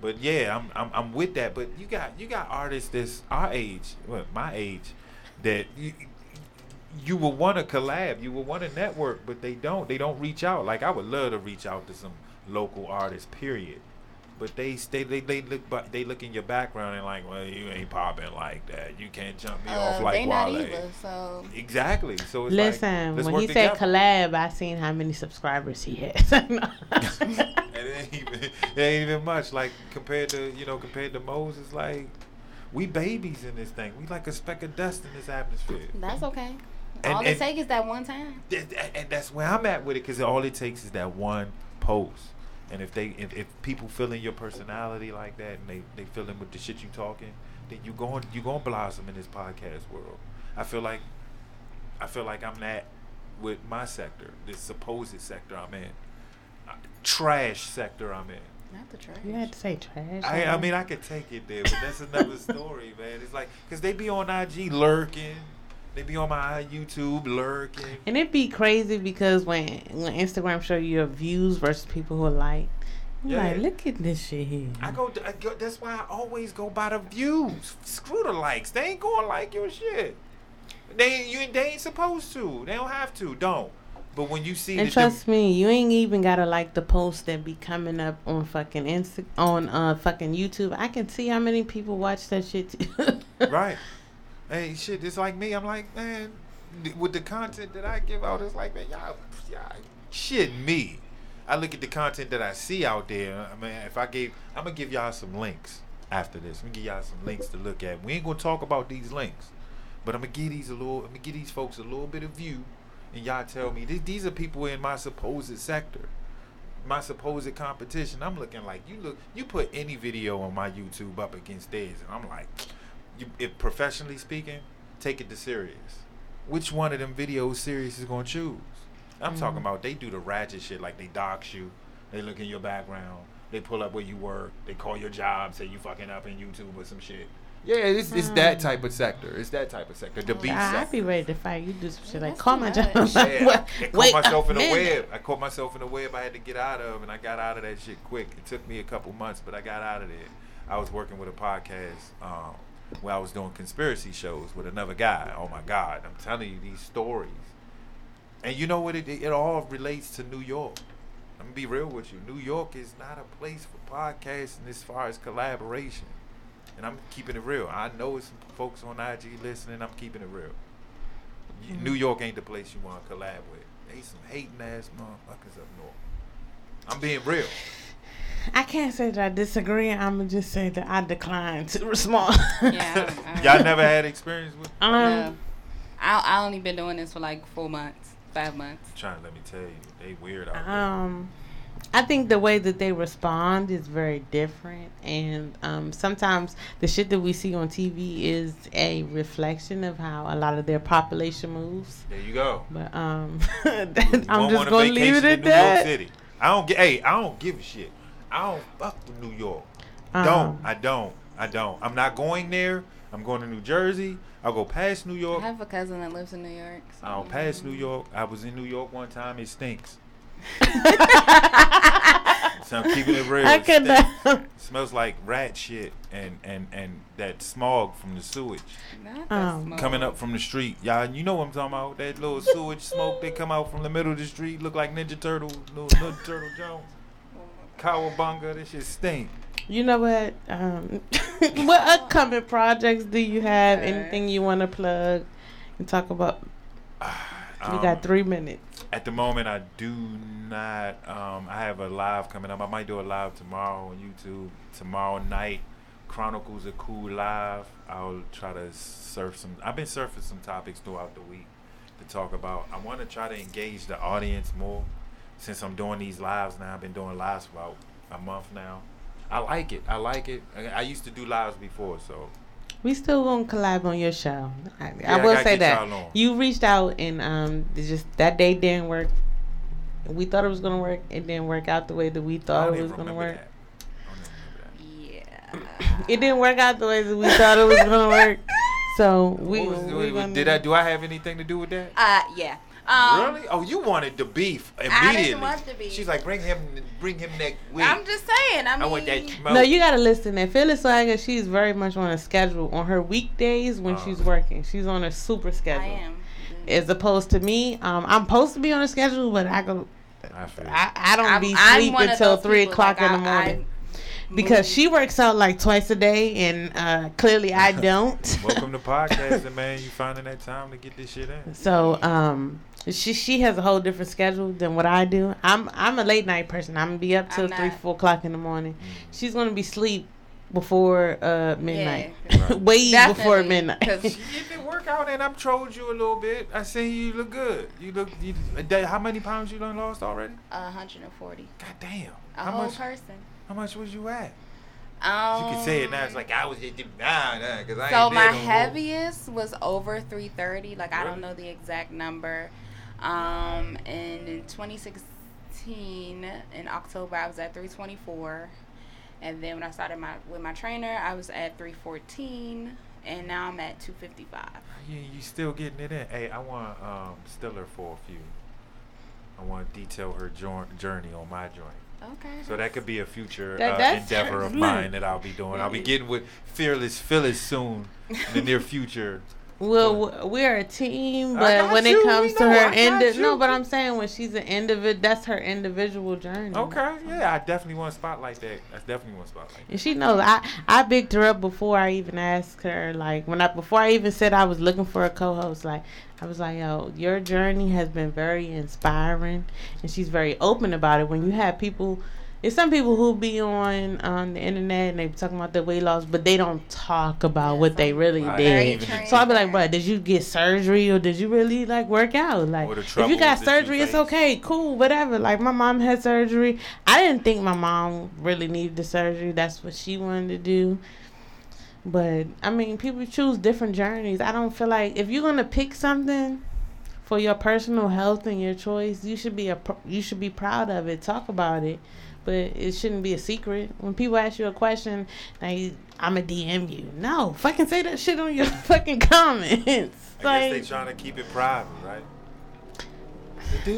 But yeah, I'm, I'm I'm with that. But you got you got artists that's our age, well, my age, that you, you will want to collab, you will want to network, but they don't. They don't reach out. Like I would love to reach out to some local artists, period. But they stay, they they look, but they look in your background and like, well, you ain't popping like that. You can't jump me off Uh, like they not Wale. either. So Exactly. So it's Listen, like, when he said together. collab, I seen how many subscribers he has. it ain't even it ain't even much like compared to you know compared to Moses like we babies in this thing we like a speck of dust in this atmosphere that's okay. And- All and- it takes is that one time. Th- th- and that's where I'm at with it because all it takes is that one post and if they if, if people feeling your personality like that and they they feeling with the shit you talking then you going you going to blossom in this podcast world I feel like I feel like I'm that with my sector this supposed sector I'm in Uh, trash sector I'm in Not the trash. you had to say trash. I, I mean, I could take it there, but that's another story, man. It's like, because they be on IG lurking. They be on my YouTube lurking. And it be crazy because when when Instagram show you your views versus people who are like, Yeah. like, look at this shit here. I go, I go, that's why I always go by the views. Screw the likes. They ain't going to like your shit. They, you, they ain't supposed to. They don't have to. Don't. But when you see And trust me, you ain't even gotta like the posts that be coming up on fucking Insta on uh fucking YouTube. I can see how many people watch that shit. Too. right. Hey, shit, it's like me. I'm like, man, with the content that I give out, it's like, man, y'all, y'all shit me. I look at the content that I see out there. I mean, if I gave, I'm gonna give y'all some links after this. I'm gonna give y'all some links to look at. We ain't gonna talk about these links, but I'm gonna give these a little. I'm gonna give these folks a little bit of view, and y'all tell me th- these are people in my supposed sector, my supposed competition. I'm looking like you look. You put any video on my YouTube up against theirs, and I'm like, you, if professionally speaking, take it to serious. Which one of them videos serious is gonna choose? I'm talking about they do the ratchet shit like they dox you, they look in your background, they pull up where you work, they call your job, say you fucking up in YouTube or some shit. Yeah, it's, it's that type of sector. It's that type of sector. The beat I, I'd sector. be ready to fight. You do some shit like That's call my job. Yeah, Wait, I caught wait myself a in a web. I caught myself in a web I had to get out of, and I got out of that shit quick. It took me a couple months, but I got out of there. I was working with a podcast um, where I was doing conspiracy shows with another guy. Oh my God, I'm telling you these stories, and you know what? It it all relates to New York. I'm gonna be real with you. New York is not a place for podcasting as far as collaboration, and I'm keeping it real. I know it's some folks on IG listening. I'm keeping it real. Y- mm-hmm. New York ain't the place you want to collab with. They some hating ass motherfuckers up north. I'm being real. I can't say that I disagree. I'm gonna just say that I decline to respond. Yeah. I- I- Y'all never had experience with? um, No. I I only been doing this for like four months, five months. Trying to let me tell you, they weird out there. Um, I think the way that they respond is very different, and um, sometimes the shit that we see on TV is a reflection of how a lot of their population moves. There you go. But um, You I'm just gonna leave it at that. City. I don't get. Hey, I don't give a shit. I don't fuck with New York. Um, don't. I don't. I don't. I'm not going there. I'm going to New Jersey. I'll go past New York. I have a cousin that lives in New York. So. I'll pass New York. I was in New York one time. It stinks. so I'm keeping it real. I could stinks. not. smells like rat shit and and and that smog from the sewage Not that Um, coming up from the street. Y'all, you know what I'm talking about? That little sewage smoke that come out from the middle of the street, look like Ninja Turtle, little Ninja Turtle Jones. Cowabunga, this shit stink. You know what? Um, what upcoming projects do you have? Okay. Anything you want to plug and talk about? We Um, got three minutes. At the moment, I do not. Um, I have a live coming up. I might do a live tomorrow on YouTube. Tomorrow night, Chronicles of Kool live. I'll try to surf some. I've been surfing some topics throughout the week to talk about. I want to try to engage the audience more since I'm doing these lives now. I've been doing lives for about a month now. I like it. I like it. I, I used to do lives before, so We still gonna collab on your show. I, Yeah, I I will gotta say that y'all on. you reached out and um, just that day didn't work. We thought it was gonna work. It didn't work out the way that we thought it was gonna work. that. I don't even remember that. Yeah. It didn't work out the way that we thought it was gonna work. So we, was- we what- gonna, did I do? I have anything to do with that? Uh, yeah. Um, really? Oh, you wanted the beef didn't immediately. want the beef. She's like, bring him, bring him that week. I'm just saying. I mean, I want that smoke. No, you gotta listen. And Phyllis Swagger, she's very much on a schedule on her weekdays when Oh. she's working. She's on a super schedule. I am. As opposed to me, um, I'm supposed to be on a schedule, but I go, I. I, I don't I'm, be sleep until three people, o'clock like, in the morning I because she works out like twice a day, and uh, clearly I don't. Welcome to podcasting, man. You finding that time to get this shit in? So um, she she has a whole different schedule than what I do. I'm I'm a late night person. I'm gonna be up till three four o'clock in the morning. She's gonna be sleep before uh midnight, Yeah. way before Definitely, midnight. 'cause- You get the workout and I'm trolled you a little bit. I see you look good. You look. You, how many pounds you done lost already? 140. God damn. A how whole much? person. How much was you at? Um, you can say it now. It's like I was at the nah, nah, because I So ain't my there no more. heaviest was over 330. Like I don't know the exact number. Um, and in 2016 in October I was at 324, and then when I started my with my trainer I was at 314, and now I'm at 255. Yeah, you still getting it in. Hey, I want um Stiller for a few. I want to detail her jour- journey on my joint. Okay. So that could be a future That- uh, endeavor of mine that I'll be doing. I'll be getting with Fearless Phyllis soon in the near future. Well, we're a team, but when you, it comes to know, her I end, got no, but I'm saying when she's an individual, that's her individual journey. Okay, yeah, I definitely want to spotlight that. That's definitely want to spotlight. And she knows I I bigged her up before I even asked her. Like when I before I even said I was looking for a co-host. Like I was like, yo, your journey has been very inspiring, and she's very open about it. When you have people, it's some people who be on on the internet and they be talking about their weight loss, but they don't talk about Yeah, what they really Right. did. So I'll be like, bro, did you get surgery or did you really like work out? Like, if you got surgery, it's okay, cool, whatever. Like my mom had surgery. I didn't think my mom really needed the surgery. That's what she wanted to do. But I mean, people choose different journeys. I don't feel like if you're gonna pick something for your personal health and your choice, you should be a you should be proud of it. Talk about it, but it shouldn't be a secret. When people ask you a question, like I'm a DM you. No, fucking say that shit on your fucking comments. I guess like, they trying to keep it private, right?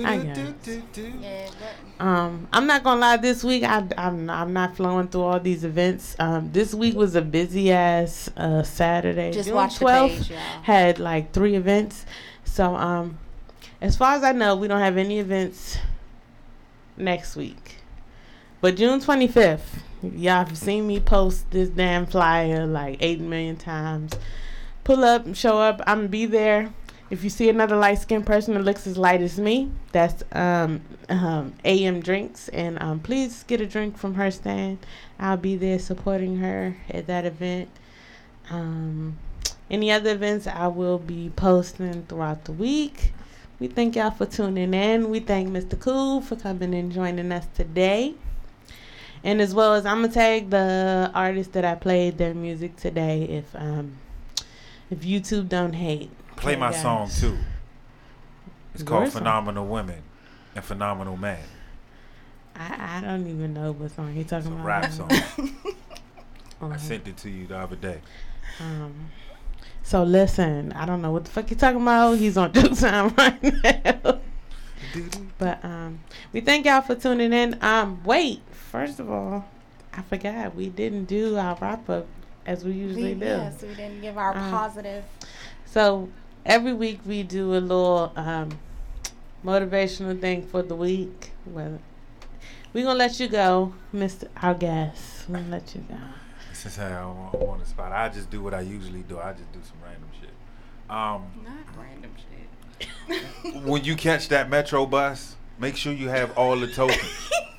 I guess. Um, I'm not gonna lie. This week, I, I'm I'm not flowing through all these events. Um, this week was a busy ass uh, Saturday. just June watch the 12th page, y'all. had like three events. So um, as far as I know, we don't have any events next week. But June 25th, y'all have seen me post this damn flyer like eight million times. Pull up, show up. I'm gonna be there. If you see another light skinned person that looks as light as me, that's um, um, AM Drinks. And um, please get a drink from her stand. I'll be there supporting her at that event. Um, any other events I will be posting throughout the week. We thank y'all for tuning in. We thank Mizterkool for coming and joining us today. And as well as I'm gonna tag the artists that I played their music today if um if YouTube don't hate. Play my guys. song too. It's Your called song. Phenomenal Women and Phenomenal Man. I, I don't even know what song It's talking a about. rap song. I Um, sent it to you the other day. Um, so listen, I don't know what the fuck you're talking about. He's on Juke Time right now. But um, we thank y'all for tuning in. Um, wait, first of all, I forgot we didn't do our wrap up as we usually We, do. yes, we didn't give our Um, positive. So every week we do a little um, motivational thing for the week. Well, we gonna let you go, Mister our guest. We gonna let you go. Since I don't want, want to spot, I just do what I usually do. I just do some random shit. Um, Not random shit. when you catch that metro bus, make sure you have all the tokens.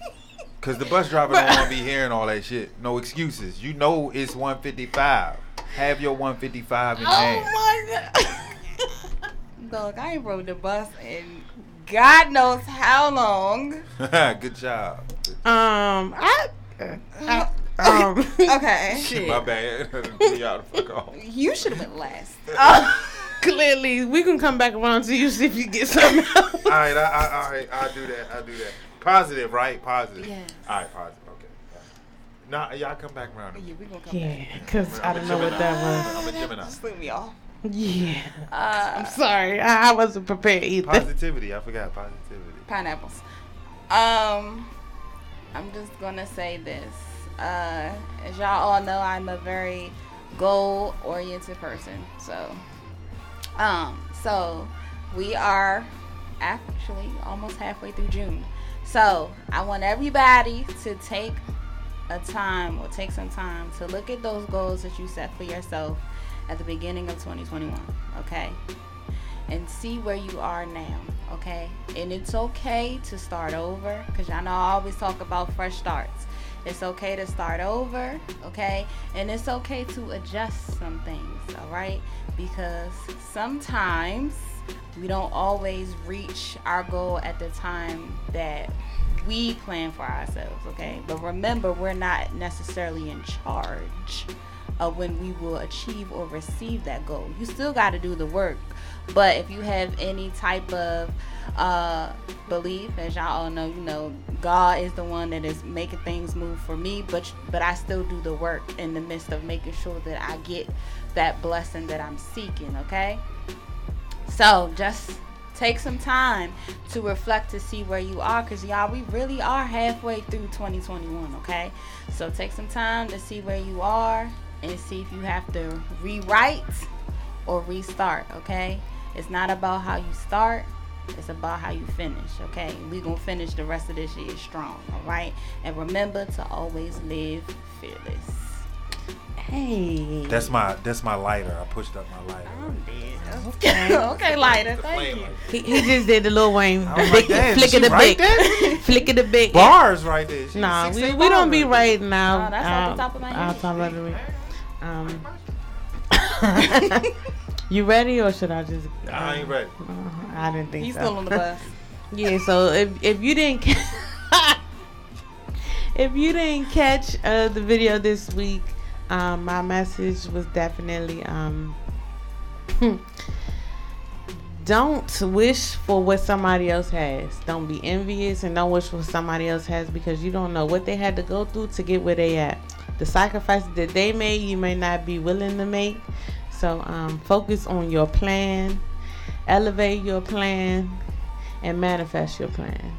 Cause the bus driver don't want to be hearing all that shit. No excuses. You know it's 155. Have your 155 in hand. Oh my god! Look, I ain't rode the bus in God knows how long. Good job. Um, I, I um, Okay. shit. My bad. Y'all fuck off. You should have been last. Oh, Clearly, we can come back around to you see if you get something else. All right, I, I, all right, I'll do that. I'll do that. Positive, right? Positive. Yes. All right, positive. Okay. Nah, y'all come back around. yeah, we gonna come Yeah, back. because I I'm a don't know what that was. I'm a Gemini. Just leave me off. Yeah. Uh, I'm sorry. I, I wasn't prepared either. Positivity. I forgot positivity. pineapples. Um, I'm just gonna say this. Uh, as y'all all know, I'm a very goal-oriented person. So, um, so we are actually almost halfway through June. So I want everybody to take a time or take some time to look at those goals that you set for yourself at the beginning of 2021. Okay and see where you are now, okay? And it's okay to start over because y'all know I always talk about fresh starts. It's okay to start over, okay? And it's okay to adjust some things, all right? Because sometimes we don't always reach our goal at the time that we plan for ourselves, okay? But remember, we're not necessarily in charge of when we will achieve or receive that goal. You still got to do the work. But if you have any type of uh, belief, as y'all all know, you know, God is the one that is making things move for me. But but I still do the work in the midst of making sure that I get that blessing that I'm seeking. Okay. So just take some time to reflect to see where you are because y'all we really are halfway through 2021 okay? So take some time to see where you are and see if you have to rewrite or restart okay? It's not about how you start it's about how you finish okay? We gonna finish the rest of this year strong all right? And remember to always live fearless Hey. That's my that's my lighter. I pushed up my lighter. okay. okay lighter The thank you lighter. he, he just did the Lil Wayne. I The was big like, flick of the right big. Flick of the big. Bars right there. She Nah, we, we don't be right right now. Oh, that's off the top of my I'll head. talk about it. Um, you ready or should I just? there. I ain't ready. Uh, I didn't think he's so. still on the bus Yeah, so if if you didn't if you didn't catch uh, the video this week, um, my message was definitely um, don't wish for what somebody else has. Don't be envious and don't wish for what somebody else has because you don't know what they had to go through to get where they at. The sacrifices that they made, you may not be willing to make. So um, focus on your plan, elevate your plan, and manifest your plan.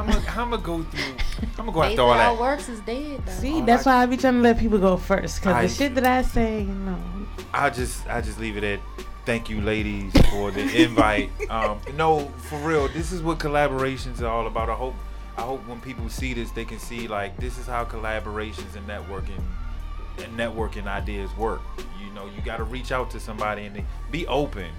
I'm gonna I'm gonna go through. I'm gonna go Faith after all without that. works is dead though. See, Oh, that's I- why I be trying to let people go first. Cause I- the shit that I say, you know, I just I just leave it at thank you ladies for the invite. Um, no, for real, this is what collaborations are all about. I hope I hope when people see this, they can see like this is how collaborations and networking and networking ideas work. You know, you got to reach out to somebody and be open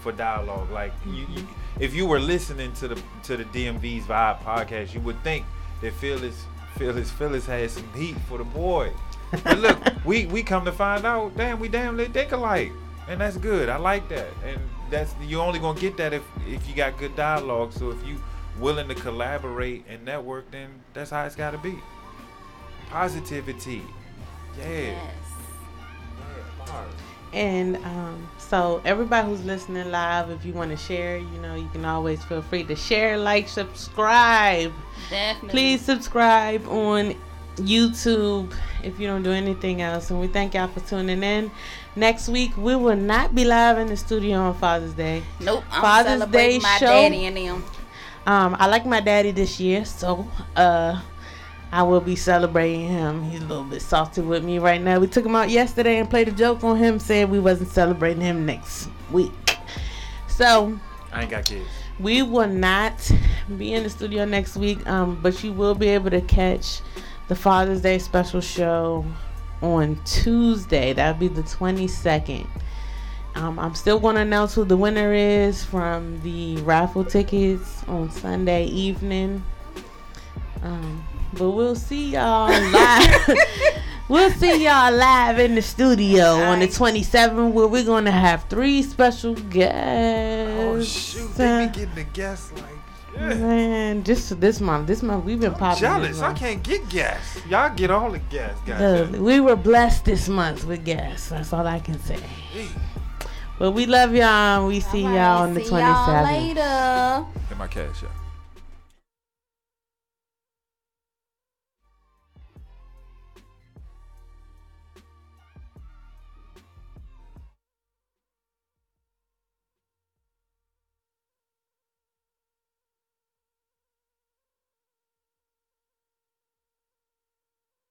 for dialogue. Like you, you, mm-hmm. if you were listening to the to the DMV's Vibe podcast, you would think that Phyllis Phyllis Phyllis had some heat for the boy. But look, we we come to find out, damn, we damn they think alike, and that's good. I like that, and that's you're only gonna get that if if you got good dialogue. So if you willing to collaborate and network, then that's how it's got to be. Positivity, yeah. Yes. and um, so everybody who's listening live, if you want to share, you know, you can always feel free to share, like, subscribe. Definitely. Please subscribe on YouTube if you don't do anything else. And we thank y'all for tuning in. Next week we will not be live in the studio on Father's Day. Nope. I'm Father's celebrating Day my show. daddy and them. Um, I like my daddy this year, so uh, I will be celebrating him. He's a little bit salty with me right now. We took him out yesterday and played a joke on him, said we wasn't celebrating him next week. So I ain't got kids. we will not be in the studio next week, um, but you will be able to catch the Father's Day special show on Tuesday. That'll be the 22nd. Um, I'm still going to announce who the winner is from the raffle tickets on Sunday evening. Um, but we'll see y'all live. We'll see y'all live in the studio on the 27th where we're going to have three special oh, guests. Oh shoot, they be getting the guests like. Yeah. Man, just this month, this month we've been popping. Jealous, this I can't get gas. Y'all get all the gas, guys. we were blessed this month with guests. That's all I can say. But we love y'all. We see y'all on the See y'all 27th. later. Hit my cash up.